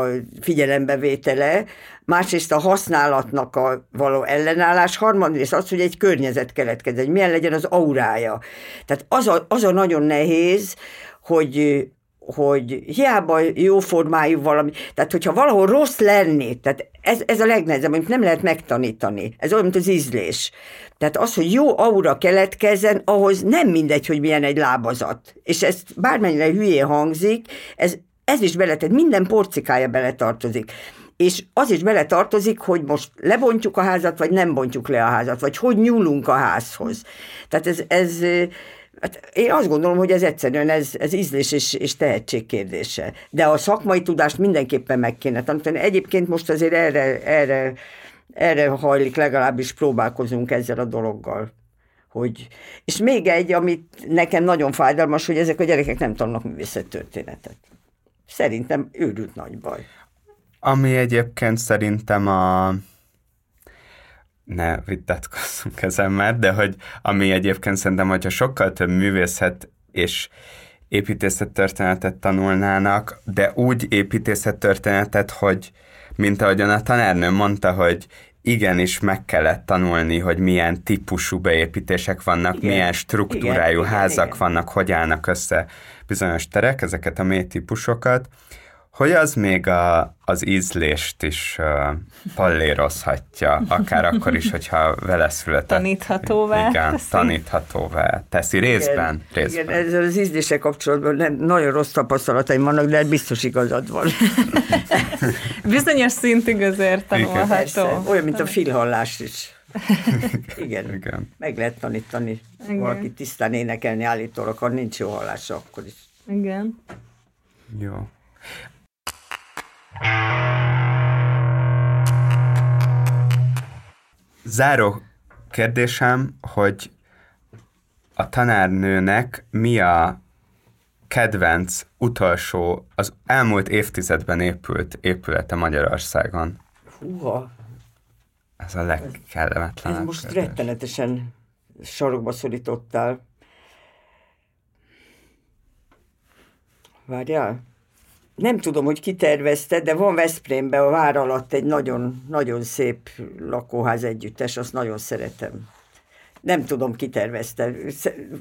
a figyelembevétele, másrészt a használatnak a való ellenállás, harmadrészt az, hogy egy környezet keletkezett, hogy milyen legyen az aurája. Tehát az a, az a nagyon nehéz, hogy hogy hiába jó formájú valami, tehát hogyha valahol rossz lenni, tehát ez, ez a legnehezebb, amit nem lehet megtanítani. Ez olyan, mint az ízlés. Tehát az, hogy jó aura keletkezzen, ahhoz nem mindegy, hogy milyen egy lábazat. És ez bármennyire hülyé hangzik, ez, ez is bele, tehát minden porcikája beletartozik. És az is bele tartozik, hogy most lebontjuk a házat, vagy nem bontjuk le a házat, vagy hogy nyúlunk a házhoz. Tehát ez, ez Hát én azt gondolom, hogy ez egyszerűen ez, ez ízlés és, és tehetség kérdése. De a szakmai tudást mindenképpen meg kéne tanítani. Egyébként most azért erre, erre, erre hajlik, legalábbis próbálkozunk ezzel a dologgal. Hogy, és még egy, amit nekem nagyon fájdalmas, hogy ezek a gyerekek nem tanulnak művészettörténetet. Szerintem őrült nagy baj. Ami egyébként szerintem a ne vitatkozzunk ezen már, de hogy ami egyébként szerintem, hogyha sokkal több művészet és építészettörténetet tanulnának, de úgy építészettörténetet, hogy mint ahogyan a tanárnő mondta, hogy igenis meg kellett tanulni, hogy milyen típusú beépítések vannak, igen, milyen struktúrájú igen, házak igen, vannak, hogy állnak össze bizonyos terek, ezeket a mély típusokat, hogy az még a, az ízlést is uh, pallérozhatja, akár akkor is, hogyha vele született. Taníthatóvá Igen, teszi. taníthatóvá teszi részben. Igen, részben. igen ezzel az ízlése kapcsolatban nem, nagyon rossz tapasztalataim vannak, de biztos igazad van. Bizonyos szintig azért tanulható. Olyan, mint a filhallás is. Igen. Igen. Meg lehet tanítani. Igen. Valaki tisztán énekelni állítólag, ha nincs jó hallása, akkor is. Igen. Jó. Záró kérdésem, hogy a tanárnőnek mi a kedvenc, utolsó, az elmúlt évtizedben épült épülete Magyarországon? Húha! Ez a legkellemetlenebb. Ez most kérdés. rettenetesen sarokba szorítottál. Várjál? Nem tudom, hogy ki tervezte, de van Veszprémben a vár alatt egy nagyon, nagyon szép lakóház együttes, azt nagyon szeretem. Nem tudom, ki tervezte.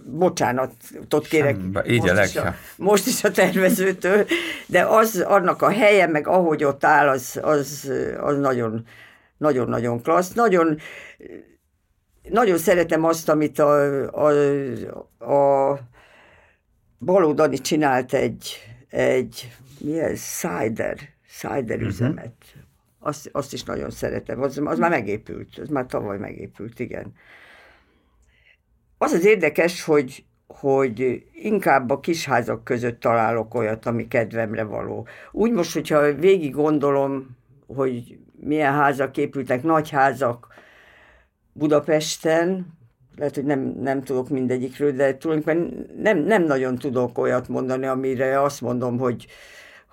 Bocsánatot kérek. Semba, így most, a is a, most is a tervezőtől, de az, annak a helye, meg ahogy ott áll, az, az, az nagyon, nagyon-nagyon klassz. Nagyon, nagyon szeretem azt, amit a, a, a Baló Dani csinált egy, egy mi ez? Cider, cider uh-huh. üzemet. Azt, azt is nagyon szeretem. Az, az már megépült, az már tavaly megépült, igen. Az az érdekes, hogy, hogy inkább a kisházak között találok olyat, ami kedvemre való. Úgy most, hogyha végig gondolom, hogy milyen házak épültek, nagy házak Budapesten, lehet, hogy nem, nem tudok mindegyikről, de tulajdonképpen nem, nem nagyon tudok olyat mondani, amire azt mondom, hogy,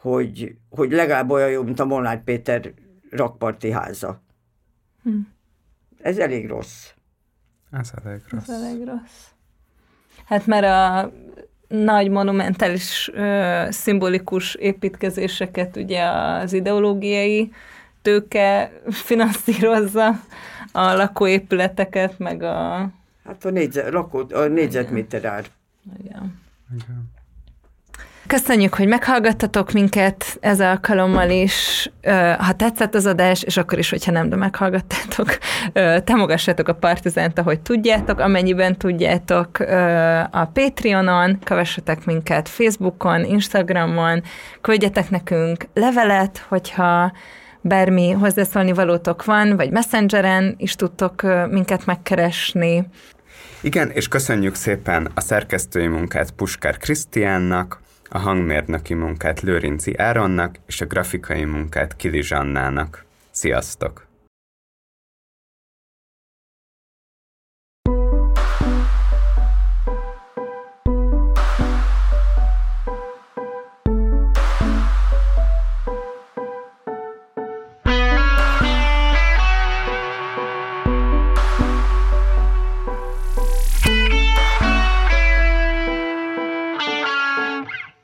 hogy, hogy legalább olyan jó, mint a Molnár Péter rakparti háza. Hm. Ez elég rossz. Ez elég rossz. Ez elég rossz. Hát mert a nagy monumentális, ö, szimbolikus építkezéseket ugye az ideológiai tőke finanszírozza, a lakóépületeket, meg a... Hát a, négyzet, lakó, a négyzetméter ár. Igen. Igen. Köszönjük, hogy meghallgattatok minket ez alkalommal is. Ha tetszett az adás, és akkor is, hogyha nem, de meghallgattátok, támogassátok a Partizánt, ahogy tudjátok, amennyiben tudjátok a Patreonon, kövessetek minket Facebookon, Instagramon, küldjetek nekünk levelet, hogyha bármi hozzászólni valótok van, vagy Messengeren is tudtok minket megkeresni. Igen, és köszönjük szépen a szerkesztői munkát Puskár Krisztiánnak, a hangmérnöki munkát Lőrinci Áronnak és a grafikai munkát Kili Zsannának. Sziasztok!